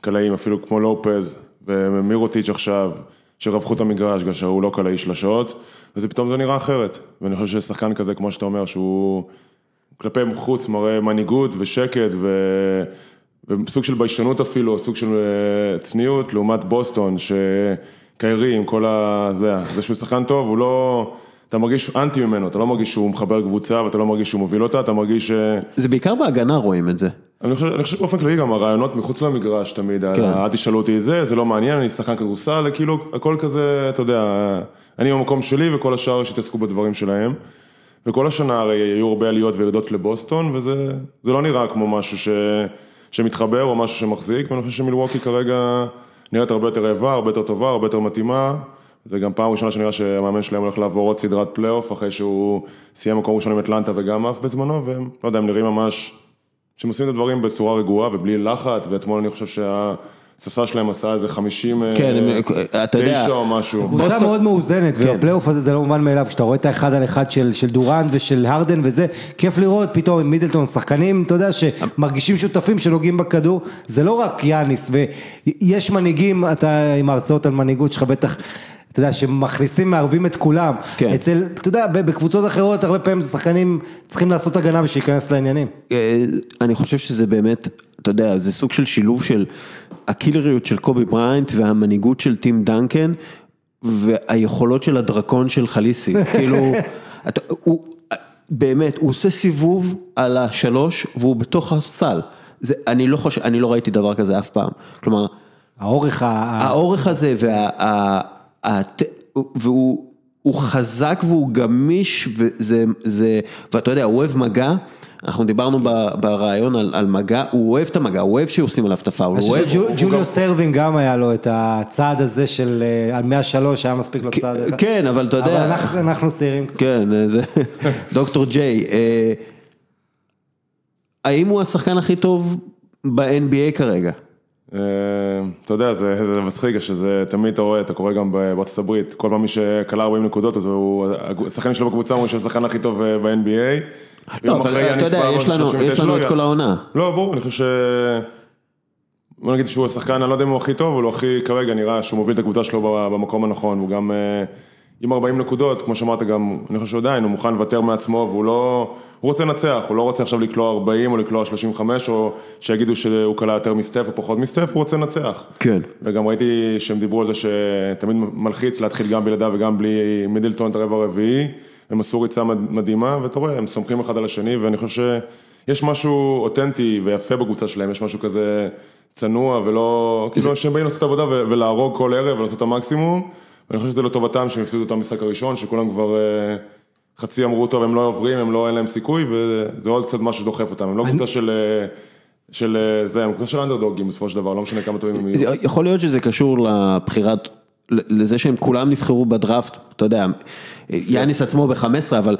Speaker 3: קלעים, אפילו כמו לופז ומירוטיץ' עכשיו, שרווחו את המגרש, כאשר הוא לא קלעי שלשות, וזה פתאום זה נראה אחרת. ואני חושב ששחקן כזה, כמו שאתה אומר, שהוא כלפי חוץ מראה מנהיגות ושקט ו... וסוג של ביישנות אפילו, סוג של אה, צניעות, לעומת בוסטון, שקיירי עם כל ה... זה שהוא שחקן טוב, הוא לא... אתה מרגיש אנטי ממנו, אתה לא מרגיש שהוא מחבר קבוצה ואתה לא מרגיש שהוא מוביל אותה, אתה מרגיש ש...
Speaker 1: זה בעיקר בהגנה רואים את זה.
Speaker 3: אני חושב, אני חושב שבאופן כללי גם הרעיונות מחוץ למגרש תמיד,
Speaker 1: כן.
Speaker 3: אל תשאלו אותי זה, זה לא מעניין, אני שחקן כדורסל, כאילו הכל כזה, אתה יודע, אני במקום שלי וכל השאר שהתעסקו בדברים שלהם. וכל השנה הרי היו הרבה עליות וירידות לבוסטון, וזה זה לא נראה כמו משהו ש, שמתחבר או משהו שמחזיק, ואני חושב שמילווקי כרגע נראית הרבה יותר רעבה, הרבה יותר טובה, הרבה יותר מתאימה. זה גם פעם ראשונה שנראה שהמאמן שלהם הולך לעבור עוד סדרת פלייאוף, אחרי שהוא סיים מקום ראשון עם אטלנטה וגם עף בזמנו, והם, לא יודע, הם נראים ממש... שהם עושים את הדברים בצורה רגועה ובלי לחץ, ואתמול אני חושב שהספסל שלהם עשה איזה 50,
Speaker 1: כן, הם- אתה יודע-
Speaker 3: תשע או משהו.
Speaker 2: קבוצה
Speaker 1: בוסטון-
Speaker 2: מאוד מאוזנת,
Speaker 1: כן.
Speaker 2: והפלייאוף הזה זה לא מובן מאליו, כשאתה רואה את האחד על אחד של, של דורנט ושל הרדן וזה, כיף לראות פתאום עם מידלטון, שחקנים, אתה יודע, שמרגישים שותפים שנוגעים בכדור, זה לא רק יאניס, ויש מנהיגים, אתה עם ההרצאות על מנהיגות שלך בטח, אתה יודע, שמכניסים, מערבים את כולם,
Speaker 1: כן.
Speaker 2: אצל, אתה יודע, בקבוצות אחרות הרבה פעמים שחקנים צריכים לעשות הגנה בשביל להיכנס לעניינים.
Speaker 1: אה, אני חושב שזה באמת, אתה יודע, זה סוג של שילוב של הקילריות של קובי בריינט והמנהיגות של טים דנקן והיכולות של הדרקון של חליסי, כאילו, אתה, הוא, באמת, הוא עושה סיבוב על השלוש והוא בתוך הסל. זה, אני לא חושב, אני לא ראיתי דבר כזה אף פעם. כלומר,
Speaker 2: האורך ה...
Speaker 1: האורך הזה וה... הת- והוא הוא חזק והוא גמיש וזה, זה, ואתה יודע, הוא אוהב מגע, אנחנו דיברנו ברעיון על, על מגע, הוא אוהב את המגע, הוא אוהב שעושים עליו את הפאול, הוא אוהב,
Speaker 2: שג'וליו סרווין גם היה לו את הצעד הזה של אה, על 103 היה מספיק לו צעד אחד.
Speaker 1: כן, אבל אתה
Speaker 2: אבל
Speaker 1: יודע,
Speaker 2: אנחנו- אנחנו צעירים קצת.
Speaker 1: כן, זה דוקטור ג'יי, אה, האם הוא השחקן הכי טוב ב-NBA כרגע?
Speaker 3: אה, אתה יודע, זה זה מצחיק, שזה תמיד אתה רואה, אתה קורא גם בארצות הברית, כל פעם מי שקלע 40 נקודות, אז הוא, השחקנים שלו בקבוצה אומרים שהוא השחקן הכי טוב אה, ב-NBA.
Speaker 1: לא, אבל אתה יודע, יש לנו- יש לנו את כל העונה.
Speaker 3: לא, ברור, אני חושב ש... בוא נגיד שהוא השחקן, אני לא יודע אם הוא הכי טוב, אבל הוא הכי, כרגע נראה שהוא מוביל את הקבוצה שלו במקום הנכון, הוא גם אה, עם 40 נקודות, כמו שאמרת גם, אני חושב שעדיין, הוא מוכן לוותר מעצמו, והוא לא, הוא רוצה לנצח, הוא לא רוצה עכשיו לקלוע 40 או לקלוע 35, או שיגידו שהוא קלע יותר מסטף או פחות מסטף, הוא רוצה לנצח.
Speaker 1: כן.
Speaker 3: וגם ראיתי שהם דיברו על זה שתמיד מלחיץ להתחיל גם בלעדיו וגם בלי מידלטון את הרבע הרביעי, הם עשו ריצה מד- מדהימה, ואתה רואה, הם סומכים אחד על השני, ואני חושב שיש משהו אותנטי ויפה בקבוצה שלהם, יש משהו כזה צנוע ולא, כאילו שהם באים לעשות עבודה ולהרוג כל ערב ולעשות את המקסימום, ואני חושב שזה לטובתם שהם הפסידו את המשחק הראשון, שכולם כבר אה, חצי אמרו טוב, הם לא עוברים, הם לא, אין להם סיכוי, וזה עוד קצת משהו שדוחף אותם, הם לא קבוצה של... אה, של, אה, יודע, הם קבוצה של אנדרדוגים בסופו של דבר, לא משנה כמה טובים הם יהיו.
Speaker 1: זה- יכול להיות שזה קשור לבחירת, לזה שהם כולם נבחרו בדראפט, אתה יודע, יאניס עצמו ב-15, אבל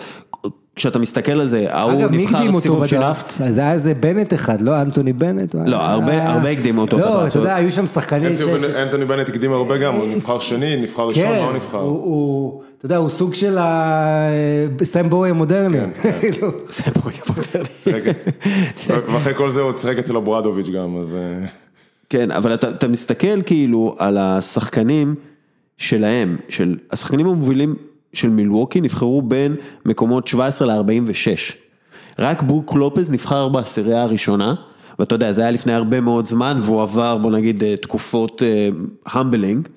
Speaker 1: כשאתה מסתכל על זה, ההוא
Speaker 2: אגב, מי הקדים
Speaker 1: נבחר
Speaker 2: אותו
Speaker 1: סיבוב.
Speaker 2: בדראפט? אז היה איזה בנט אחד, לא אנטוני בנט?
Speaker 1: לא, הרבה-
Speaker 2: היה-
Speaker 1: הרבה הקדימו אותו
Speaker 2: לא. אתה יודע, היו שם שחקנים ש...
Speaker 3: אנטוני בנט הקדים הרבה גם, הוא נבחר שני, נבחר ראשון,
Speaker 2: כן,
Speaker 3: מה הוא נבחר?
Speaker 2: הוא- הוא, אתה יודע, הוא סוג של הסם בואי המודרני.
Speaker 3: כן,
Speaker 2: כאילו.
Speaker 1: זה פה יהיה פותר לי.
Speaker 3: שיחק- ואחרי כל זה הוא שיחק אצל אוברדוביץ' גם, אז... אה,
Speaker 1: כן, אבל אתה, אתה מסתכל כאילו על השחקנים שלהם, של השחקנים המובילים של מילווקי נבחרו בין מקומות 17 ל-46. רק ברוק לופז נבחר בעשירייה הראשונה, ואתה יודע, זה היה לפני הרבה מאוד זמן, והוא עבר, בוא נגיד, אה, תקופות הבילדינג,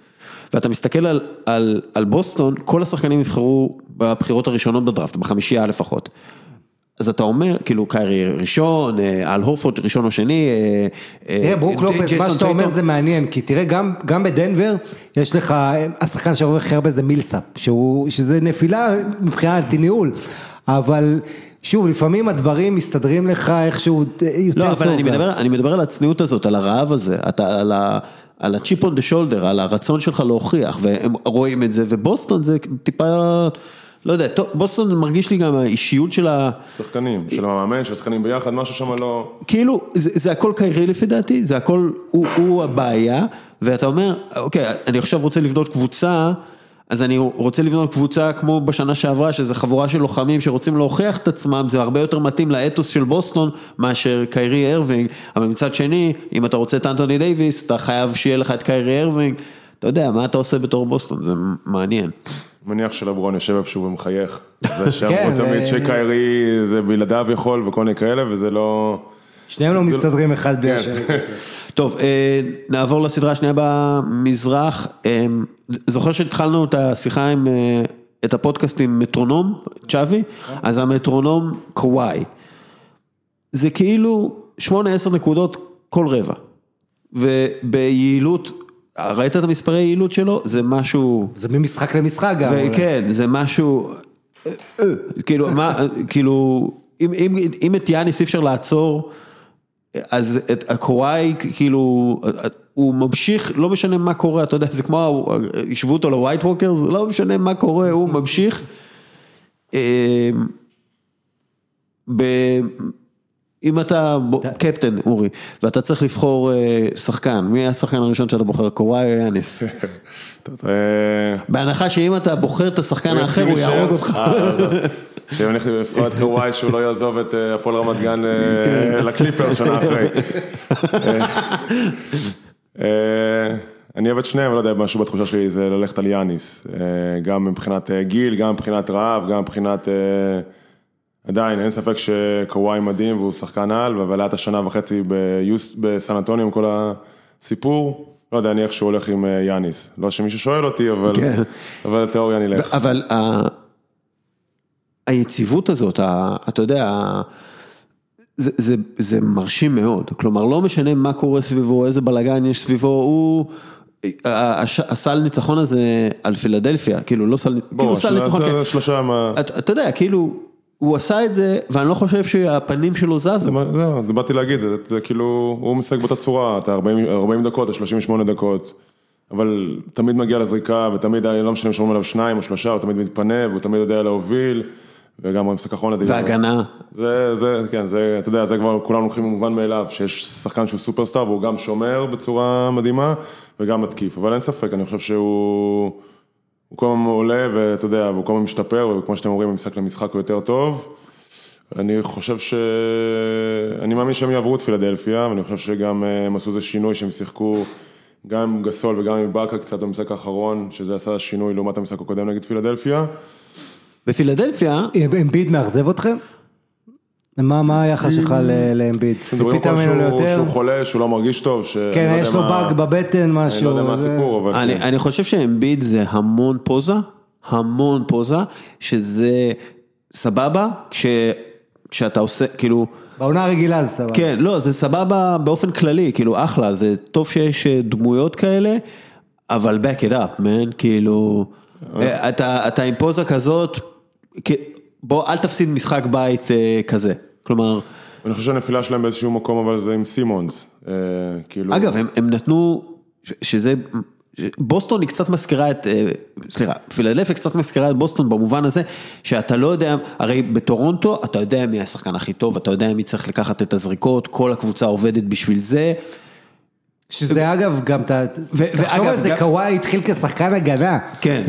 Speaker 1: ואתה מסתכל על, על, על בוסטון, כל השחקנים נבחרו בבחירות הראשונות בדראפט, בחמישייה לפחות. אז אתה אומר, כאילו קיירי ראשון, אה, על הורפורד ראשון או שני, אה, אה,
Speaker 2: תראה, ברוק לופז, מה שאתה אומר. זה מעניין, כי תראה, גם, בדנבר, יש לך, השחקן שעובר הכי הרבה זה מילסאפ, שזה נפילה מבחינת ניהול, אבל שוב, לפעמים הדברים מסתדרים לך איכשהו יותר
Speaker 1: לא,
Speaker 2: טוב.
Speaker 1: אבל אני. מדבר, אני מדבר על הצניעות הזאת, על הרעב הזה, אתה, על ה... על הצ'יפ און דה שולדר, על הרצון שלך להוכיח, והם רואים את זה, ובוסטון זה טיפה, לא יודע, טוב, בוסטון מרגיש לי גם האישיות של ה...
Speaker 3: שחקנים, של המאמן, של השחקנים ביחד, משהו שם לא...
Speaker 1: כאילו, זה, זה הכל קיירי לפי דעתי, זה הכל, הוא, הוא הבעיה, ואתה אומר, אוקיי, אני עכשיו רוצה לבנות קבוצה, אז אני רוצה לבנות קבוצה כמו בשנה שעברה, שזה חבורה של לוחמים שרוצים להוכיח את עצמם, זה הרבה יותר מתאים לאתוס של בוסטון מאשר קיירי הרווינג, אבל מצד שני, אם אתה רוצה את אנטוני דייוויס, אתה חייב שיהיה לך את קיירי הרווינג, אתה יודע, מה אתה עושה בתור בוסטון, זה מעניין.
Speaker 3: מניח שלברון יושב איפשהו ומחייך. זה
Speaker 2: כן,
Speaker 3: שאמרו תמיד
Speaker 2: אה,
Speaker 3: שקיירי זה בלעדיו יכול וכל מיני כאלה, וזה לא...
Speaker 2: שניהם לא מסתדרים אחד
Speaker 1: כן.
Speaker 2: בלי השני.
Speaker 1: טוב, אה, נעבור לסדרה השנייה במזרח. אה, זוכר שהתחלנו את השיחה עם, אה, את הפודקאסט עם מטרונום, צ'אבי? אז המטרונום קוואי. זה כאילו 8-10 נקודות כל רבע. וביעילות, ראית את המספרי יעילות שלו? זה משהו...
Speaker 2: זה ממשחק למשחק גם.
Speaker 1: וכן, זה משהו, כאילו, מה, כאילו, אם, אם, אם את יאניס אי אפשר לעצור, אז את הקוואי, כאילו, הוא ממשיך, לא משנה מה קורה, אתה יודע, זה כמו, השוו אותו לווייט ווקרס, לא משנה מה קורה, הוא ממשיך. ב... אם אתה קפטן, אורי, ואתה צריך לבחור אה, שחקן, מי השחקן הראשון שאתה בוחר, קוואי או יאניס?
Speaker 3: אה,
Speaker 1: בהנחה שאם אתה בוחר את השחקן האחר, הוא יהרוג אותך.
Speaker 3: שאני הולך לבחור את קוואי שהוא לא יעזוב את אה, הפועל רמת גן אה,
Speaker 1: כן.
Speaker 3: לקליפר שנה אחרי. אה, אה, אני אוהב את שניהם, לא יודע, משהו בתחושה שלי זה ללכת על יאניס. אה, גם מבחינת אה, גיל, גם מבחינת רעב, גם מבחינת... עדיין, אין ספק שקוואי מדהים והוא שחקן על, אבל היה את השנה וחצי ביוס, בסן אנטוניו עם כל סיפור, לא יודע, אני איכשהו הולך עם אה, יאניס. לא שמישהו שואל אותי, אבל,
Speaker 1: כן.
Speaker 3: אבל לתיאוריה נלך.
Speaker 1: אבל ה- היציבות הזאת, ה- אתה יודע, ה- זה, זה, זה מרשים מאוד, כלומר לא משנה מה קורה סביבו, איזה בלאגן יש סביבו, הוא, הסל ניצחון הזה על פילדלפיה, כאילו לא סל, כאילו
Speaker 3: בוא,
Speaker 1: סל ניצחון, כן.
Speaker 3: זה שלושה מה...
Speaker 1: אתה, אתה יודע, כאילו, הוא עשה את זה, ואני לא חושב שהפנים שלו זזו.
Speaker 3: זה מה- זהו, זה באתי להגיד, זה, זה כאילו, הוא משחק באותה צורה, אתה 40, 40 דקות, אתה 38 דקות, אבל תמיד מגיע לזריקה, ותמיד, לא משנה אם שומרים עליו שניים או שלושה, הוא תמיד מתפנה, והוא תמיד יודע להוביל, וגם במשחק האחרון,
Speaker 1: והגנה,
Speaker 3: זה, זה, כן, זה, אתה יודע, זה כבר כולם לוקחים במובן מאליו, שיש שחקן שהוא סופרסטאר והוא גם שומר בצורה מדהימה וגם מתקיף, אבל אין ספק, אני חושב שהוא, הוא כל הזמן עולה ואתה יודע, והוא כל הזמן משתפר, וכמו שאתם אומרים, ממשחק למשחק הוא יותר טוב. אני חושב ש... אני מאמין שהם יעברו את פילדלפיה, ואני חושב שגם אה, הם עשו איזה שינוי שהם שיחקו גם עם גסול וגם עם באקה קצת במשחק האחרון, שזה עשה שינוי לעומת המשחק הקודם נגד פילדלפיה.
Speaker 1: בפילדלפיה,
Speaker 2: אמביד מאכזב אתכם? מה מה היחס שלך לאמביד? ציפית ממנו ליותר?
Speaker 3: שהוא חולה, שהוא לא מרגיש טוב, לא
Speaker 2: כן,
Speaker 3: יודע
Speaker 2: יש לו באג בבטן
Speaker 3: אני
Speaker 2: משהו.
Speaker 3: לא יודע מה הסיפור, אבל
Speaker 1: אני,
Speaker 3: כן.
Speaker 1: אני חושב שאמביד זה המון פוזה, המון פוזה, שזה סבבה, כש, כשאתה עושה, כאילו,
Speaker 2: בעונה הרגילה זה סבבה.
Speaker 1: כן, לא, זה סבבה באופן כללי, כאילו, אחלה, זה טוב שיש אה, דמויות כאלה, אבל back it up, man, כאילו, אה, אתה, אתה עם פוזה כזאת, בוא, אל תפסיד משחק בית אה, כזה, כלומר,
Speaker 3: אני חושב שהנפילה שלהם באיזשהו מקום, אבל זה עם סימונס, אה, כאילו,
Speaker 1: אגב, הם, הם נתנו, שזה, בוסטון היא קצת מזכירה את, אה, סליחה, פילדלפיה קצת מזכירה את בוסטון במובן הזה, שאתה לא יודע, הרי בטורונטו אתה יודע מי השחקן הכי טוב, אתה יודע מי צריך לקחת את הזריקות, כל הקבוצה עובדת בשביל זה.
Speaker 2: שזה אגב גם, תחשוב על זה, קוואי התחיל כשחקן הגנה.
Speaker 1: כן,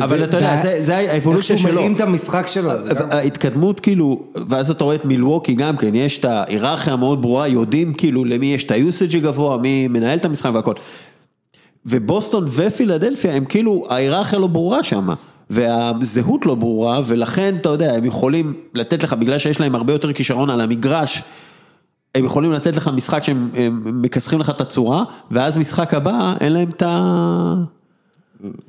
Speaker 1: אבל- אתה יודע, זה- האבולוציה
Speaker 2: איך שהוא
Speaker 1: שלו.
Speaker 2: מרים את המשחק שלו.
Speaker 1: ההתקדמות כאילו, ואז אתה רואה את מילווקי גם כן, יש את ההיררכיה המאוד ברורה, יודעים כאילו למי יש את היוסאג' הגבוה, מי מנהל את המשחק והכל. ובוסטון ופילדלפיה הם כאילו, ההיררכיה לא ברורה שם, והזהות לא ברורה, ולכן אתה יודע, הם יכולים לתת לך, בגלל שיש להם הרבה יותר כישרון על המגרש, הם יכולים לתת לך משחק שהם הם מכסחים לך את הצורה, ואז משחק הבא, אין להם את ה...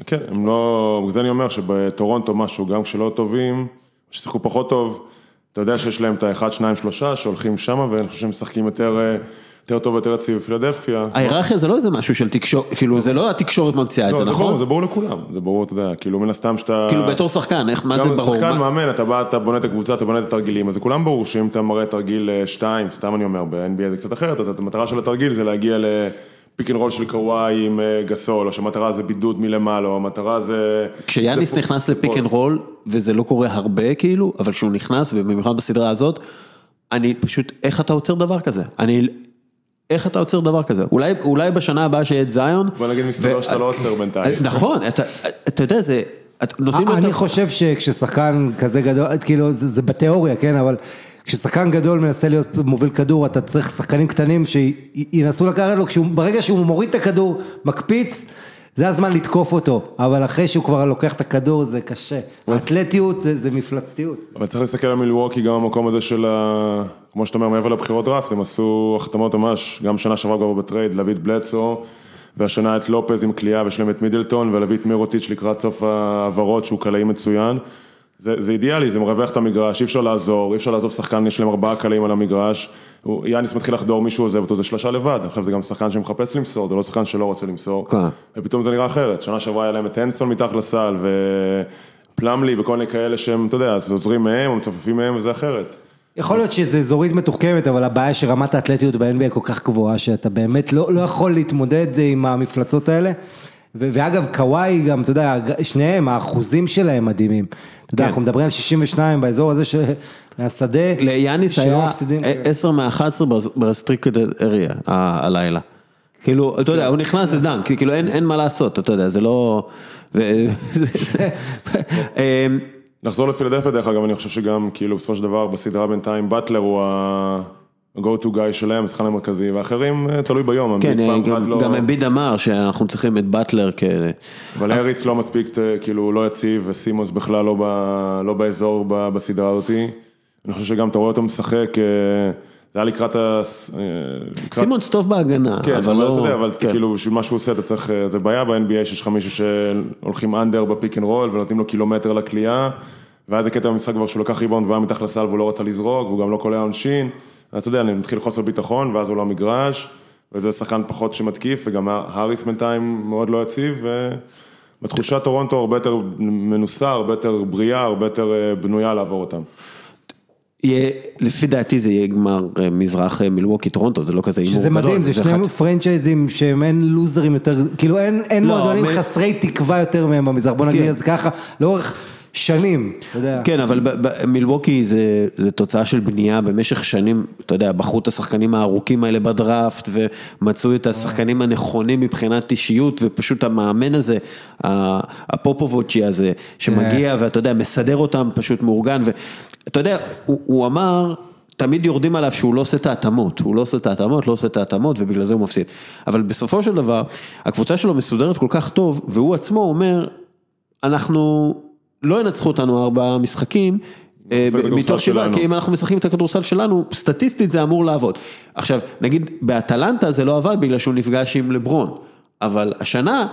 Speaker 3: כן, הם לא, בגלל זה אני אומר שבטורונטו משהו, גם כשלא טובים, ששיחקו פחות טוב, אתה יודע שיש להם את האחד, שניים, שלושה, שהולכים שמה, ואני חושב שהם משחקים יותר, אה, יותר טוב ויותר יציב בפילדלפיה.
Speaker 1: ההיררכיה זה לא איזה משהו של תקשורת, כאילו זה לא התקשורת ממציאה את
Speaker 3: לא,
Speaker 1: זה,
Speaker 3: ברור,
Speaker 1: נכון?
Speaker 3: זה ברור לכולם, זה ברור, אתה יודע, כאילו מן הסתם שאתה...
Speaker 1: כאילו בתור שחקן, איך, מה זה
Speaker 3: גם
Speaker 1: ברור?
Speaker 3: שחקן
Speaker 1: מה-
Speaker 3: מאמן, אתה בא, אתה בונה את הקבוצה, אתה בונה את התרגילים, אז זה כולם ברור שאם אתה מראה תרגיל 2, סתם אני אומר, ב-NBA זה קצת אחרת, אז המטרה של התרגיל זה להגיע לפיק אנד רול של קוואי עם אה, גסול, או שהמטרה זה בידוד מלמעלה, או המטרה זה...
Speaker 1: כשיאניס
Speaker 3: זה
Speaker 1: נכנס
Speaker 3: פוסט.
Speaker 1: לפיק אנד רול, וזה לא קורה הרבה כאילו, אבל כשהוא נכנס, ובמיוחד בסדרה הזאת, אני פשוט, איך אתה עוצר דבר כזה? אני, איך אתה עוצר דבר כזה? אולי, אולי בשנה הבאה שיהיה את זיון.
Speaker 3: בוא נגיד מסתבר
Speaker 1: ו-
Speaker 3: שאתה לא עוצר בינתיים.
Speaker 1: נכון, אתה, אתה יודע, זה, את
Speaker 2: אני חושב שכששחקן כזה גדול, כאילו זה, זה בתיאוריה, כן, אבל כששחקן גדול מנסה להיות מוביל כדור, אתה צריך שחקנים קטנים שינסו לקחת לו, כשהוא, ברגע שהוא מוריד את הכדור, מקפיץ, זה הזמן לתקוף אותו, אבל אחרי שהוא כבר לוקח את הכדור זה קשה. אתלטיות זה, זה מפלצתיות.
Speaker 3: אבל צריך להסתכל על מילווקי גם במקום הזה של ה... כמו שאתה אומר, מעבר לבחירות דראפט, הם עשו החתמות ממש, גם שנה שעברה כבר בטרייד, להביא את בלדסו, והשנה את לופז עם קליעה, ויש להם את מידלטון, ולהביא את מירוטיץ' לקראת סוף ההעברות, שהוא קלעי מצוין. זה, זה אידיאלי, זה מרווח את המגרש, אי אפשר לעזור, אי אפשר לעזוב שחקן, יש להם ארבעה קלעים על המגרש. הוא- יאניס מתחיל לחדור, מישהו עוזב אותו, זה שלושה לבד, עכשיו זה גם שחקן שמחפש למסור, זה לא שחקן שלא רוצה למסור.
Speaker 1: כן.
Speaker 3: ופתאום זה נראה אחרת, שנה שעברה היה להם את הנסון מתחת לסל, ופלמלי וכל מיני כאלה שהם, אתה יודע, אז עוזרים מהם, או מצופפים מהם, וזה אחרת.
Speaker 2: יכול להיות שזה אזורית מתוחכמת, אבל הבעיה שרמת האתלטיות ב-NBA כל כך גבוהה, שאתה באמת לא, לא יכול להתמודד עם המפלצות האלה. ו- ואגב, קוואי גם, אתה יודע, שניהם, האחוזים שלהם מדהימים. אתה יודע,
Speaker 1: כן.
Speaker 2: אנחנו מדברים על 62 באזור הזה ש... מהשדה.
Speaker 1: ליאניס היה
Speaker 2: מפסידים.
Speaker 1: 10 מ-11 ב-restricted area הלילה. כאילו, אתה יודע, הוא נכנס לדנק, כאילו אין אין מה לעשות, אתה יודע, זה לא... אמ,
Speaker 3: נחזור לפילדלפיה דרך אגב, אני חושב שגם, כאילו, בסופו של דבר, בסדרה בינתיים, באטלר הוא ה-go to guy שלהם, השחקן המרכזי, ואחרים, אה, תלוי ביום,
Speaker 1: כן,
Speaker 3: אחת
Speaker 1: גם-
Speaker 3: לא-
Speaker 1: אמביד אמר שאנחנו צריכים את באטלר כ...
Speaker 3: אבל האריס לא מספיק, אה, כאילו, לא יציב, וסימונס בכלל לא, לא באזור בסדרה הזאתי. אני חושב שגם אתה רואה אותו משחק, אה, זה היה לקראת ה... אה,
Speaker 1: סימונס טוב בהגנה,
Speaker 3: כן,
Speaker 1: אבל לא...
Speaker 3: יודע, אבל
Speaker 1: כן.
Speaker 3: כאילו בשביל מה שהוא עושה אתה צריך, אה, זה בעיה ב-NBA שיש לך מישהו שהולכים under בפיק אנד רול ונותנים לו קילומטר לקליעה, ואז זה קטע במשחק כבר שהוא לקח ריבאונד והוא היה מתחת לסל והוא לא רצה לזרוק, והוא גם לא קולע עונשין, אז אתה יודע, אני מתחיל חוסר ביטחון ואז הוא לא מגרש, וזה שחקן פחות שמתקיף, וגם האריס בינתיים מאוד לא יציב, ובתחושה טורונטו הרבה יותר מנוסה, הרבה יותר בריאה, הרבה יותר אה, בנויה לעבור אותם.
Speaker 1: יהיה, לפי דעתי זה יהיה גמר אה, מזרח אה, מילווקי טורונטו, זה לא כזה הימור
Speaker 2: שזה
Speaker 1: גדול.
Speaker 2: מדהים, זה שני פרנצ'ייזים שהם אין לוזרים יותר, כאילו אין, אין
Speaker 1: לא,
Speaker 2: מועדונים
Speaker 1: מ-
Speaker 2: חסרי תקווה יותר מהם במזרח, בוא נגיד
Speaker 1: כן.
Speaker 2: את זה ככה, לאורך שנים, אתה יודע.
Speaker 1: כן, אבל מילווקי זה, זה תוצאה של בנייה במשך שנים, אתה יודע, בחרו את השחקנים הארוכים האלה בדראפט, ומצאו את השחקנים הנכונים מבחינת אישיות, ופשוט המאמן הזה, ה- הפופובוצ'י הזה, שמגיע ואתה יודע, מסדר אותם פשוט מאורגן, ואתה יודע, הוא, הוא אמר, תמיד יורדים עליו שהוא לא עושה את ההתאמות, הוא לא עושה את ההתאמות, לא עושה את ההתאמות, ובגלל זה הוא מפסיד. אבל בסופו של דבר, הקבוצה שלו מסודרת כל כך טוב, והוא עצמו אומר, אנחנו לא ינצחו אותנו ארבעה משחקים. אה, מתוך שבעה. כי אם אנחנו משחקים את הכדורסל שלנו, סטטיסטית זה אמור לעבוד. עכשיו, נגיד באטלנטה זה לא עבד בגלל שהוא נפגש עם לברון, אבל השנה,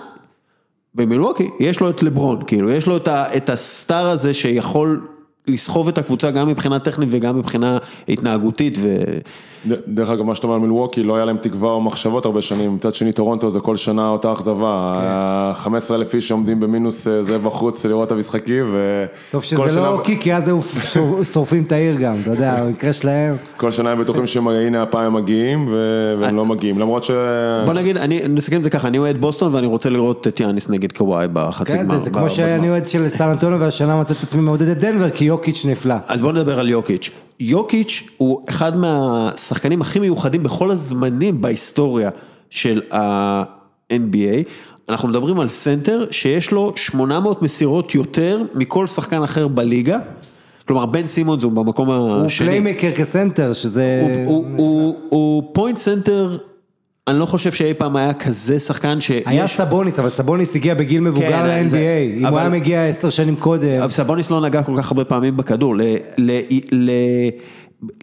Speaker 1: במילווקי, יש לו את לברון, כאילו, יש לו את, ה, את הסטאר הזה שיכול לסחוב את הקבוצה גם מבחינה טכנית וגם מבחינה התנהגותית, ו...
Speaker 3: דרך אגב, מה שאתה אומר על מילווקי, לא היה להם תקווה או מחשבות הרבה שנים, מצד שני טורונטו זה כל שנה אותה אכזבה,
Speaker 2: כן.
Speaker 3: 15 אלף איש שעומדים במינוס אה, זה בחוץ לראות את המשחקים,
Speaker 2: טוב שזה
Speaker 3: שנה,
Speaker 2: לא אוקי, כי אז היו שור- שורפים את העיר גם, אתה יודע, במקרה שלהם.
Speaker 3: כל שנה הם בטוחים שהנה הפעם הם מגיעים, ו- והם לא מגיעים, למרות ש...
Speaker 1: בוא נגיד, אני נסכם את זה ככה, אני אוהד בוסטון ואני רוצה לראות את יאניס נגד קוואי בחצי
Speaker 2: כן,
Speaker 1: גמר.
Speaker 2: זה זה כמו. שאני אוהד של סן אנטוניו והשנה מצאתי את עצמי מעודד את דנבר, כי יוקיץ' נפלא.
Speaker 1: אז בוא נדבר על יוקיץ'. יוקיץ' הוא אחד מהשחקנים הכי מיוחדים בכל הזמנים בהיסטוריה של ה-NBA. אנחנו מדברים על סנטר שיש לו 800 מסירות יותר מכל שחקן אחר בליגה. כלומר, בן סימונס הוא במקום
Speaker 2: הוא
Speaker 1: השני.
Speaker 2: playmaker כסנטר, שזה...
Speaker 1: הוא- הוא- הוא- הוא point center, אני לא חושב שאי פעם היה כזה שחקן שיש...
Speaker 2: היה סבוניס, אבל סבוניס הגיע בגיל מבוגר
Speaker 1: כן, זה-
Speaker 2: ל-NBA, אם הוא
Speaker 1: אבל-
Speaker 2: היה מגיע עשר שנים קודם.
Speaker 1: אבל סבוניס לא נגע כל כך הרבה פעמים בכדור, ל, ל, ל,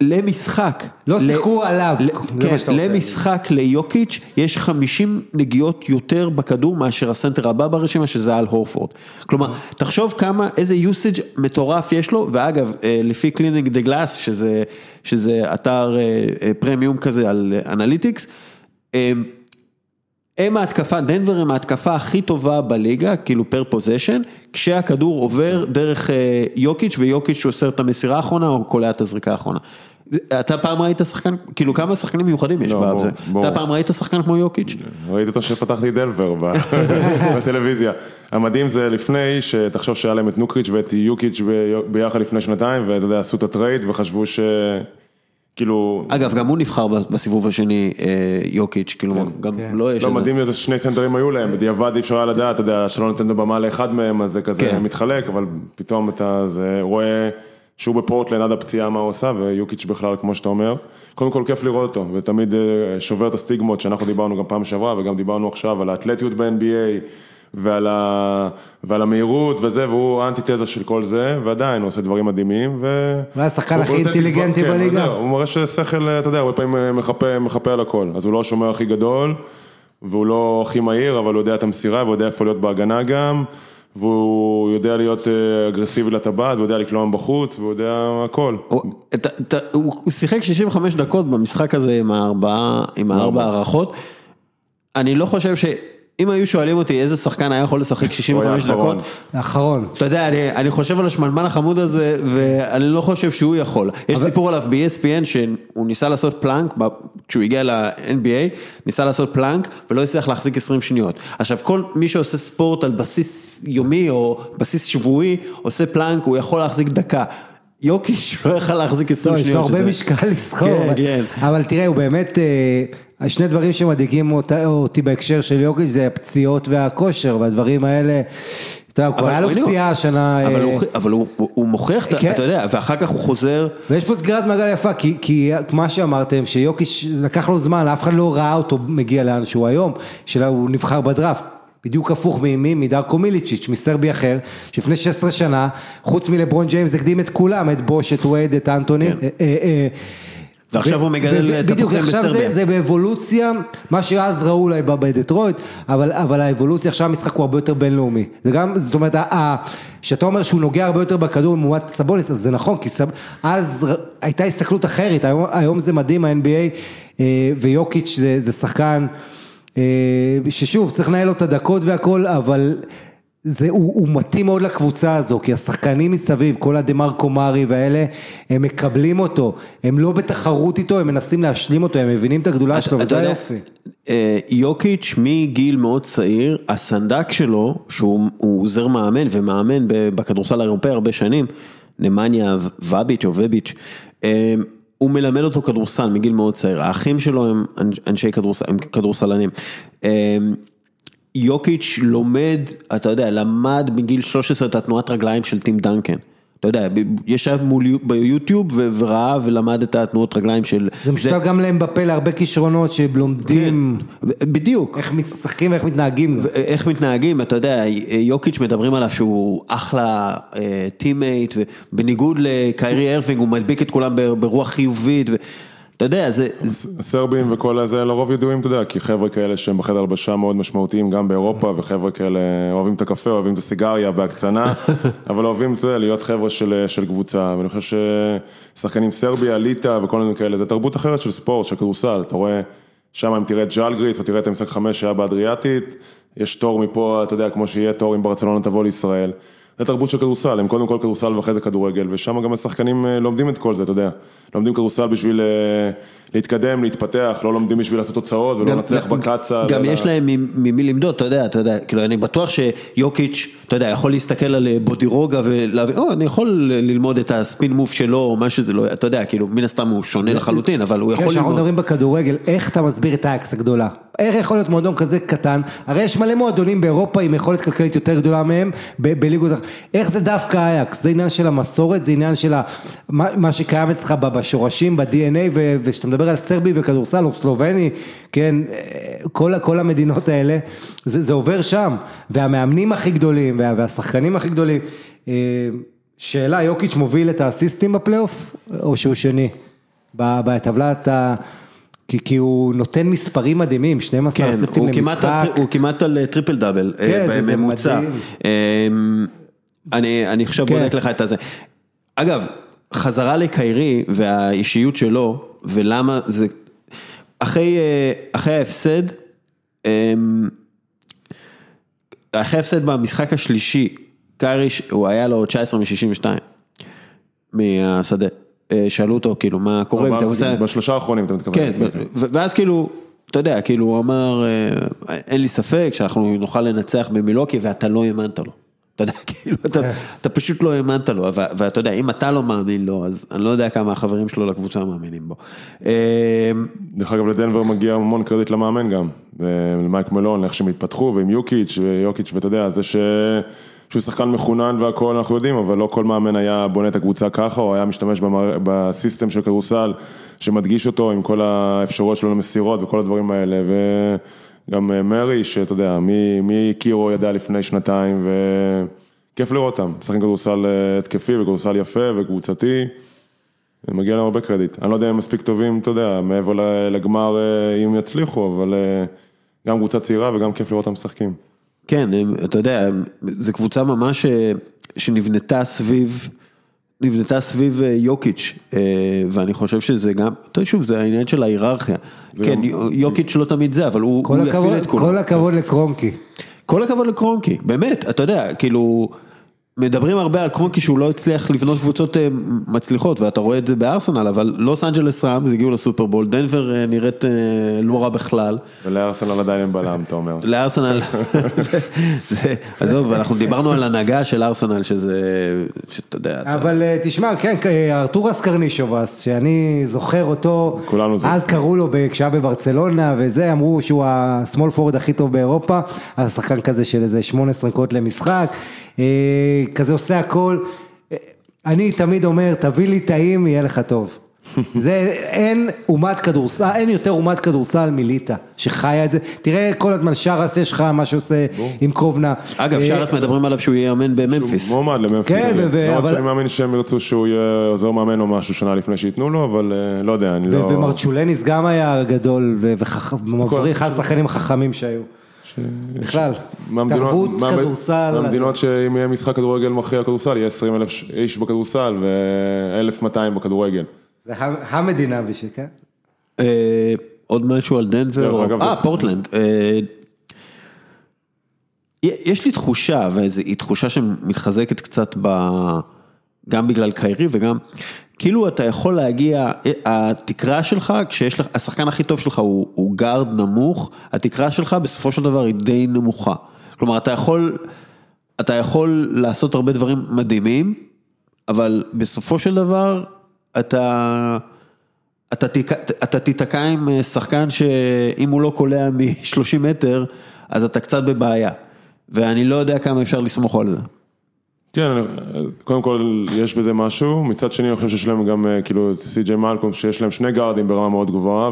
Speaker 1: למשחק.
Speaker 2: לא
Speaker 1: ל-
Speaker 2: שיחקו עליו,
Speaker 1: ל-
Speaker 2: זה
Speaker 1: כן,
Speaker 2: מה שאתה רוצה.
Speaker 1: למשחק ליוקיץ' יש 50 נגיעות יותר בכדור מאשר הסנטר הבא ברשימה שזה אל הורפורד. כלומר, תחשוב כמה, איזה usage מטורף יש לו, ואגב, אה, לפי Cleaning the Glass, שזה, שזה אתר אה, אה, פרמיום כזה על analytics, הם ההתקפה, דנבר הם ההתקפה הכי טובה בליגה, כאילו per possession, כשהכדור עובר דרך אה, יוקיץ' ויוקיץ' עושה את המסירה האחרונה או קולע את הזריקה האחרונה. אתה פעם ראית שחקן, כאילו כמה שחקנים מיוחדים יש
Speaker 3: לא,
Speaker 1: בזה? אתה פעם ראית שחקן כמו יוקיץ'?
Speaker 3: ראית אותו שפתחתי דנבר ב- בטלוויזיה. המדהים זה לפני, שתחשוב שהיה להם את נורקיץ' ואת יוקיץ' ביחד לפני שנתיים, ואתה יודע, עשו את הטרייד וחשבו ש... כאילו...
Speaker 1: אגב, גם הוא נבחר בסיבוב השני, אה, יוקיץ', כאילו, גם לא יש
Speaker 3: לא,
Speaker 1: איזה...
Speaker 3: מדהים איזה שני סנטרים היו להם, בדיעבד אי אפשר היה לדעת, אתה יודע, שלא נותן את הבמה לאחד מהם, אז זה כזה
Speaker 1: כן.
Speaker 3: מתחלק, אבל פתאום אתה זה, רואה שהוא בפורטלנד עד הפציעה מה הוא עושה, ויוקיץ' בכלל, כמו שאתה אומר. קודם כל כיף לראות אותו, ותמיד אה, שובר את הסטיגמות שאנחנו דיברנו גם פעם שעברה, וגם דיברנו עכשיו על האתלטיות ב-NBA, ועל, ה... ועל המהירות וזה, והוא האנטיתזה של כל זה, ועדיין הוא עושה דברים מדהימים, ו...
Speaker 2: אולי השחקן
Speaker 3: הוא
Speaker 2: הכי אינטליגנטי
Speaker 3: תקווה, כן,
Speaker 2: בליגה.
Speaker 3: זהו, הוא מראה ששכל, אתה יודע, הרבה פעמים אה, מחפה, מחפה על הכל, אז הוא לא השומר הכי גדול, והוא לא הכי מהיר, אבל הוא יודע את המסירה, והוא יודע איפה להיות בהגנה גם, והוא יודע להיות אה, אגרסיבי לטבעת, והוא יודע לקלוע מבחוץ, והוא יודע הכל.
Speaker 1: הוא- אתה- אתה- הוא שיחק 65 דקות במשחק הזה עם הארבע הערכות. אני לא חושב ש... אם היו שואלים אותי איזה שחקן היה יכול לשחק
Speaker 3: הוא היה
Speaker 1: 65 דקות,
Speaker 3: האחרון.
Speaker 1: אתה יודע, אני, אני חושב על השמנמן החמוד הזה, ואני לא חושב שהוא יכול. יש
Speaker 2: אבל-
Speaker 1: סיפור עליו ב-ESPN שהוא ניסה לעשות פלנק, ב- כשהוא הגיע ל-NBA, ניסה לעשות פלנק ולא הצליח להחזיק 20 שניות. עכשיו, כל מי שעושה ספורט על בסיס יומי או בסיס שבועי, עושה פלנק, הוא יכול להחזיק דקה. יוקיש לא יכל להחזיק 20
Speaker 2: לא, יש
Speaker 1: שניות.
Speaker 2: לו הרבה משקל לסחור.
Speaker 1: כן,
Speaker 2: אבל-
Speaker 1: כן.
Speaker 2: אבל תראה, הוא באמת, אה, השני דברים שמדאיגים אותי בהקשר של יוקיץ' זה הפציעות והכושר, והדברים האלה, אתה יודע, כבר היה לו פציעה השנה.
Speaker 1: אבל
Speaker 2: אה,
Speaker 1: הוא- מוכיח, אתה
Speaker 2: כן.
Speaker 1: אתה יודע, ואחר כך הוא חוזר.
Speaker 2: ויש פה סגירת מעגל יפה, כי, כי מה שאמרתם, שיוקיש לקח לו זמן, אף אחד לא ראה אותו מגיע לאן שהוא היום, שהוא נבחר בדראפט. בדיוק הפוך ממי? מדרקו מיליצ'יץ', מסרבי אחר, שלפני 16 שנה, חוץ מלברון ג'יימס הקדים את כולם, את בוש, את וייד, את אנטוני.
Speaker 1: כן.
Speaker 2: אה, אה, אה,
Speaker 1: ועכשיו הוא מגדל
Speaker 2: ו- בדיוק,
Speaker 1: תפוחים
Speaker 2: עכשיו. זה, זה באבולוציה, מה שאז ראו אולי ב- בדטרויט, אבל, אבל האבולוציה עכשיו המשחק הוא הרבה יותר בינלאומי. זה גם, זאת אומרת, כשאתה אומר שהוא נוגע הרבה יותר בכדור לעומת סבוניס, אז זה נכון, כי סב, אז הייתה הסתכלות אחרת, היום, היום זה מדהים ה-NBA, אה, ויוקיץ' זה, זה שחקן, ששוב, צריך לנהל לו את הדקות והכל, אבל... זה, הוא, הוא מתאים מאוד לקבוצה הזו, כי השחקנים מסביב, כל הדה מרקו מארי והאלה, הם מקבלים אותו, הם לא בתחרות איתו, הם מנסים להשלים אותו, הם מבינים את הגדולה שלו, וזה היופי.
Speaker 1: אה, יוקיץ' מגיל מאוד צעיר, הסנדק שלו, שהוא הוא עוזר מאמן ומאמן בכדורסל האירופאי הרבה שנים, נמניה וביץ' או וביץ', אה, הוא מלמד אותו כדורסל מגיל מאוד צעיר, האחים שלו הם אנ- אנשי כדורסל, הם כדורסלנים. אה, יוקיץ' לומד, אתה יודע, למד מגיל 13 את התנועת רגליים של טים דנקן. אתה יודע, ישב מול יו- ביוטיוב וראה ולמד את התנועות רגליים של...
Speaker 2: זה משותף גם לאמביד ולהרבה כישרונות שהם לומדים
Speaker 1: בדיוק.
Speaker 2: איך משחקים ואיך מתנהגים.
Speaker 1: איך מתנהגים, אתה יודע, יוקיץ' מדברים עליו שהוא אחלה teammate, ובניגוד לקיירי ארווינג הוא מדביק את כולם ברוח חיובית, ואתה יודע, זה,
Speaker 3: הסרבים וכל הזה לרוב ידועים, אתה יודע, כי חבר'ה כאלה שהם בחדר הלבשה מאוד משמעותיים גם באירופה, וחבר'ה כאלה אוהבים את הקפה, אוהבים את הסיגריה בהקצנה, אבל אוהבים, אתה יודע, להיות חבר'ה של, של קבוצה, ואני חושב ששחקנים סרביה, ליטא וכל מיני כאלה, זה תרבות אחרת של ספורט, של כדורסל, אתה רואה, שם אם תראה את ג'לגריס, או תראה את המשחק חמש שהיה באדריאטית, יש תור מפה, אתה יודע, כמו שיהיה תור אם ברצלונה תבוא לישראל. זה תרבות של כדורסל, הם קודם כל כדורסל ואחרי זה כדורגל, ושם גם השחקנים אה, לומדים את כל זה, אתה יודע. לומדים כדורסל בשביל אה, להתקדם, להתפתח, לא לומדים בשביל לעשות תוצאות ולא לנצח בקצה.
Speaker 1: גם
Speaker 3: אלא-
Speaker 1: יש להם ממ- ממי למדוד, אתה יודע, אתה יודע, כאילו אני בטוח שיוקיץ', אתה יודע, יכול להסתכל על אה, בודירוגה ולהבין, או, אני יכול ללמוד את הספין מוב שלו, או מה שזה לא, אתה יודע, כאילו, מן הסתם הוא שונה לחלוטין, אבל הוא יכול
Speaker 2: כשאנחנו
Speaker 1: ללמוד.
Speaker 2: מדברים בכדורגל, איך אתה מסביר את האקס הגדולה? איך יכול להיות מועדון כזה קטן? הרי יש מלא מועדונים באירופה עם יכולת כלכלית יותר גדולה מהם, בליגות. איך זה דווקא אייקס? זה עניין של המסורת, זה עניין של מה, שקיים אצלך בשורשים, ב-DNA, וכשאתה מדבר על סרבי וכדורסל, או סלובני, כן, אה, כל, המדינות האלה, זה, עובר שם, והמאמנים הכי גדולים, והשחקנים הכי גדולים. אה, שאלה, יוקיץ' מוביל את האסיסטים בפלייאוף, או שהוא שני? בטבלת ה... כי, כי הוא נותן מספרים מדהימים, 12
Speaker 1: כן,
Speaker 2: אסיסטים
Speaker 1: הוא כמעט,
Speaker 2: למשחק.
Speaker 1: על, הוא כמעט על אה, טריפל דאבל אה,
Speaker 2: כן, זה- זה
Speaker 1: בממוצע.
Speaker 2: מדהים.
Speaker 1: אמ, אני, אני עכשיו
Speaker 2: כן.
Speaker 1: בודק לך את הזה. אגב, חזרה לקיירי והאישיות שלו, ולמה זה, אחרי, אחרי ההפסד, אמ, אחרי ההפסד במשחק השלישי, קיירי, הוא היה לו 19 מ-62 מהשדה. אה, שאלו אותו כאילו מה קורה עם זה, עושה...
Speaker 3: בשלושה האחרונים אתה מתכוון.
Speaker 1: כן, ואז כאילו, אתה יודע, כאילו הוא אמר, אה, אין לי ספק שאנחנו נוכל לנצח במילוקי ואתה לא האמנת לו. אתה יודע, כאילו, אתה, אתה פשוט לא האמנת לו, ו- ואתה יודע, אם אתה לא מאמין לו, אז אני לא יודע כמה החברים שלו לקבוצה מאמינים בו. אה,
Speaker 3: דרך אגב לדנבר מגיע המון קרדיט למאמן גם, ולמייק מלון, איך שהם התפתחו, ועם יוקיץ' ויוקיץ', ואתה יודע, זה ש... שהוא שחקן מחונן והכל אנחנו יודעים, אבל לא כל מאמן היה בונה את הקבוצה ככה, או היה משתמש במער... בסיסטם של כדורסל, שמדגיש אותו עם כל האפשרויות שלו למסירות וכל הדברים האלה, וגם אה, מרי, שאתה יודע, מי, מי הכירו ידע לפני שנתיים, וכיף לראות אותם, משחקים כדורסל אה, התקפי וכדורסל יפה וקבוצתי. מגיע להם הרבה קרדיט. אני לא יודע אם הם מספיק טובים, אתה יודע, מעבר לגמר אה, אם יצליחו, אבל גם קבוצה צעירה וגם כיף לראות אותם משחקים.
Speaker 1: כן, אתה יודע, זו קבוצה ממש שנבנתה סביב, נבנתה סביב אה, יוקיץ', אה, ואני חושב שזה גם, אתה יודע, שוב, זה העניין של ההיררכיה. כן, יוקיץ' לא תמיד זה, אבל הוא יפעיל את כולם.
Speaker 2: כל הכבוד לקרונקי.
Speaker 1: כל הכבוד לקרונקי, באמת, אתה יודע, כאילו, מדברים הרבה על קרונקי שהוא לא הצליח לבנות קבוצות אה, מצליחות, ואתה רואה את זה בארסנל, אבל לוס אנג'לס ראמס הגיעו לסופרבול, דנבר אה, נראית אה, לא רע בכלל.
Speaker 3: ולארסנל עדיין אין בלם, אתה אומר.
Speaker 1: לארסנל, עזוב, אנחנו דיברנו על הנהגה של ארסנל, שזה, שאתה יודע,
Speaker 2: אבל תשמע, כן, ארתורס קרנישובס, שאני זוכר אותו,
Speaker 3: כולנו זוכרים.
Speaker 2: אז קראו לו כשהיה בברצלונה וזה, אמרו שהוא השמאל פורד הכי טוב באירופה, אז שחקן כזה של איזה 18 נקודות למשחק, כזה עושה הכל, אה, אני תמיד אומר, תביא לי טעים, יהיה לך טוב. זה, אין אומת כדורסל, אין יותר אומת כדורסל מליטא, שחיה את זה. תראה כל הזמן, שרס יש לך מה שעושה עם קובנה.
Speaker 1: אגב,
Speaker 2: אה,
Speaker 1: שרס מדברים עליו שהוא יאמן בממפיס.
Speaker 3: שהוא מועמד לממפיס.
Speaker 2: כן, ו- ו-
Speaker 3: למרות
Speaker 2: אבל-
Speaker 3: שאני מאמין שהם ירצו שהוא יהיה עוזר מאמן או משהו שנה לפני שייתנו לו, אבל אה, לא יודע, אני לא...
Speaker 2: ומרצ'ולניס גם היה גדול ו- ומבריך, אחד השחקנים החכמים שהיו. בכלל,
Speaker 3: מהמדינות-
Speaker 2: תרבות
Speaker 3: מה-
Speaker 2: כדורסל.
Speaker 3: מהמדינות שאם יהיה משחק כדורגל מכריע כדורסל, יהיה 20 אלף איש בכדורסל ו-1200 בכדורגל.
Speaker 2: זה המדינה בשביל, כן?
Speaker 1: אה, עוד משהו על דנבר, אה פורטלנד, אה, יש לי תחושה, והיא תחושה שמתחזקת קצת ב... גם בגלל קיירי וגם, כאילו אתה יכול להגיע, התקרה שלך, כשיש לך, השחקן הכי טוב שלך הוא, הוא גארד נמוך, התקרה שלך בסופו של דבר היא די נמוכה. כלומר, אתה יכול, אתה יכול לעשות הרבה דברים מדהימים, אבל בסופו של דבר, אתה... אתה תיתקע עם אה, שחקן שאם הוא לא קולע מ-30 מטר, אז אתה קצת בבעיה. ואני לא יודע כמה אפשר לסמוך על זה.
Speaker 3: כן, קודם כל יש בזה משהו, מצד שני אני חושב שיש להם גם אה, כאילו את סי.ג'יי מלקום, שיש להם שני גארדים ברמה מאוד גבוהה,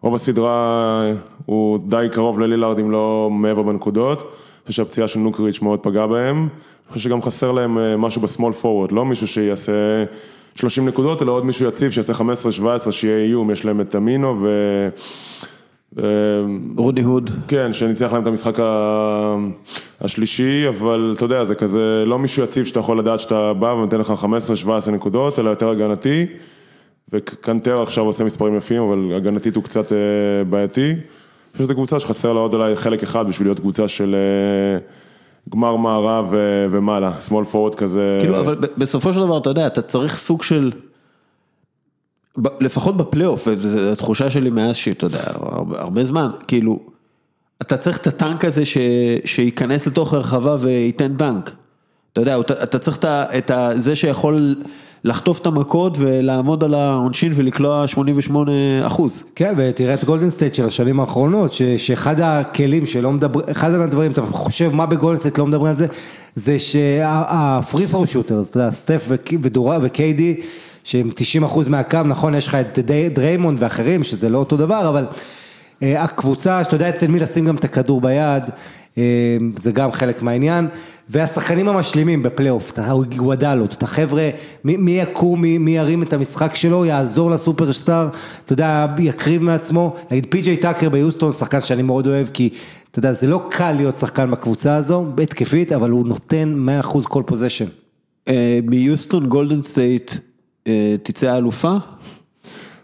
Speaker 3: ורוב הסדרה הוא די קרוב ללילארד אם לא מעבר בנקודות, אני חושב שהפציעה של נוקריץ' מאוד פגעה בהם, אני חושב שגם חסר להם אה, משהו בסמול פורוורד, לא מישהו שיעשה 30 נקודות, אלא עוד מישהו יציב שיעשה 15-17, שיהיה איום, יש להם את אמינו ו... אה,
Speaker 1: רודי הוד,
Speaker 3: כן, שניצח להם את המשחק השלישי, אבל אתה יודע, זה כזה לא מישהו יציב שאתה יכול לדעת שאתה בא ונותן לך 15-17 נקודות, אלא יותר הגנתי, וקנטר עכשיו עושה מספרים יפים, אבל הגנתית הוא קצת אה, בעייתי. אני חושב שזו קבוצה שחסר לה עוד אולי חלק אחד בשביל להיות קבוצה של אה, גמר מערב ו- ומעלה, small forward כזה.
Speaker 1: כאילו, אבל בסופו של דבר, אתה יודע, אתה צריך סוג של, לפחות בפלייאוף, וזו התחושה שלי מאז שאתה יודע, הרבה, הרבה זמן, כאילו, אתה צריך את הטנק הזה ש, שייכנס לתוך הרחבה וייתן דנק. אתה יודע, אתה, צריך את, את זה שיכול לחטוף את המכות ולעמוד על העונשין ולקלוע 88 אחוז.
Speaker 2: כן, ותראה את גולדן סטייט של השנים האחרונות, ש, שאחד הכלים שלא מדברים, אחד מהדברים, אתה חושב מה בגולדן סטייט לא מדברים על זה, זה שהפרי אתה יודע, סטף וק- ודורה וקיידי, שהם 90 אחוז מהקו, נכון, יש לך את דריימונד ואחרים, שזה לא אותו דבר, אבל אה, הקבוצה, שאתה יודע אצל מי לשים גם את הכדור ביד, אה, זה גם חלק מהעניין, והשחקנים המשלימים בפלייאוף, את הגוודלות, את החבר'ה, מי, יקום, מי, מי ירים את המשחק שלו, יעזור לסופרסטאר, אתה יודע, יקריב מעצמו, נגיד פי.ג'יי טאקר ביוסטון, שחקן שאני מאוד אוהב, כי אתה יודע, זה לא קל להיות שחקן בקבוצה הזו, התקפית, אבל הוא נותן 100% כל possession.
Speaker 1: אה, מיוסטון גולדן סטייט תצא אלופה?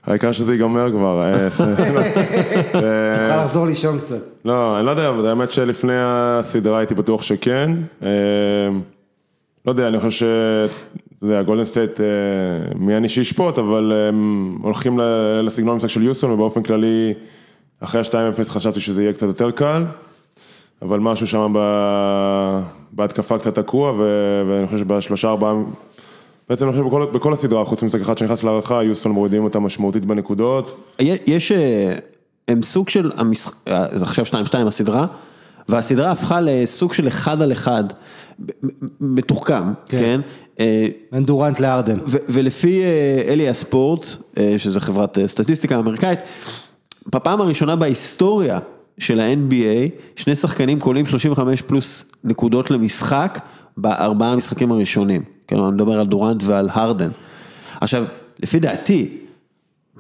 Speaker 3: העיקר שזה ייגמר כבר. אה,
Speaker 2: תוכל לחזור לישון קצת.
Speaker 3: לא, אני לא יודע, אבל האמת שלפני הסדרה הייתי בטוח שכן. אה, לא יודע, אני חושב ש... אתה יודע, גולדן סטייט, אה, מי אני שישפוט, אבל הם הולכים ל- לסגנון המשחק של יוסטון, ובאופן כללי, אחרי ה-2-0 חשבתי שזה יהיה קצת יותר קל, אבל משהו שם ב- בהתקפה קצת תקוע, ו- ואני חושב שבשלושה ארבעה... בעצם אני חושב בכל, בכל הסדרה, חוץ ממשחק אחד שנכנס להערכה, יוסטון מורידים אותה משמעותית בנקודות.
Speaker 1: יש, אה, הם סוג של, המשחק, אה, עכשיו 2-2 הסדרה, והסדרה הפכה לסוג של אחד על אחד, מתוחכם, כן? אה,
Speaker 2: בין דורנט לארדן.
Speaker 1: ולפי אליאס ספורט, שזה חברת סטטיסטיקה אמריקאית, בפעם הראשונה בהיסטוריה של ה-NBA, שני שחקנים קולעים 35 פלוס נקודות למשחק בארבעה המשחקים הראשונים. כן, אני מדבר על דורנט ועל הרדן. עכשיו, לפי דעתי,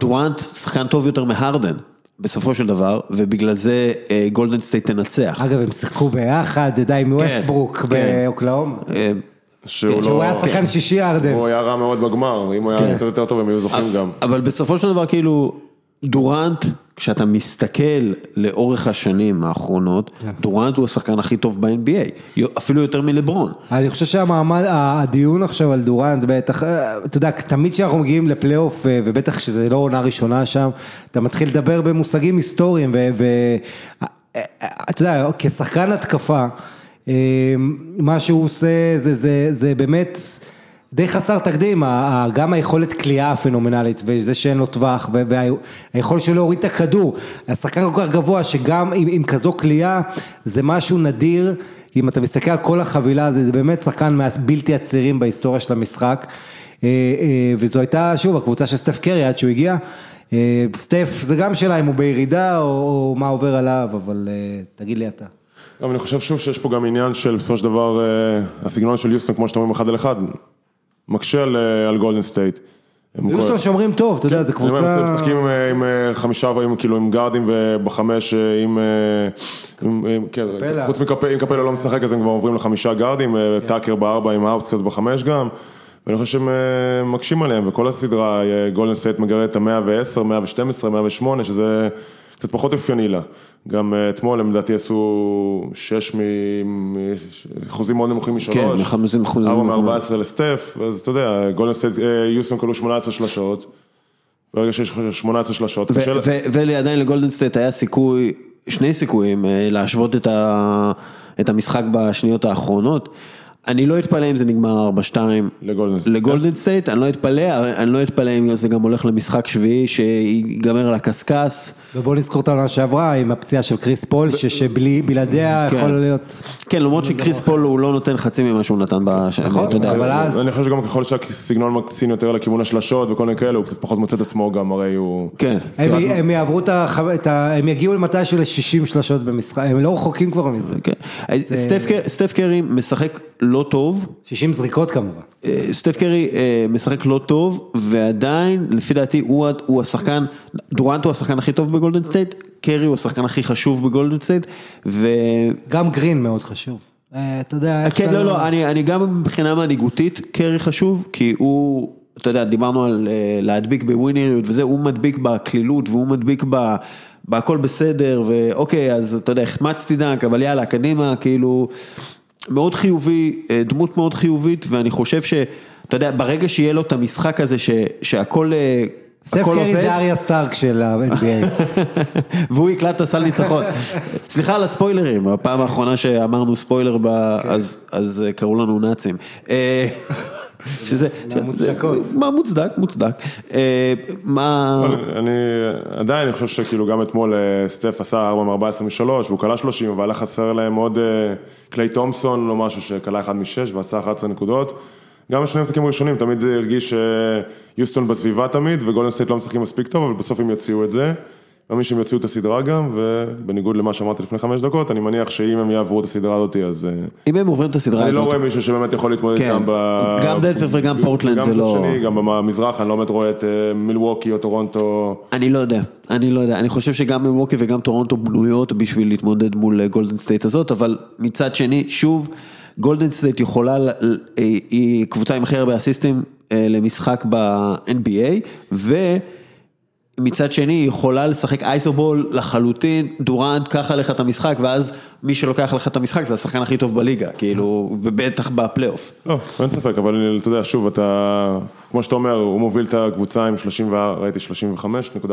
Speaker 1: דורנט שחקן טוב יותר מהרדן, בסופו של דבר, ובגלל זה אה, גולדן סטייט תנצח.
Speaker 2: אגב, הם שיחקו ביחד, די, עם ווסטברוק
Speaker 1: כן.
Speaker 2: באוקלהומה.
Speaker 1: אה,
Speaker 3: שהוא
Speaker 2: שהוא
Speaker 3: לא...
Speaker 2: היה שחקן שישי ארדן.
Speaker 3: הוא היה רע מאוד בגמר, אם הוא היה קצת יותר טוב הם היו זוכים גם.
Speaker 1: אבל בסופו של דבר כאילו דורנט, כשאתה מסתכל לאורך השנים האחרונות, דורנט הוא השחקן הכי טוב ב-NBA, אפילו יותר מלברון.
Speaker 2: אני חושב שהמעמד, הדיון עכשיו על דורנט, בטח, אה, אתה יודע, תמיד כשאנחנו מגיעים לפלייאוף, אה, ובטח שזה לא עונה ראשונה שם, אתה מתחיל לדבר במושגים היסטוריים, ואתה יודע, כשחקן התקפה, אה, מה שהוא עושה זה, זה, זה באמת די חסר תקדים, גם היכולת כליאה הפנומנלית, וזה שאין לו טווח, וה- והיכולת שלו להוריד את הכדור, השחקן כל כך גבוה, שגם עם, עם כזו כליאה, זה משהו נדיר. אם אתה מסתכל על כל החבילה הזו, זה באמת שחקן מהבלתי עצירים בהיסטוריה של המשחק. אה, אה, וזו הייתה, שוב, הקבוצה של סטף קרי עד שהוא הגיע. אה, סטף, זה גם שאלה אם הוא בירידה או, מה עובר עליו, אבל תגיד לי אתה.
Speaker 3: גם אני חושב שוב שיש פה גם עניין של בסופו של דבר, הסגנון של יוסטון, כמו שאתם אומרים, אחד על אחד, מקשה על, אה, על גולדן סטייט. הם כל-
Speaker 2: יוסטון שומרים טוב, אתה יודע, זו
Speaker 3: אני אומר,
Speaker 2: קבוצה...
Speaker 3: הם משחקים עם, אה, עם אה, חמישה, כאילו עם גארדים ובחמש עם, כן,
Speaker 2: קפלה.
Speaker 3: חוץ מקפלה, לא משחק אז הם כבר עוברים לחמישה גארדים,
Speaker 2: כן.
Speaker 3: טאקר בארבע עם האוס קצת בחמש גם, ואני חושב שהם מקשים עליהם, וכל הסדרה, גולדן סטייט מגרד את המאה ועשר, מאה ושתים עשרה, מאה ושמונה, שזה קצת פחות אופייני לה. גם אה, אתמול הם לדעתי עשו שש מאחוזים מאוד נמוכים משלוש.
Speaker 1: כן, מחוזים- אחוזים
Speaker 3: ארבע מארבע עשרה לסטף, אז אתה יודע, גולדן סטייט, אה, יוסטון קלעו 18 שלשות. ברגע שיש לך 18 שלשות,
Speaker 1: ועדיין לגולדן סטייט היה סיכוי, שני סיכויים אה, להשוות את המשחק בשניות האחרונות. אני לא אתפלא אם זה נגמר 4-2
Speaker 3: לגולדן סטייט.
Speaker 1: לגולדן סטייט, אני לא אתפלא, אני לא אתפלא אם זה גם הולך למשחק שביעי שיגמר על הקשקש.
Speaker 2: ובוא נזכור את העונה שעברה עם הפציעה של קריס פול, ש- שבלעדיה
Speaker 1: כן.
Speaker 2: יכול להיות...
Speaker 1: כן, למרות שקריס פול הוא לא נותן חצי ממה שהוא נתן בשנה,
Speaker 2: נכון. אבל אז-
Speaker 3: אני חושב שגם ככל שהסגנון מקצין יותר לכיוון השלשות וכל מיני כאלה, הוא קצת פחות מוצא את עצמו גם, הרי הוא...
Speaker 1: כן.
Speaker 2: הם, יעברו את ה... הם יגיעו למתישהו ל-60 שלשות במשחק, הם לא רחוקים כבר מזה.
Speaker 1: כן. סטף קרי משחק לא טוב,
Speaker 2: 60 זריקות כמובן.
Speaker 1: אה, סטף קרי אה, משחק לא טוב, ועדיין, לפי דעתי, הוא, הוא השחקן, דורנט הוא השחקן הכי טוב בגולדן סטייט, קרי הוא השחקן הכי חשוב בגולדן סטייט, ו...
Speaker 2: גם גרין מאוד חשוב. אה, אתה יודע,
Speaker 1: כן,
Speaker 2: אתה
Speaker 1: לא, לא, אני, אני גם מבחינה מנהיגותית, קרי חשוב, כי הוא, אתה יודע, דיברנו על להדביק בווינריות וזה, הוא מדביק בקלילות והוא מדביק ב... בהכל בסדר, ואוקיי, אז אתה יודע, החמצתי דנק, אבל יאללה, קדימה, כאילו, מאוד חיובי, אה, דמות מאוד חיובית, ואני חושב ש, אתה יודע, ברגע שיהיה לו את המשחק הזה, ש, שהכל אה,
Speaker 2: סטף קרי זה אריה סטארק של ה-NBA.
Speaker 1: והוא יקלט את הסל ניצחון. סליחה על הספוילרים, הפעם האחרונה שאמרנו ספוילר, ב... אז, אז אה, קראו לנו נאצים. שזה,
Speaker 2: מהמוצדקות.
Speaker 1: מה מוצדק, מוצדק. אה, מה,
Speaker 3: אני עדיין, אני חושב שכאילו גם אתמול אה, סטף עשה 4 מ-14 מ-3 והוא כלה 30, אבל היה חסר להם עוד אה, קליי תומפסון או משהו שקלע 1 מ-6 ועשה 11 נקודות. גם בשני המשחקים הראשונים תמיד זה הרגיש שיוסטון בסביבה תמיד וגולדן סטייט לא משחקים מספיק טוב, אבל בסוף הם יוציאו את זה. מאמין שהם יוציאו את הסדרה גם, ובניגוד למה שאמרתי לפני חמש דקות, אני מניח שאם הם יעברו את הסדרה הזאת, אז... אה,
Speaker 1: אם הם עוברים את הסדרה
Speaker 3: אני לא
Speaker 1: הזאת,
Speaker 3: רואה מישהו שבאמת יכול להתמודד
Speaker 1: כן.
Speaker 3: איתם ב...
Speaker 1: גם דנבר וגם פורטלנד זה לא-
Speaker 3: גם במזרח, אני לא באמת רואה את אה, מילווקי או טורונטו.
Speaker 1: אני לא יודע, אני לא יודע, אני חושב שגם מילווקי וגם טורונטו בנויות בשביל להתמודד מול אה, גולדן סטייט הזאת, אבל מצד שני, שוב, גולדן סטייט יכולה, היא- קבוצה עם הכי הרבה אסיסטים למשחק ב-NBA, ומצד שני היא יכולה לשחק iso ball לחלוטין, דורנט, קח עליך את המשחק, ואז מי שלוקח לך את המשחק זה השחקן הכי טוב בליגה, כאילו, ובטח בפלייאוף.
Speaker 3: לא, אין ספק, אבל אתה יודע, שוב, אתה, כמו שאתה אומר, הוא מוביל את הקבוצה עם 30, ו- ראיתי 35.4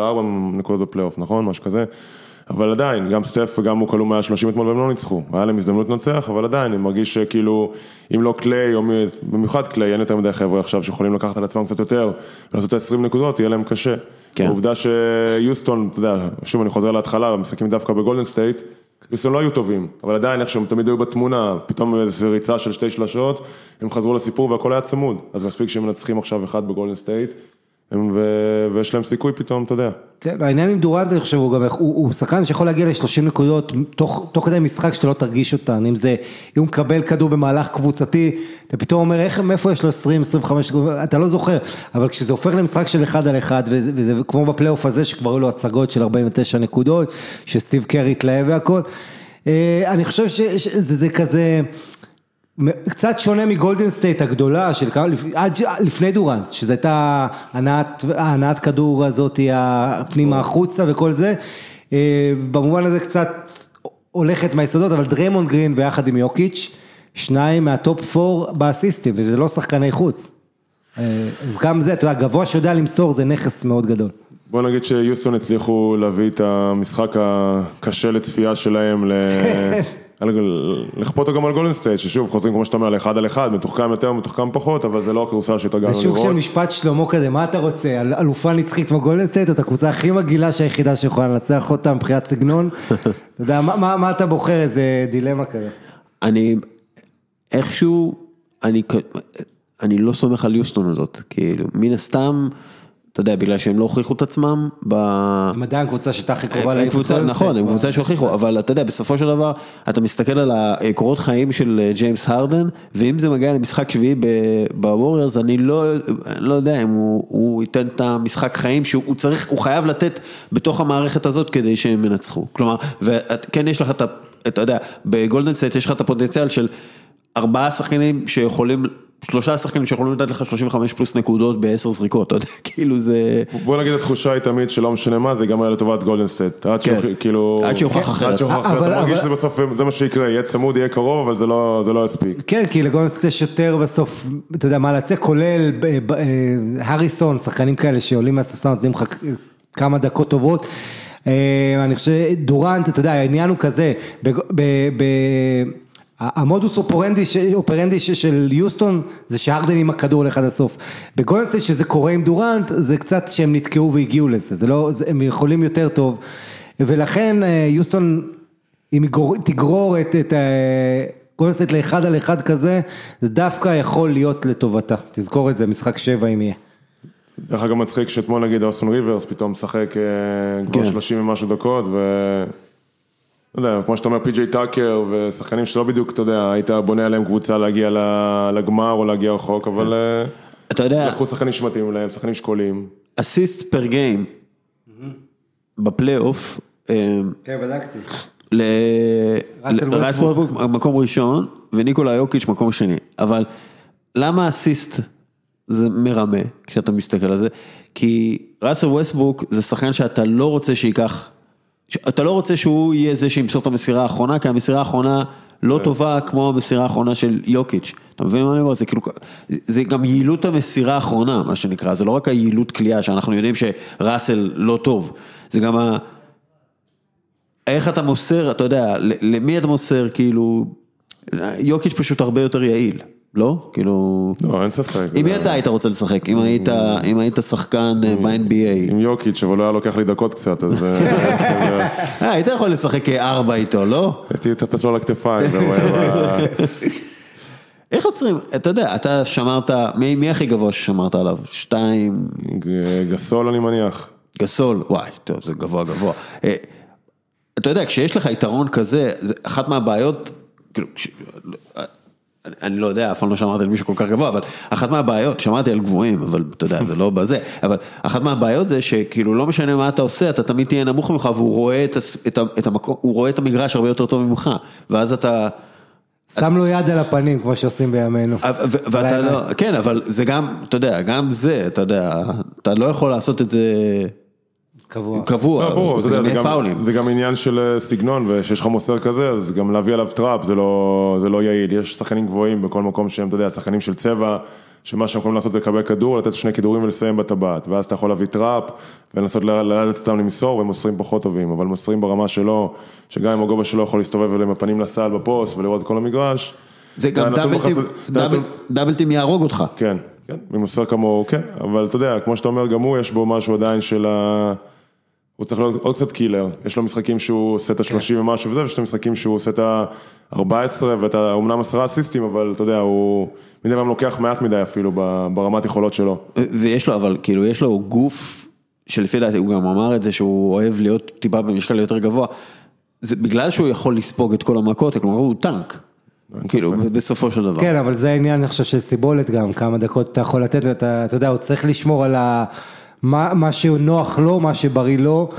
Speaker 3: נקודות בפלייאוף, נכון? משהו כזה. אבל עדיין, גם סטף וגם הוא קלעו 130 אתמול והם לא ניצחו. היה להם הזדמנות לנצח, אבל עדיין, אני מרגיש שכאילו, אם לא קליי, או מי- במיוחד קליי, אין יותר מדי חבר'ה עכשיו שיכולים לקחת על עצמם קצת יותר, ולעשות את ה-20 נקודות, יהיה להם קשה.
Speaker 1: כן.
Speaker 3: העובדה שיוסטון, אתה יודע, שוב אני חוזר להתחלה, משחקים דווקא בגולדן סטייט, יוסטון לא היו טובים, אבל עדיין איך שהם תמיד היו בתמונה, פתאום איזו ריצה של שתי שלשות, הם חזרו לסיפור והכל היה צמוד, אז מספיק שהם מנצחים עכשיו אחד בגולדן סטייט, ו... ויש להם סיכוי פתאום, אתה יודע.
Speaker 2: כן, העניין עם דורנט, אני חושב, הוא גם, הוא, הוא שחקן שיכול להגיע ל-30 נקודות תוך, תוך כדי משחק שאתה לא תרגיש אותן, אם זה, אם הוא מקבל כדור במהלך קבוצתי, אתה פתאום אומר, איך, מאיפה יש לו 20, 25 נקודות, אתה לא זוכר, אבל כשזה הופך למשחק של אחד על אחד, וזה, וזה כמו בפלייאוף הזה, שכבר היו לו הצגות של 49 נקודות, שסטיב קרי התלהב והכל, אה, אני חושב שזה זה כזה... קצת שונה מגולדן סטייט הגדולה של כמה, עד, לפני דורנט, שזו הייתה הנעת, הנעת כדור הזאת, הפנימה החוצה וכל זה, אה, במובן הזה קצת הולכת מהיסודות, אבל דריימונד גרין ויחד עם יוקיץ', שניים מה top four באסיסטים, וזה לא שחקני חוץ. אה, אז גם זה, אתה יודע, גבוה שיודע למסור זה נכס מאוד גדול.
Speaker 3: בוא נגיד שיוסטון הצליחו להביא את המשחק הקשה לצפייה שלהם. על- לכפות אותו גם על גולדן סטייט, ששוב חוזרים כמו שאתה אומר לאחד על אחד, מתוחכם יותר, מתוחכם פחות, אבל זה לא הכורסה שהתרגלנו
Speaker 2: זה
Speaker 3: לראות.
Speaker 2: שוק של משפט שלמה כזה, מה אתה רוצה, אל- אלופה נצחית כמו גולדן סטייט, או את הקבוצה הכי מגעילה שהיחידה שיכולה לנצח אותה מבחינת סגנון, אתה יודע, מה- מה מה אתה בוחר, איזה דילמה כזה.
Speaker 1: אני איכשהו, אני, אני לא סומך על יוסטון הזאת, כאילו, מן הסתם, אתה יודע, בגלל שהם לא הוכיחו את עצמם, ב...
Speaker 2: הם עדיין קבוצה שהייתה הכי קרובה גולדן
Speaker 1: נכון, הם קבוצה שהוכיחו, אבל אתה יודע, בסופו של דבר, אתה מסתכל על הקורות חיים של אה, ג'יימס הרדן, ואם זה מגיע למשחק שביעי בווריורס, אני לא, לא יודע אם הוא, הוא ייתן את המשחק חיים שהוא צריך, הוא חייב לתת בתוך המערכת הזאת כדי שהם ינצחו. כלומר, וכן יש לך את ה... אתה יודע, בגולדן סטייט יש לך את הפוטנציאל של ארבעה שחקנים שיכולים, שלושה שחקנים שיכולים לתת לך 35 פלוס נקודות בעשר זריקות, אתה יודע, כאילו זה...
Speaker 3: בוא נגיד התחושה היא תמיד שלא משנה מה, זה גם היה לטובת גולדן סטייט. עד
Speaker 1: כן.
Speaker 3: שהוכ- כאילו...
Speaker 1: עד שיוכח אחרת.
Speaker 3: עד שיוכח אחרת, אתה מרגיש
Speaker 2: אבל-
Speaker 3: שזה בסוף, זה מה שיקרה, יהיה צמוד, יהיה קרוב, אבל זה לא זה לא יספיק.
Speaker 2: כן, כי לגולדן סטייט יש יותר בסוף, אתה יודע מה להציע, כולל אה, הריסון, שחקנים כאלה שעולים מהספסל, נותנים לך כמה דקות טובות. אה, אני חושב, דורנט, אתה יודע, העניין הוא כזה, בג- ב- ב- המודוס אופרנדי, ש- אופרנדי ש- של יוסטון זה שהרדן עם הכדור הולך עד הסוף. בגולדן סטייט שזה קורה עם דורנט, זה קצת שהם נתקעו והגיעו לזה, זה לא, זה, הם יכולים יותר טוב. ולכן אה, יוסטון אם היא גור- תגרור את, את גולדסט לאחד על אחד כזה, זה דווקא יכול להיות לטובתה. תזכור את זה, משחק שבע אם יהיה.
Speaker 3: דרך אגב מצחיק שאתמול נגיד אוסטון ריברס פתאום משחק אה, כבר
Speaker 1: כן.
Speaker 3: 30 ומשהו דקות ו... לא יודע, כמו שאתה אומר פי.ג'יי טאקר ושחקנים שלא בדיוק, אתה יודע, היית בונה עליהם קבוצה להגיע ל- לגמר או להגיע רחוק, אבל אה,
Speaker 1: אתה יודע,
Speaker 3: לקחו שחקנים שמתאימים להם, שחקנים שקולים.
Speaker 1: אסיסט פר גיים בפלייאוף, אה,
Speaker 2: כן, בדקתי.
Speaker 1: לרייס.
Speaker 2: ווסטברוק
Speaker 1: מקום ראשון וניקולה יוקיץ' מקום שני, אבל למה אסיסט זה מרמה כשאתה מסתכל על זה? כי ראסל ווסטברוק זה שחקן שאתה לא רוצה שייקח, אתה לא רוצה שהוא יהיה זה שימסור את המסירה האחרונה, כי המסירה האחרונה לא טובה כמו המסירה האחרונה של יוקיץ', אתה מבין מה אני אומר? זה כאילו, זה גם יעילות המסירה האחרונה, מה שנקרא, זה לא רק היעילות קליעה שאנחנו יודעים שראסל לא טוב, זה גם ה... איך אתה מוסר, אתה יודע, למי אתה מוסר, כאילו, יוקיץ' פשוט הרבה יותר יעיל, לא? כאילו,
Speaker 3: לא, אין ספק.
Speaker 1: עם מי אתה היית רוצה לשחק? אם היית, שחקן אה, ב-NBA,
Speaker 3: עם יוקיץ', אבל הוא היה לוקח לי דקות קצת, אז אה,
Speaker 1: אה, היית יכול לשחק ארבע איתו, לא?
Speaker 3: הייתי מטפס לו על הכתפיים, היה...
Speaker 1: איך עוצרים, אתה יודע, אתה שמרת, מי, הכי גבוה ששמרת עליו? שתיים,
Speaker 3: גסול אני מניח.
Speaker 1: גסול, וואי, טוב, זה גבוה גבוה. אתה יודע, כשיש לך יתרון כזה, זה אחת מהבעיות, כאילו. אני- לא יודע, אף פעם לא שמרתי על מישהו כל כך גבוה, אבל אחת מהבעיות, שמעתי על גבוהים, אבל אתה יודע, זה לא בזה, אבל אחת מהבעיות זה שכאילו לא משנה מה אתה עושה, אתה תמיד תהיה נמוך ממך והוא רואה את, את, את המקום, רואה את המגרש הרבה יותר טוב ממך, ואז אתה,
Speaker 2: שם לו יד על הפנים, כמו שעושים בימינו.
Speaker 1: ו- ואתה
Speaker 2: לילה.
Speaker 1: לא, כן, אבל זה גם, אתה יודע, גם זה, אתה יודע, אתה לא יכול לעשות את זה
Speaker 2: קבוע.
Speaker 1: קבוע,
Speaker 3: לא, ברור,
Speaker 1: זה
Speaker 3: זה גם-. זה גם עניין של אה, סגנון, וכשיש לך מוסר כזה, אז גם להביא עליו trap זה לא זה לא יעיל. יש שחקנים גבוהים בכל מקום שהם, אתה יודע, שחקנים של צבע, שמה שהם יכולים לעשות זה לקבל כדור, לתת שני כדורים ולסיים בטבעת, ואז אתה יכול להביא trap, ולנסות לאלץ אותם למסור, והם מוסרים פחות טובים, אבל מוסרים ברמה שלו, שגם עם הגובה שלו יכול להסתובב עם הפנים לסל בפוסט ולראות את כל המגרש.
Speaker 1: זה גם
Speaker 3: הנתון
Speaker 1: דאבל טים,
Speaker 3: בחסות-
Speaker 1: דאבל-
Speaker 3: הנתון-
Speaker 1: דאבל טים יהרוג אותך.
Speaker 3: כן, כן, ממוסר כמוהו, כן, אבל אתה יודע, כמו שאתה אומר, גם הוא יש בו משהו עדיין של ה... הוא צריך להיות עוד קצת קילר, יש לו משחקים שהוא עושה את ה-30 ומשהו וזה, ויש לו משחקים שהוא עושה את ה-14 ואת ה... אומנם עשרה אסיסטים, אבל אתה יודע, הוא מדי פעם לוקח מעט מדי אפילו ברמת יכולות שלו.
Speaker 1: ויש לו, אבל כאילו, יש לו גוף, שלפי דעתי, הוא גם אמר את זה, שהוא אוהב להיות טיפה במשקל יותר גבוה. זה בגלל שהוא יכול לספוג את כל המכות, כלומר הוא טנק. כאילו, בסופו של דבר.
Speaker 2: כן, אבל זה העניין, אני חושב, של סיבולת גם, כמה דקות אתה יכול לתת, ואתה, אתה יודע, הוא צריך לשמור על ה... מה, מה שנוח לו, מה שבריא לו,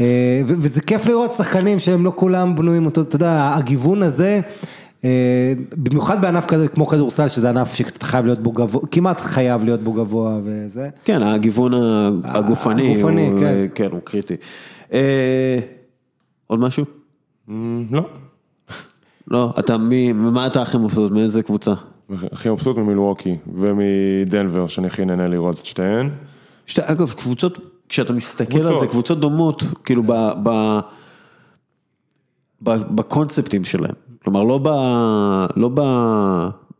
Speaker 2: אה, וזה כיף לראות שחקנים שהם לא כולם בנויים אותו, אתה יודע, הגיוון הזה, אה, במיוחד בענף כזה כמו כדורסל, שזה ענף שאתה חייב להיות בו גבוה, כמעט חייב להיות בו גבוה וזה.
Speaker 1: כן, הגיוון הגופני,
Speaker 2: הגופני,
Speaker 1: הוא,
Speaker 2: כן.
Speaker 1: כן, הוא קריטי. אה, עוד משהו?
Speaker 3: אמ, לא,
Speaker 1: לא, אתה מי, מה אתה הכי מבסוט, מאיזה קבוצה?
Speaker 3: הכי מבסוט ממילווקי ומדנבר, שאני הכי נהנה לראות את שתיהן.
Speaker 1: שתי, אגב, קבוצות, כשאתה מסתכל על זה,
Speaker 3: קבוצות.
Speaker 1: קבוצות דומות, כאילו ב, ב, ב, בקונספטים שלהם. כלומר, לא, ב, לא ב,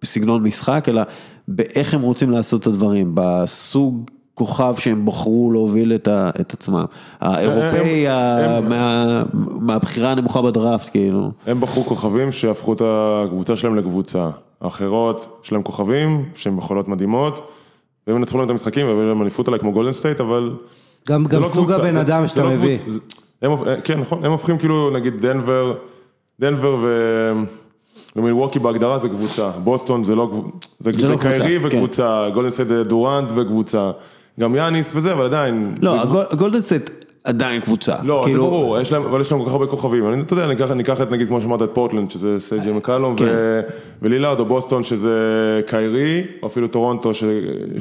Speaker 1: בסגנון משחק, אלא באיך הם רוצים לעשות את הדברים, בסוג כוכב שהם בחרו להוביל את, ה, את עצמם. האירופאי
Speaker 3: הם- הם-
Speaker 1: מה, מהבחירה הנמוכה בדראפט, כאילו.
Speaker 3: הם בחרו כוכבים שהפכו את הקבוצה שלהם לקבוצה. האחרות, יש להם כוכבים שהם יכולות מדהימות, והם ינצחו להם את המשחקים והביאו להם אליפות עליי כמו גולדן סטייט, אבל...
Speaker 2: גם, גם
Speaker 3: לא
Speaker 2: סוג
Speaker 3: קבוצה,
Speaker 2: הבן
Speaker 3: זה-
Speaker 2: אדם שאתה
Speaker 3: לא
Speaker 2: מביא.
Speaker 3: קבוצה, זה- הם, כן, נכון, הם הופכים כאילו, נגיד דנבר, דנבר ו... ומילווקי בהגדרה זה קבוצה, בוסטון זה לא, זה,
Speaker 1: זה
Speaker 3: זה
Speaker 1: לא
Speaker 3: קיירי
Speaker 1: כן.
Speaker 3: וקבוצה, גולדן סטייט זה דורנט וקבוצה, גם יאניס וזה, אבל עדיין,
Speaker 1: לא,
Speaker 3: זה,
Speaker 1: גולדן סטייט עדיין קבוצה.
Speaker 3: לא,
Speaker 1: כאילו,
Speaker 3: זה ברור, יש להם, אבל יש להם כל כך הרבה כוכבים, אני, אתה יודע, אני אקח, אני אקח את נגיד כמו שאמרת את פורטלנד, שזה סי ג'יי מקולום,
Speaker 1: כן.
Speaker 3: ו... ולילארד, או בוסטון שזה קיירי, או אפילו טורונטו, ש...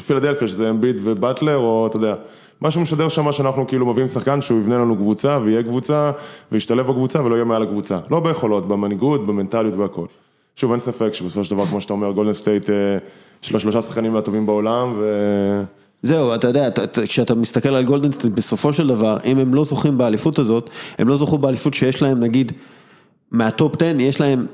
Speaker 3: פילדלפיה שזה אמביד ובטלר, או אתה יודע, משהו משדר שם שאנחנו כאילו מביאים שחקן שהוא יבנה לנו קבוצה, ויהיה קבוצה, וישתלב בקבוצה ולא יהיה מעל הקבוצה, לא ביכולות, במנהיגות, במנטליות, בהכל. שוב, אין ספק שבסופו של דבר, כמו שאתה אומר, גולדן סטייט, אה, יש לו שלושה שחקנים מהטובים בעולם, ו...
Speaker 1: זהו, אתה יודע, אתה- אתה- כשאתה מסתכל על גולדן סטייט, בסופו של דבר, אם הם לא זוכים באליפות הזאת, הם לא זכו באליפות שיש להם, נגיד, מהטופ 10, יש להם,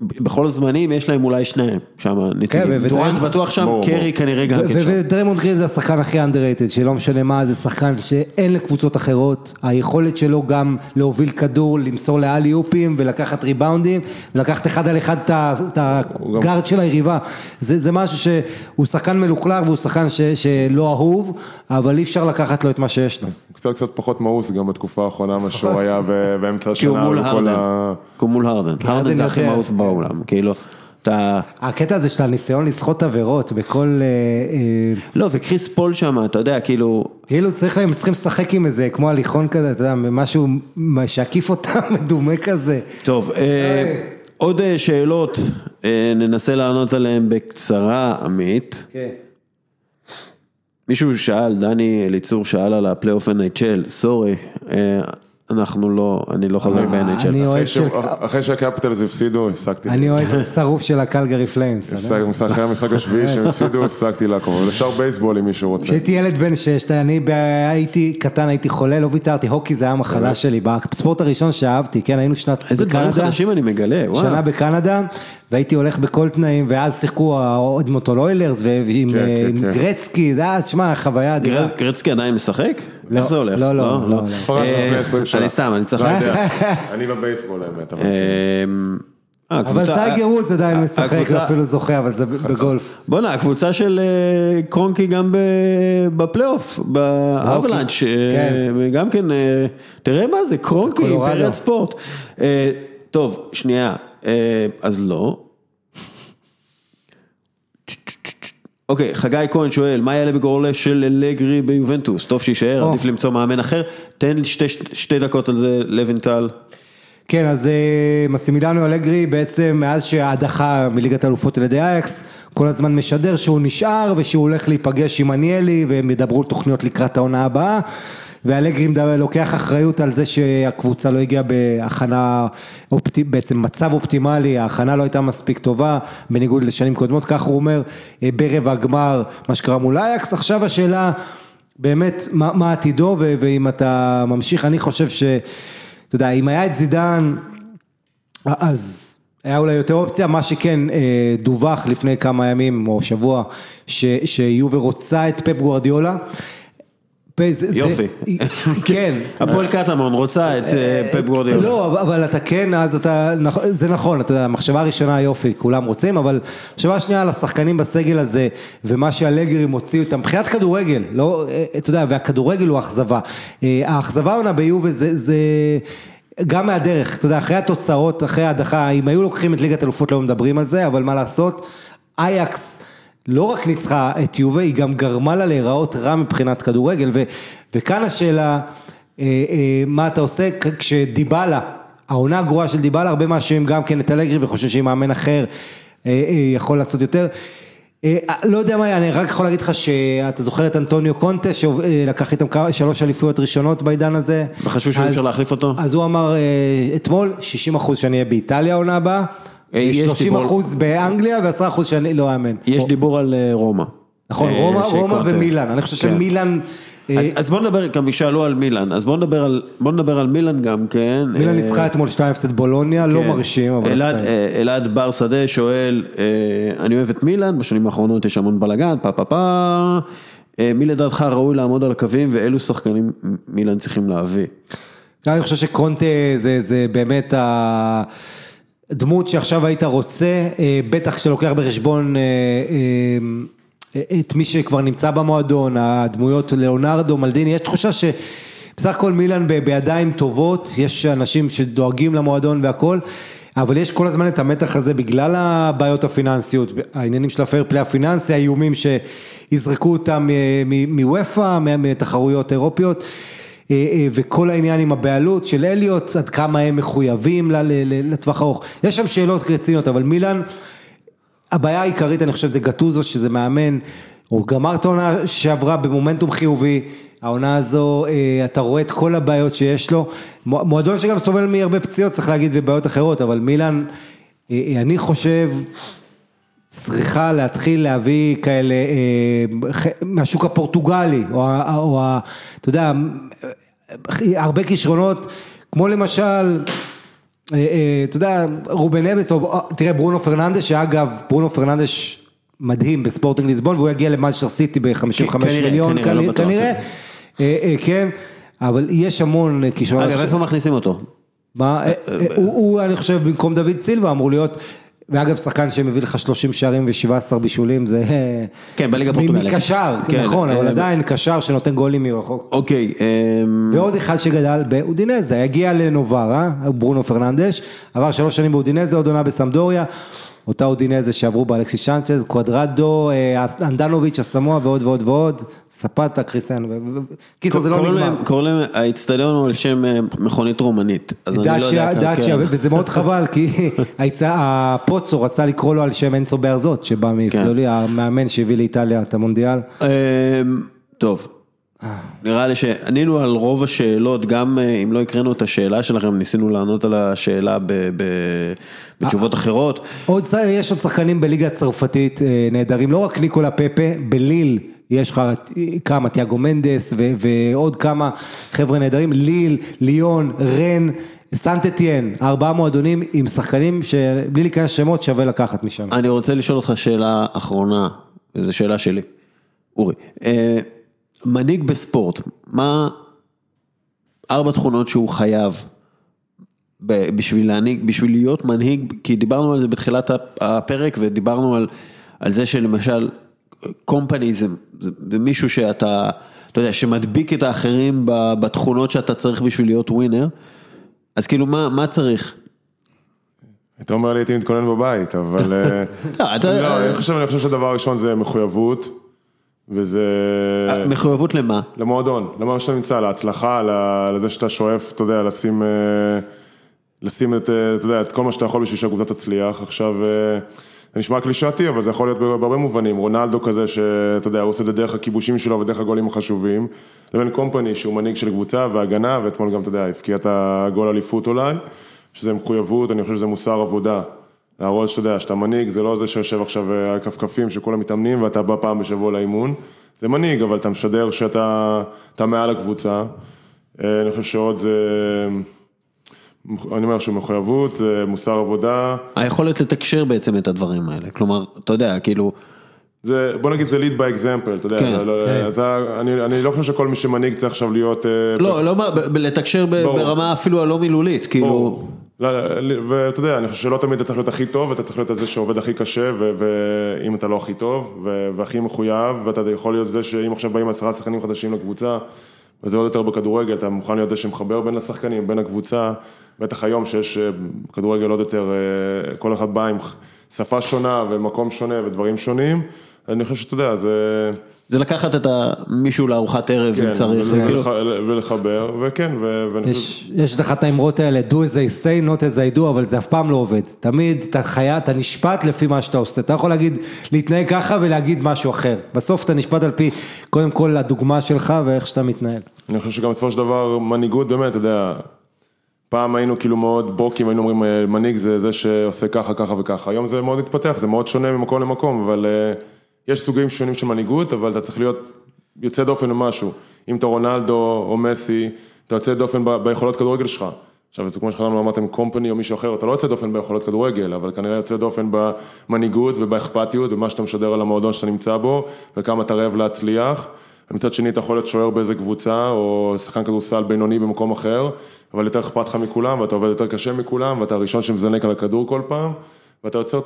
Speaker 1: בכל הזמנים, יש להם אולי שניים, שם, נציגים.
Speaker 2: ו-
Speaker 1: דורנט בטוח שם, קרי. כנראה גם כן שם.
Speaker 2: ודריימונד גרין זה השחקן הכי underrated, שלא משנה מה, זה שחקן שאין לקבוצות אחרות, היכולת שלו גם להוביל כדור, למסור לאלי אופים ולקחת ריבאונדים, ולקחת אחד על אחד את הגארד של היריבה, זה, זה משהו שהוא שחקן מלוכלך והוא שחקן ש, שלא אהוב, אבל אי אפשר לקחת לו את מה שיש לו.
Speaker 3: קצת קצת פחות מאוס גם בתקופה האחרונה, מה שהוא היה באמצע
Speaker 1: כי הוא
Speaker 3: השנה,
Speaker 1: מול
Speaker 3: וכל
Speaker 1: הרדן,
Speaker 3: ה...
Speaker 1: כי הוא מול הרדן, הרדן זה הכי. מאוס בעולם, כאילו, אתה,
Speaker 2: הקטע הזה שאתה ניסיון לסחוט עבירות בכל, אה, אה,
Speaker 1: לא, וקריס פול שם, אתה יודע, כאילו,
Speaker 2: כאילו צריך להם, צריכים לשחק עם איזה, כמו הליכון כזה, אתה יודע, משהו שעקיף אותם, מדומה כזה.
Speaker 1: טוב, אה, עוד שאלות, ננסה לענות עליהן בקצרה, עמית.
Speaker 2: כן.
Speaker 1: מישהו שאל, דני אליצור שאל על הפלייאוף NHL, sorry, אנחנו לא, אני לא חזק
Speaker 2: אני
Speaker 1: ב-NHL.
Speaker 3: אחרי שהקפיטלס הפסידו, הפסקתי.
Speaker 2: אני אוהד שרוף של הקלגרי פליימס,
Speaker 3: אחרי המשחק השביעי שהם הפסידו, הפסקתי לעקוב, אבל אפשר בייסבול אם מישהו רוצה.
Speaker 2: כשהייתי ילד בן שש, אני הייתי קטן, הייתי חולה, לא ויתרתי, הוקי זה היה המחלה שלי, בספורט הראשון שאהבתי, כן, היינו שנת
Speaker 1: איזה דברים
Speaker 2: בקנדה,
Speaker 1: חדשים אני מגלה, וואו.
Speaker 2: שנה בקנדה, והייתי הולך בכל תנאים, ואז שיחקו האודמוטון אוילרס, ועם
Speaker 3: כן,
Speaker 2: אה,
Speaker 3: כן,
Speaker 2: עם
Speaker 3: כן.
Speaker 2: גרצקי, זה היה, תשמע, חוויה אדירה.
Speaker 1: גר- גרצקי עדיין משחק?
Speaker 2: לא,
Speaker 1: איך זה הולך?
Speaker 2: לא, לא, לא, לא.
Speaker 3: פרש
Speaker 1: אה,
Speaker 3: לפני 20 שנה.
Speaker 1: אני סתם, אני צריך...
Speaker 3: לא יודע, אני בבייסבול האמת, אבל...
Speaker 1: אה, אה,
Speaker 2: אבל טייגר וודס עדיין משחק,
Speaker 1: הקבוצה-
Speaker 2: ואפילו זוכה, אבל זה בגולף.
Speaker 1: בואנה, הקבוצה של אה, קרונקי גם בפלייאוף, באבלנץ', אה. גם כן, אה, תראה מה זה, קרונקי. אימפריית ספורט. אה, טוב, שנייה, אה, אז לא. אוקיי, חגי כהן שואל, מה יעלה בגורלה של אלגרי ביובנטוס? טוב שיישאר. עדיף למצוא מאמן אחר. תן שתי- דקות על זה, לוינטל.
Speaker 2: כן, אז אה, מסימיליאנו אלגרי בעצם מאז שההדחה מליגת האלופות על ידי אייקס, כל הזמן משדר שהוא נשאר ושהוא הולך להיפגש עם עניאלי והם ידברו תוכניות לקראת העונה הבאה. ואלגרי לוקח אחריות על זה שהקבוצה לא הגיעה בהכנה, בעצם מצב אופטימלי, ההכנה לא הייתה מספיק טובה, בניגוד לשנים קודמות, כך הוא אומר, אה, ברבע הגמר, מה שקרה מול אייקס, עכשיו השאלה, באמת, מה, מה עתידו, ו- ואם אתה ממשיך, אני חושב ש... אתה יודע, אם היה את זידן, אז היה אולי יותר אופציה, מה שכן אה, דווח לפני כמה ימים או שבוע, ש- שיובה רוצה את פפ גוורדיולה.
Speaker 1: יופי.
Speaker 2: כן.
Speaker 1: הפועל קטמון רוצה את אה, פפ גורדיאלה.
Speaker 2: לא, אבל- אתה כן, אז אתה, נכ- זה נכון, אתה יודע, המחשבה הראשונה יופי, כולם רוצים, אבל המחשבה השנייה על השחקנים בסגל הזה, ומה שאלגרי מוציא אותם, מבחינת כדורגל, לא, אה, אתה יודע, והכדורגל הוא אכזבה. אה, האכזבה העונה ביובה זה, זה גם מהדרך, אתה יודע, אחרי התוצאות, אחרי ההדחה, אם היו לוקחים את ליגת אלופות לא מדברים על זה, אבל מה לעשות, אייקס לא רק ניצחה את יובה, היא גם גרמה לה להיראות רע מבחינת כדורגל, ו, וכאן השאלה, אה, אה, מה אתה עושה כשדיבלה, העונה הגרועה של דיבלה, הרבה מאשימים גם כן את אלגרי וחושבים שאם מאמן אחר אה, אה, יכול לעשות יותר. אה, לא יודע מה אני רק יכול להגיד לך שאתה זוכר את אנטוניו קונטה שלקח איתם כמה- שלוש אליפויות ראשונות בעידן הזה.
Speaker 1: וחשבו שאי אפשר להחליף אותו?
Speaker 2: אז הוא אמר אה, אתמול 60 אחוז שאני אהיה באיטליה העונה הבאה,
Speaker 1: אה, יש
Speaker 2: 30
Speaker 1: דיבור-
Speaker 2: אחוז באנגליה ו-10 אחוז שאני לא אאמן.
Speaker 1: יש דיבור על אה, רומא.
Speaker 2: נכון,
Speaker 1: אה,
Speaker 2: רומא. רומא ומילאן, אני חושב
Speaker 1: כן.
Speaker 2: שמילאן, אה,
Speaker 1: אז, אז בוא נדבר, גם שאלו על מילאן, אז בוא נדבר על, בוא נדבר על מילאן גם כן.
Speaker 2: מילאן
Speaker 1: אה,
Speaker 2: ניצחה אתמול 2-0 את בולוניה, לא
Speaker 1: כן.
Speaker 2: מרשים, אבל
Speaker 1: אלעד. אה, אלעד בר שדה שואל, אה, אני אוהב את מילאן, בשנים האחרונות יש המון בלאגן, פה פה פה, אה, מי לדעתך ראוי לעמוד על הקווים ואילו שחקנים מילן צריכים להביא?
Speaker 2: אני חושב שקונטה זה, זה באמת הדמות שעכשיו היית רוצה, אה, בטח כשאתה לוקח בחשבון אה, את מי שכבר נמצא במועדון, הדמויות ליאונרדו, מלדיני, יש תחושה שבסך הכל מילן בידיים טובות, יש אנשים שדואגים למועדון והכל. אבל יש כל הזמן את המתח הזה בגלל הבעיות הפיננסיות, העניינים של הפייר פליי הפיננסי, האיומים שיזרקו אותם מוופא, מתחרויות אירופיות, אה, אה, וכל העניין עם הבעלות של אליוט, עד כמה הם מחויבים לטווח ארוך. יש שם שאלות רציניות, אבל מילאן, הבעיה העיקרית אני חושב זה גטוזו, שזה מאמן, הוא גמר את העונה שעברה במומנטום חיובי. העונה הזו, אה, אתה רואה את כל הבעיות שיש לו, מועדון שגם סובל מהרבה פציעות צריך להגיד ובעיות אחרות, אבל אה, אה, אני חושב, צריכה להתחיל להביא כאלה מהשוק הפורטוגלי, או, או אתה יודע, הרבה כישרונות, כמו למשל, אתה יודע, רובן אבס, תראה ברונו פרננדש, שאגב, ברונו פרננדש מדהים בספורטינג ליסבון, והוא יגיע למאצ'ר סיטי ב-55 מיליון,
Speaker 1: כנראה, לא
Speaker 2: כנראה, אה, אה, כן, אבל יש המון כישרונות.
Speaker 1: אגב, איפה מכניסים אותו?
Speaker 2: מה, אה, הוא, אני חושב, במקום דוד סילבה אמור להיות, ואגב, שחקן שמביא לך 30 שערים ו-17 בישולים, זה...
Speaker 1: כן, בליגה פורטוגלית.
Speaker 2: מקשר, כן, נכון, אבל עדיין קשר שנותן גולים מרחוק.
Speaker 1: אוקיי.
Speaker 2: ועוד אחד שגדל באודינזה, הגיע לנוברה, ברונו פרננדש, עבר שלוש שנים באודינזה, עוד עונה בסמדוריה. אותה אודינזה שעברו באלכסיס צ'אנצ'ז, קוואדרדו, אה, אנדנוביץ', אסמואה ועוד ועוד ועוד, ספטה, קריסן, קיצור זה לא נגמר.
Speaker 1: קוראים להם, האיצטדיון הוא על שם אה, מכונית רומנית, אז אני לא יודע.
Speaker 2: דאצ'יה, כן. וזה מאוד חבל, כי הפוצו רצה לקרוא לו על שם אנסו בארזות, שבא מפלולי, כן. המאמן שהביא לאיטליה את המונדיאל. אמ,
Speaker 1: טוב. נראה לי שענינו על רוב השאלות, גם אה, אם לא הקראנו את השאלה שלכם, ניסינו לענות על השאלה בתשובות אחרות.
Speaker 2: עוד, יש עוד שחקנים בליגה הצרפתית אה, נהדרים, לא רק ניקולה פפה, בליל יש לך כמה, תיאגו מנדס ועוד כמה חבר'ה נהדרים, ליל, ליון, רן. סנט אתיין, ארבעה מועדונים עם שחקנים שבלי להיכנס שמות שווה לקחת משם.
Speaker 1: אני רוצה לשאול אותך שאלה אחרונה, וזו שאלה שלי, אורי. מנהיג בספורט, מה ארבע תכונות שהוא חייב בשביל להנהיג, בשביל להיות מנהיג, כי דיברנו על זה בתחילת הפרק ודיברנו על, על זה שלמשל קומפני זה, זה מישהו שאתה, אתה יודע, שמדביק את האחרים בתכונות שאתה צריך בשביל להיות ווינר, אז כאילו מה, מה צריך?
Speaker 3: אתה אומר לי הייתי מתכונן בבית, אבל... אה, לא, לא, אני חושב שהדבר הראשון זה מחויבות. וזה...
Speaker 1: מחויבות למה?
Speaker 3: למועדון, למה שאתה נמצא, להצלחה, לזה שאתה שואף, אתה יודע, לשים, אה, לשים את, אה, אתה יודע, את כל מה שאתה יכול בשביל שהקבוצה תצליח. עכשיו, אה, זה נשמע קלישאתי, אבל זה יכול להיות בהרבה מובנים. רונלדו כזה, שאתה יודע, הוא עושה את זה דרך הכיבושים שלו ודרך הגולים החשובים, לבין קומפני, שהוא מנהיג של קבוצה והגנה, ואתמול גם, אתה יודע, הפקיע את הגול אליפות אולי, שזה מחויבות, אני חושב שזה מוסר עבודה. להראות שאתה יודע, שאתה מנהיג, זה לא זה שיושב עכשיו אה, על כפכפים שכולם מתאמנים ואתה בא פעם בשבוע לאימון, זה מנהיג, אבל אתה משדר שאתה מעל הקבוצה. אה, אני חושב שעוד זה, אני אומר שהוא מחויבות, זה מוסר עבודה.
Speaker 1: היכולת לתקשר בעצם את הדברים האלה, כלומר, אתה יודע, כאילו...
Speaker 3: זה, בוא נגיד זה lead by example, אתה יודע, כן, לא, כן. אתה, אני, אני לא חושב שכל מי שמנהיג צריך עכשיו להיות... אה,
Speaker 1: לא, פס... לא, לתקשר ברמה אפילו הלא מילולית, כאילו...
Speaker 3: לא, ואתה יודע, אני חושב שלא תמיד אתה צריך להיות הכי טוב, אתה צריך להיות זה שעובד הכי קשה, ואם אתה לא הכי טוב, והכי מחויב, ואתה יכול להיות זה שאם עכשיו באים עשרה שחקנים חדשים לקבוצה, וזה עוד יותר בכדורגל, אתה מוכן להיות זה שמחבר בין השחקנים, בין הקבוצה, בטח היום שיש אה, כדורגל עוד יותר, אה, כל אחד בא עם שפה שונה ומקום שונה ודברים שונים, אני חושב שאתה יודע, זה...
Speaker 1: זה לקחת את מישהו לארוחת ערב אם כן, צריך.
Speaker 3: ולחבר, וכן.
Speaker 2: יש לך את האמרות האלה, do as I say, not as I do, אבל זה אף פעם לא עובד. תמיד אתה חיה, אתה נשפט לפי מה שאתה עושה. אתה יכול להגיד, להתנהג ככה ולהגיד משהו אחר. בסוף אתה נשפט על פי, קודם כל, הדוגמה שלך ואיך שאתה מתנהל.
Speaker 3: אני חושב שגם בסופו של דבר, מנהיגות באמת, אתה יודע, פעם היינו כאילו מאוד בוקים, היינו אומרים, אה, מנהיג זה זה שעושה ככה, ככה וככה. היום זה מאוד מתפתח, זה מאוד שונה ממקום למקום, אבל... אה, יש סוגים שונים של מנהיגות, אבל אתה צריך להיות יוצא דופן במשהו. אם אתה רונלדו או מסי, אתה יוצא דופן ביכולות כדורגל שלך. עכשיו, זה כמו שחזרנו אמרתם קומפני או מישהו אחר, אתה לא יוצא דופן ביכולות כדורגל, אבל כנראה יוצא דופן במנהיגות ובאכפתיות, ומה שאתה משדר על המועדון שאתה נמצא בו, וכמה אתה רעב להצליח. ומצד שני אתה יכול להיות שוער באיזה קבוצה, או שחקן כדורסל בינוני במקום אחר, אבל יותר אכפת לך מכולם, ואתה עובד יותר קשה מכולם, ואתה הראשון שמזנק על הכדור כל פעם, ואתה יוצר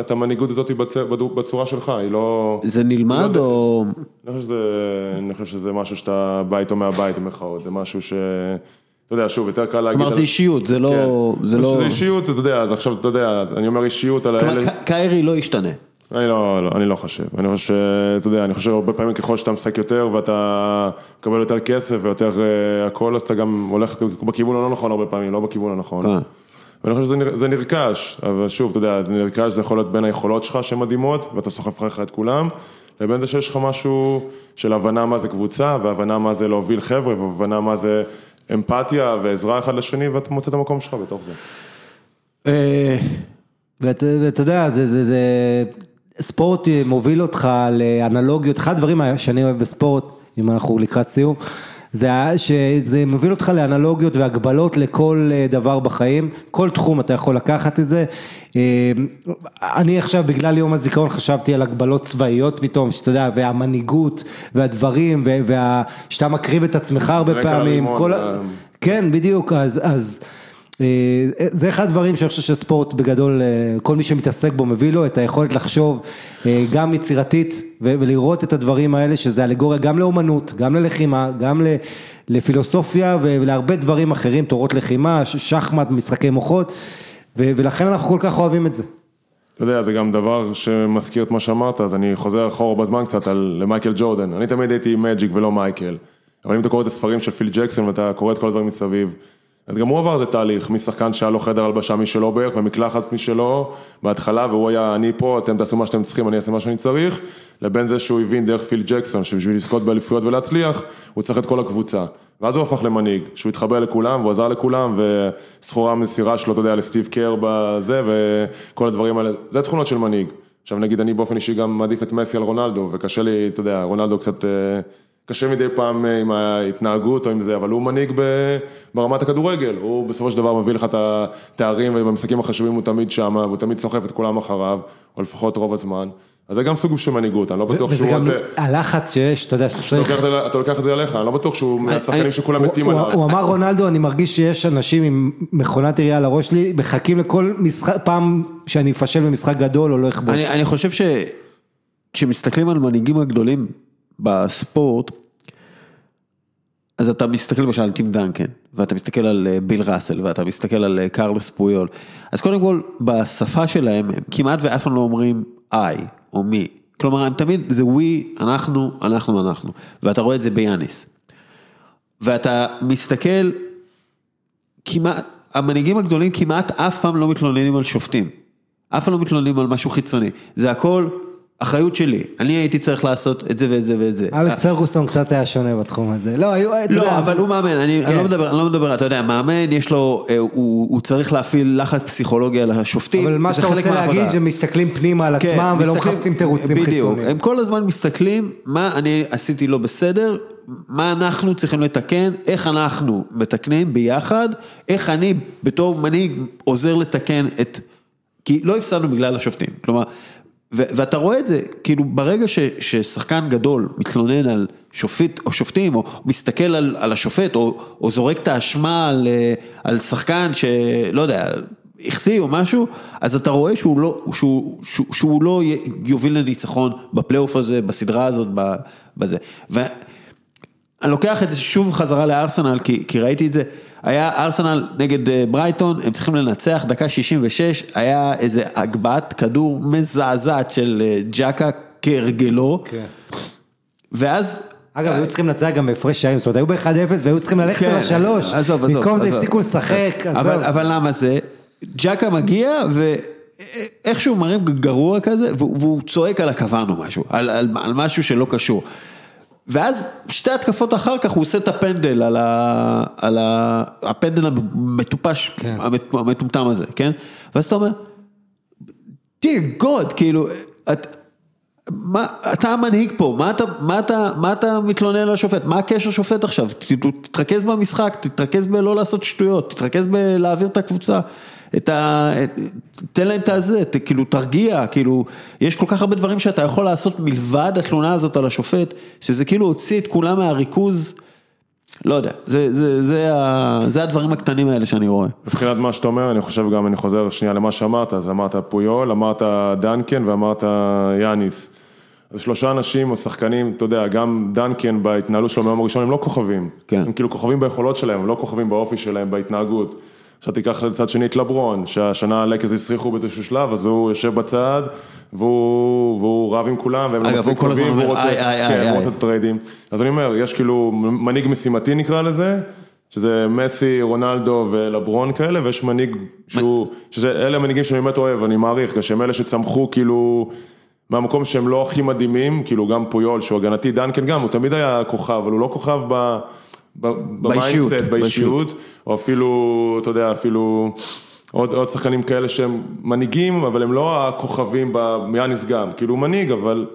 Speaker 3: את המנהיגות הזאת בצ- בצורה שלך, היא לא...
Speaker 1: זה נלמד
Speaker 3: לא-
Speaker 1: או...
Speaker 3: אני חושב שזה, משהו שאתה בא איתו מהבית במרכאות, זה משהו ש... אתה יודע, שוב, יותר קל להגיד...
Speaker 1: כלומר זה אישיות, זה לא...
Speaker 3: כן.
Speaker 1: זה לא...
Speaker 3: זה אישיות, אתה יודע, אז עכשיו אתה יודע, אני אומר אישיות על האלה,
Speaker 1: קיירי לא ישתנה.
Speaker 3: אני לא, לא, אני לא חושב, אני חושב, אתה יודע, אני חושב הרבה פעמים ככל שאתה משחק יותר ואתה מקבל יותר כסף ויותר אה, הכל, אז אתה גם הולך בכיוון הלא נכון הרבה פעמים, לא בכיוון הנכון. ואני חושב שזה נר- זה נרכש, אבל שוב, אתה יודע, זה נרכש, זה יכול להיות בין היכולות שלך שהן מדהימות, ואתה סוחף אחריך את כולם, לבין זה שיש לך משהו של הבנה מה זה קבוצה, והבנה מה זה להוביל חבר'ה, והבנה מה זה אמפתיה ועזרה אחד לשני, ואתה מוצא את המקום שלך בתוך זה.
Speaker 1: אה,
Speaker 2: ואתה יודע, זה, ספורט מוביל אותך לאנלוגיות, אחד הדברים שאני אוהב בספורט, אם אנחנו לקראת סיום, זה שזה מוביל אותך לאנלוגיות והגבלות לכל אה, דבר בחיים, כל תחום אתה יכול לקחת את זה. אה, אני עכשיו בגלל יום הזיכרון חשבתי על הגבלות צבאיות פתאום, שאתה יודע, והמנהיגות והדברים, וה- שאתה מקריב את עצמך הרבה פעמים, כל
Speaker 3: אה.
Speaker 2: כן, בדיוק, אז, אז זה אחד הדברים שאני חושב שספורט בגדול, אה, כל מי שמתעסק בו מביא לו את היכולת לחשוב אה, גם יצירתית ולראות את הדברים האלה, שזה אלגוריה גם לאומנות, גם ללחימה, גם לפילוסופיה ולהרבה דברים אחרים, תורות לחימה, שחמט, משחקי מוחות, ולכן אנחנו כל כך אוהבים את זה.
Speaker 3: אתה יודע, זה גם דבר שמזכיר את מה שאמרת, אז אני חוזר אחורה בזמן קצת על, למייקל ג'ורדן. אני תמיד הייתי מג'יק ולא מייקל. אבל אם אתה קורא את הספרים של פיל ג'קסון ואתה קורא את כל הדברים מסביב, אז גם הוא עבר איזה תהליך, משחקן שהיה לו חדר הלבשה משלו בערך ומקלחת משלו בהתחלה, והוא היה אני פה, אתם תעשו מה שאתם צריכים, אני אעשה מה שאני צריך, לבין זה שהוא הבין דרך פיל ג'קסון, שבשביל לזכות באליפויות ולהצליח, הוא צריך את כל הקבוצה. ואז הוא הפך למנהיג, שהוא התחבר לכולם, והוא עזר לכולם, וסחורה מסירה שלו, אתה יודע, לסטיב קר בזה, וכל הדברים האלה, זה תכונות של מנהיג. עכשיו נגיד אני באופן אישי גם מעדיף את מסי על רונלדו, וקשה לי, אתה יודע, רונלדו קצת, אה, קשה מדי פעם אה, עם ההתנהגות או עם זה, אבל הוא מנהיג ברמת הכדורגל, הוא בסופו של דבר מביא לך את התארים, ובמשחקים החשובים הוא תמיד שם, והוא תמיד סוחף את כולם אחריו, או לפחות רוב הזמן. אז זה גם סוג של מנהיגות, אני לא בטוח
Speaker 2: וזה
Speaker 3: שהוא
Speaker 2: גם
Speaker 3: הזה,
Speaker 2: הלחץ שיש, אתה יודע, שאתה
Speaker 3: אתה
Speaker 2: צריך...
Speaker 3: לוקח את זה- אתה לוקח את זה עליך, אני לא בטוח שהוא מהשחקנים
Speaker 1: אני-
Speaker 3: שכולם
Speaker 2: הוא-
Speaker 3: מתים עליו.
Speaker 2: הוא אמר רונלדו, אני מרגיש שיש אנשים עם מכונת עירייה על הראש שלי, מחכים לכל משחק, פעם שאני אפשל במשחק גדול או לא אכבוש.
Speaker 1: אני, אני חושב שכשמסתכלים על מנהיגים הגדולים בספורט, אז אתה מסתכל למשל על טים דנקן, ואתה מסתכל על אה, ביל ראסל, ואתה מסתכל על אה, קרלוס פויול, אז קודם כל, בשפה שלהם, הם כמעט ואף פעם לא אומרים I או מי, כלומר הם תמיד זה we, אנחנו, אנחנו, אנחנו, ואתה רואה את זה ביאניס. ואתה מסתכל, כמעט, המנהיגים הגדולים כמעט אף פעם לא מתלוננים על שופטים. אף פעם לא מתלוננים על משהו חיצוני. זה הכל אחריות שלי. אני הייתי צריך לעשות את זה ואת זה ואת זה.
Speaker 2: אלכס פרגוסון קצת היה שונה בתחום הזה. לא, היו, אתה יודע,
Speaker 1: לא, אבל הוא מאמן, אני אני
Speaker 2: כן.
Speaker 1: לא מדבר, אני לא מדבר, אתה יודע, מאמן יש לו, אה, הוא הוא צריך להפעיל לחץ פסיכולוגי על השופטים.
Speaker 2: אבל מה שאתה רוצה. להגיד, שמסתכלים פנימה על
Speaker 1: כן,
Speaker 2: עצמם ולא
Speaker 1: מסתכלים-
Speaker 2: מחפשים תירוצים
Speaker 1: בדיוק,
Speaker 2: חיצוניים.
Speaker 1: הם כל הזמן מסתכלים מה אני עשיתי לא בסדר, מה אנחנו צריכים לתקן, איך אנחנו מתקנים ביחד, איך אני בתור מנהיג עוזר לתקן את, כי לא הפסדנו בגלל השופטים, כלומר, ואתה רואה את זה, כאילו ברגע ששחקן גדול מתלונן על שופט או שופטים, או מסתכל על, על השופט, או, או זורק את האשמה על, אה, על שחקן שלא יודע, החטיא או משהו, אז אתה רואה שהוא לא, לא יוביל לניצחון בפלייאוף הזה, בסדרה הזאת, בזה. ואני לוקח את זה שוב חזרה לארסנל, כי, כי ראיתי את זה, היה ארסנל נגד אה, ברייטון, הם צריכים לנצח, דקה 66, היה איזה הגבהת כדור מזעזעת של אה, ג'קה כהרגלו,
Speaker 2: כן.
Speaker 1: ואז...
Speaker 2: אגב, היו צריכים לנצח גם בהפרש שערים, זאת אומרת, היו ב-1-0 והיו צריכים ללכת
Speaker 1: כן,
Speaker 2: על השלוש.
Speaker 1: עזוב, עזוב.
Speaker 2: במקום זה. הפסיקו לשחק, עזוב.
Speaker 1: אבל למה זה? ג'קה מגיע ואיכשהו מרים גרוע כזה, והוא, והוא צועק על הכוון או משהו, על, על, על משהו שלא קשור. ואז שתי התקפות אחר כך הוא עושה את הפנדל על, ה, על ה, הפנדל המטופש,
Speaker 2: כן.
Speaker 1: המטומטם הזה, כן? ואז אתה אומר, dear God, כאילו, את, מה, אתה המנהיג פה, מה אתה, מה, אתה, מה אתה מתלונן על השופט? מה הקשר שופט עכשיו? תתרכז במשחק, תתרכז בלא לעשות שטויות, תתרכז בלהעביר את הקבוצה. את ה... תן להם את הזה, ת- כאילו תרגיע, כאילו, יש כל כך הרבה דברים שאתה יכול לעשות מלבד התלונה הזאת על השופט, שזה כאילו הוציא את כולם מהריכוז, לא יודע, זה, זה, זה, ה- זה הדברים הקטנים האלה שאני רואה.
Speaker 3: מבחינת מה שאתה אומר, אני חושב גם, אני חוזר שנייה למה שאמרת, אז אמרת פויול, אמרת דנקן ואמרת יאניס. אז שלושה אנשים או שחקנים, אתה יודע, גם דנקן בהתנהלות שלו מהיום הראשון הם לא כוכבים.
Speaker 1: כן.
Speaker 3: הם כאילו כוכבים ביכולות שלהם, הם לא כוכבים באופי שלהם, בהתנהגות. עכשיו תיקח לצד שני את לברון, שהשנה הלקז הסריחו באיזשהו שלב, אז הוא יושב בצד, והוא, והוא רב עם כולם, והם לא מספיק טובים,
Speaker 1: אומר,
Speaker 3: והוא רוצה,
Speaker 1: איי, איי,
Speaker 3: כן,
Speaker 1: איי,
Speaker 3: הוא
Speaker 1: איי.
Speaker 3: רוצה את הטריידים. אז אני אומר, יש כאילו מנהיג משימתי נקרא לזה, שזה מסי, רונלדו ולברון כאלה, ויש מנהיג שהוא, שזה, אלה המנהיגים שאני באמת אוהב, אני מעריך, שהם אלה שצמחו כאילו, מהמקום שהם לא הכי מדהימים, כאילו גם פויול שהוא הגנתי, דנקן גם, הוא תמיד היה כוכב, אבל הוא לא כוכב ב... ב mindset, באישיות, או אפילו, אתה יודע, אפילו עוד, עוד שחקנים כאלה שהם מנהיגים, אבל הם לא הכוכבים ביאניס גם, כאילו הוא מנהיג, אבל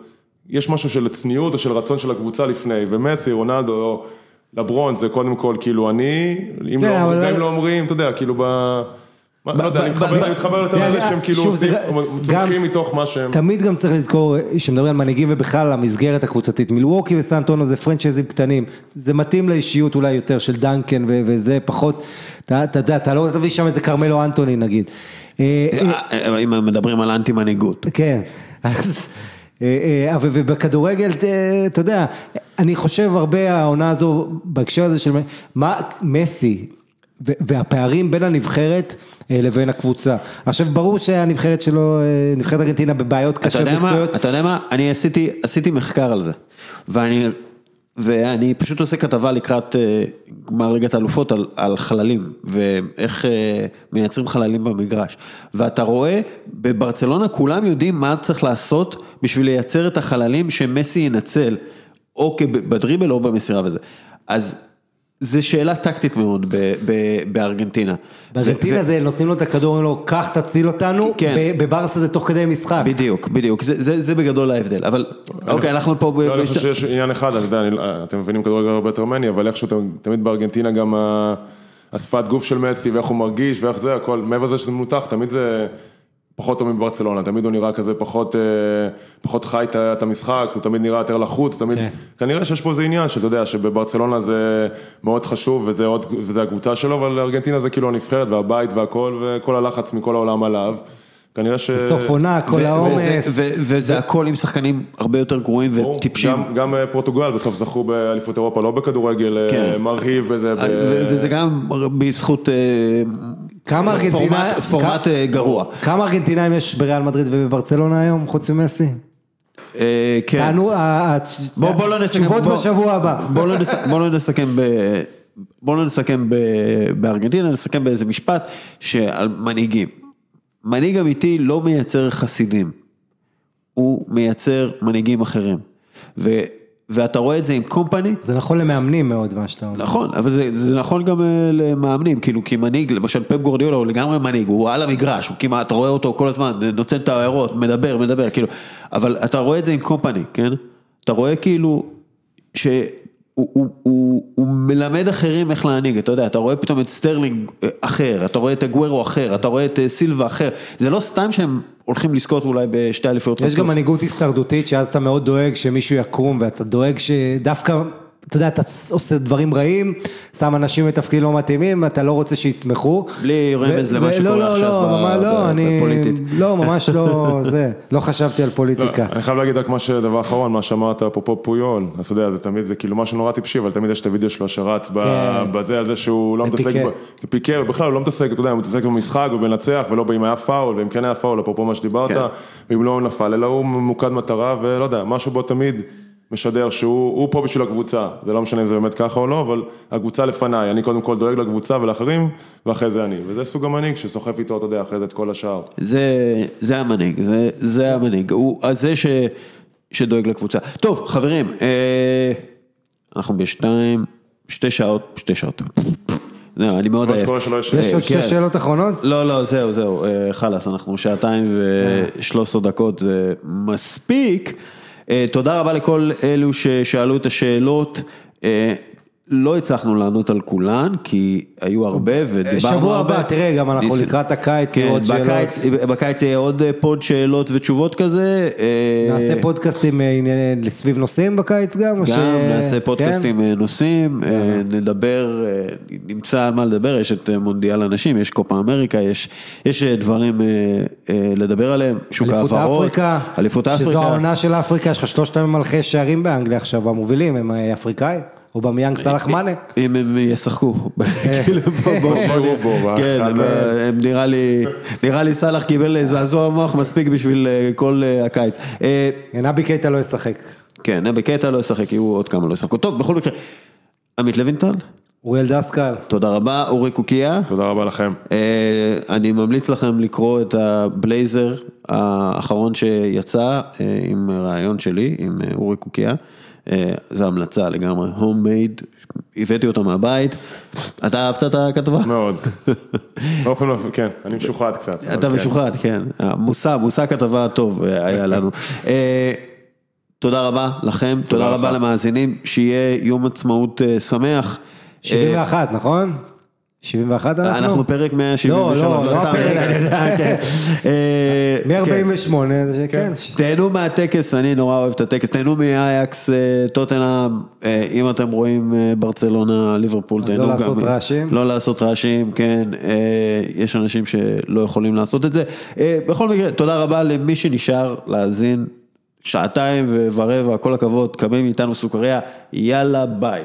Speaker 3: יש משהו של צניעות או של רצון של הקבוצה לפני, ומסי, רונלדו, או לברון, זה קודם כל כאילו אני, אם
Speaker 2: כן,
Speaker 3: לא,
Speaker 2: אבל-
Speaker 3: גם לא אומרים, אתה יודע, כאילו ב... לא יודע, אני מתחבר- יותר
Speaker 2: כן,
Speaker 3: לזה שהם כאילו צומחים מתוך מה שהם...
Speaker 2: תמיד גם צריך לזכור, כשמדברים על מנהיגים ובכלל המסגרת הקבוצתית, מילווקי וסנטונו זה פרנצ'ייזים קטנים, זה מתאים לאישיות אולי יותר של דנקן ו- וזה פחות, אתה יודע, אתה לא תביא שם איזה כרמלו אנטוני נגיד. אה, אה,
Speaker 1: אם מדברים על אנטי מנהיגות.
Speaker 2: כן, אז, אה, אה, ובכדורגל, אה, אתה יודע, אני חושב הרבה העונה הזו, בהקשר הזה של מה, מסי, והפערים בין הנבחרת אה, לבין הקבוצה. עכשיו ברור שהנבחרת שלו, אה, נבחרת ארגנטינה בבעיות קשות מקצועיות.
Speaker 1: אתה יודע מה, אני עשיתי, עשיתי מחקר על זה, ואני, ואני פשוט עושה כתבה לקראת אה, גמר ליגת האלופות על, על חללים, ואיך מייצרים חללים במגרש, ואתה רואה, בברצלונה כולם יודעים מה צריך לעשות בשביל לייצר את החללים שמסי ינצל, או בדריבל או במסירה וזה, אז זה שאלה טקטית מאוד ב, ב, בארגנטינה.
Speaker 2: בארגנטינה
Speaker 1: ו-
Speaker 2: זה נותנים לו את הכדור, אומרים לו, קח תציל אותנו,
Speaker 1: כן.
Speaker 2: בברסה זה תוך כדי משחק.
Speaker 1: בדיוק, בדיוק, זה, זה, זה בגדול ההבדל, אבל אוקיי, אנחנו פה... ב-
Speaker 3: לא, אני חושב שיש עניין אחד, אני יודע, אני- אתם מבינים כדורגל הרבה יותר ממני, אבל איכשהו תמיד בארגנטינה גם השפת גוף של מסי ואיך הוא מרגיש ואיך זה, הכל, מעבר לזה שזה מנותח, תמיד זה פחות טוב מברצלונה, תמיד הוא נראה כזה פחות, אה, פחות חי את המשחק, הוא תמיד נראה יותר לחוץ, תמיד,
Speaker 2: כן.
Speaker 3: כנראה שיש פה איזה עניין שאתה יודע שבברצלונה זה מאוד חשוב וזה עוד, וזה הקבוצה שלו, אבל ארגנטינה זה כאילו הנבחרת והבית והכל, וכל הלחץ מכל העולם עליו, כנראה ש...
Speaker 2: סוף עונה, כל העומס.
Speaker 1: וזה- הכל עם שחקנים הרבה יותר גרועים וטיפשים.
Speaker 3: גם, גם אה, פורטוגל בסוף זכו באליפות אירופה, לא בכדורגל אה,
Speaker 1: כן.
Speaker 3: מרהיב וזה. ב-
Speaker 1: וזה גם בזכות
Speaker 2: כמה ארגנטינה...
Speaker 1: פורמט- אה, גרוע.
Speaker 2: כמה ארגנטינאים יש בריאל מדריד ובברצלונה היום, חוץ ממסי?
Speaker 1: אה, כן.
Speaker 2: תענו, ה- ה-
Speaker 1: בוא בוא לא נסכם.
Speaker 2: תשובות בשבוע הבא.
Speaker 1: בוא לא לא נסכם ב... בוא לא נסכם בארגנטינה, נסכם באיזה משפט שעל מנהיגים. מנהיג אמיתי לא מייצר חסידים, הוא מייצר מנהיגים אחרים. ואתה רואה את זה עם קומפני,
Speaker 2: זה נכון למאמנים מאוד מה שאתה אומר.
Speaker 1: נכון, אבל זה, זה נכון גם אה, למאמנים, כאילו כי מנהיג, למשל פפ גורדיולה הוא לגמרי מנהיג, הוא על המגרש, הוא כמעט, אתה רואה אותו כל הזמן, נותן את ההערות, מדבר, מדבר, כאילו, אבל אתה רואה את זה עם קומפני, כן? אתה רואה כאילו, שהוא הוא, הוא, הוא מלמד אחרים איך להנהיג, אתה יודע, אתה רואה פתאום את סטרלינג אה, אחר, אתה רואה את אגוורו אחר, אתה רואה את אה, סילבה אחר, זה לא סתם שהם הולכים לזכות אולי בשתי אליפויות
Speaker 2: יש גם מנהיגות הישרדותית שאז אתה מאוד דואג שמישהו יקום ואתה דואג שדווקא, אתה יודע, אתה עושה דברים רעים, שם אנשים בתפקידים לא מתאימים, אתה לא רוצה שיצמחו.
Speaker 1: בלי רמז למה שקורה
Speaker 2: לא, לא,
Speaker 1: עכשיו
Speaker 2: לא,
Speaker 1: ב-
Speaker 2: ממש
Speaker 1: ב-
Speaker 2: לא, אני,
Speaker 1: בפוליטית.
Speaker 2: לא, ממש לא, זה, לא חשבתי על
Speaker 3: לא,
Speaker 2: פוליטיקה.
Speaker 3: אני חייב להגיד רק מה שדבר אחרון, מה שאמרת אפרופו פויול, אז אתה יודע, זה תמיד, זה כאילו משהו נורא טיפשי, אבל תמיד יש את הוידאו שלו שרץ
Speaker 2: כן.
Speaker 3: בזה, על זה שהוא לא מתעסק,
Speaker 2: בפיקה,
Speaker 3: ובכלל הוא לא מתעסק, אתה יודע, הוא מתעסק במשחק ובנצח, ולא באם היה פאול, ואם כן היה פאול, אפרופו מה שדיברת,
Speaker 1: כן.
Speaker 3: ואם לא הוא נפל, אלא הוא ממוקד מטרה, ולא יודע, משהו בו תמיד משדר שהוא הוא פה בשביל הקבוצה, זה לא משנה אם זה באמת ככה או לא, אבל הקבוצה לפניי, אני קודם כל דואג לקבוצה ולאחרים, ואחרי זה אני, וזה סוג המנהיג שסוחף איתו, אתה יודע, אחרי זה את כל השאר.
Speaker 1: זה, זה המנהיג, זה, זה המנהיג, הוא זה ש, שדואג לקבוצה. טוב, חברים, אה, אנחנו בשתיים, שתי שעות, שתי שעות. זהו, אני מאוד עייף.
Speaker 3: שלא יש-
Speaker 2: עוד שתי
Speaker 1: כן.
Speaker 2: שאלות אחרונות?
Speaker 1: לא, לא, זהו, זהו, אה, חלאס, אנחנו שעתיים ושלוש עשרה דקות, זה מספיק. אה, תודה רבה לכל אלו ששאלו את השאלות. אה, לא הצלחנו לענות על כולן, כי היו הרבה ודיברנו הרבה.
Speaker 2: שבוע הבא, תראה, גם אנחנו לקראת הקיץ, יהיו
Speaker 1: כן,
Speaker 2: עוד שאלות.
Speaker 1: בקיץ, בקיץ יהיה עוד אה, פוד שאלות ותשובות כזה. אה,
Speaker 2: נעשה פודקאסטים אה, סביב נושאים בקיץ גם? או ש-
Speaker 1: גם נעשה
Speaker 2: כן?
Speaker 1: פודקאסטים אה, נושאים, אה, נדבר, אה, נמצא על מה לדבר, יש את אה, מונדיאל הנשים, יש קופה אמריקה, יש יש אה, דברים אה, אה, לדבר עליהם, שוק
Speaker 2: אליפות
Speaker 1: ההעברות,
Speaker 2: אפריקה,
Speaker 1: אליפות אפריקה,
Speaker 2: שזו העונה של אפריקה, יש לך שלושת מלכי שערים באנגליה עכשיו, המובילים, הם אה, אפריקאים, או במיאנג סאלח מאנה.
Speaker 1: אם הם ישחקו, כאילו,
Speaker 3: שירו בו,
Speaker 1: כן, הם, נראה לי, נראה לי סאלח קיבל זעזוע מוח מספיק בשביל אה, כל אה, הקיץ. אה,
Speaker 2: נבי קייטה לא ישחק.
Speaker 1: כן, נבי קטע לא ישחק, יהיו עוד כמה לא ישחקו. טוב, בכל מקרה, עמית לוינטל,
Speaker 2: אוריאל דסקל.
Speaker 1: תודה רבה, אורי קוקיה.
Speaker 3: תודה רבה לכם.
Speaker 1: אה, אני ממליץ לכם לקרוא את הבלייזר האחרון שיצא אה, עם רעיון שלי, עם אה, אורי קוקיה. אה, זו המלצה לגמרי, הומייד, הבאתי אותו מהבית. אתה אהבת את הכתבה?
Speaker 3: מאוד. באופן, כן, אני משוחד קצת.
Speaker 1: אתה
Speaker 3: כן.
Speaker 1: משוחד, כן. מושא, מושא כתבה טוב אה, היה לנו. אה, תודה רבה לכם, תודה. רבה למאזינים, שיהיה יום עצמאות אה, שמח.
Speaker 2: 71, נכון? 71 אנחנו?
Speaker 1: אנחנו פרק 173,
Speaker 2: לא, לא הפרק.
Speaker 1: אני יודע, כן. אה, כן.
Speaker 2: מ-48, זה כן.
Speaker 1: תהנו מהטקס, אני נורא אוהב את הטקס, תהנו מאייקס, אה, טוטנאם, אה, אם אתם רואים ברצלונה, ליברפול, תהנו
Speaker 2: לא
Speaker 1: גם.
Speaker 2: לעשות רעשים.
Speaker 1: לא לעשות רעשים, כן, יש אנשים שלא יכולים לעשות את זה. בכל מקרה, תודה רבה למי שנשאר להאזין שעתיים ורבע, כל הכבוד, קבל מאיתנו סוכריה, יאללה ביי.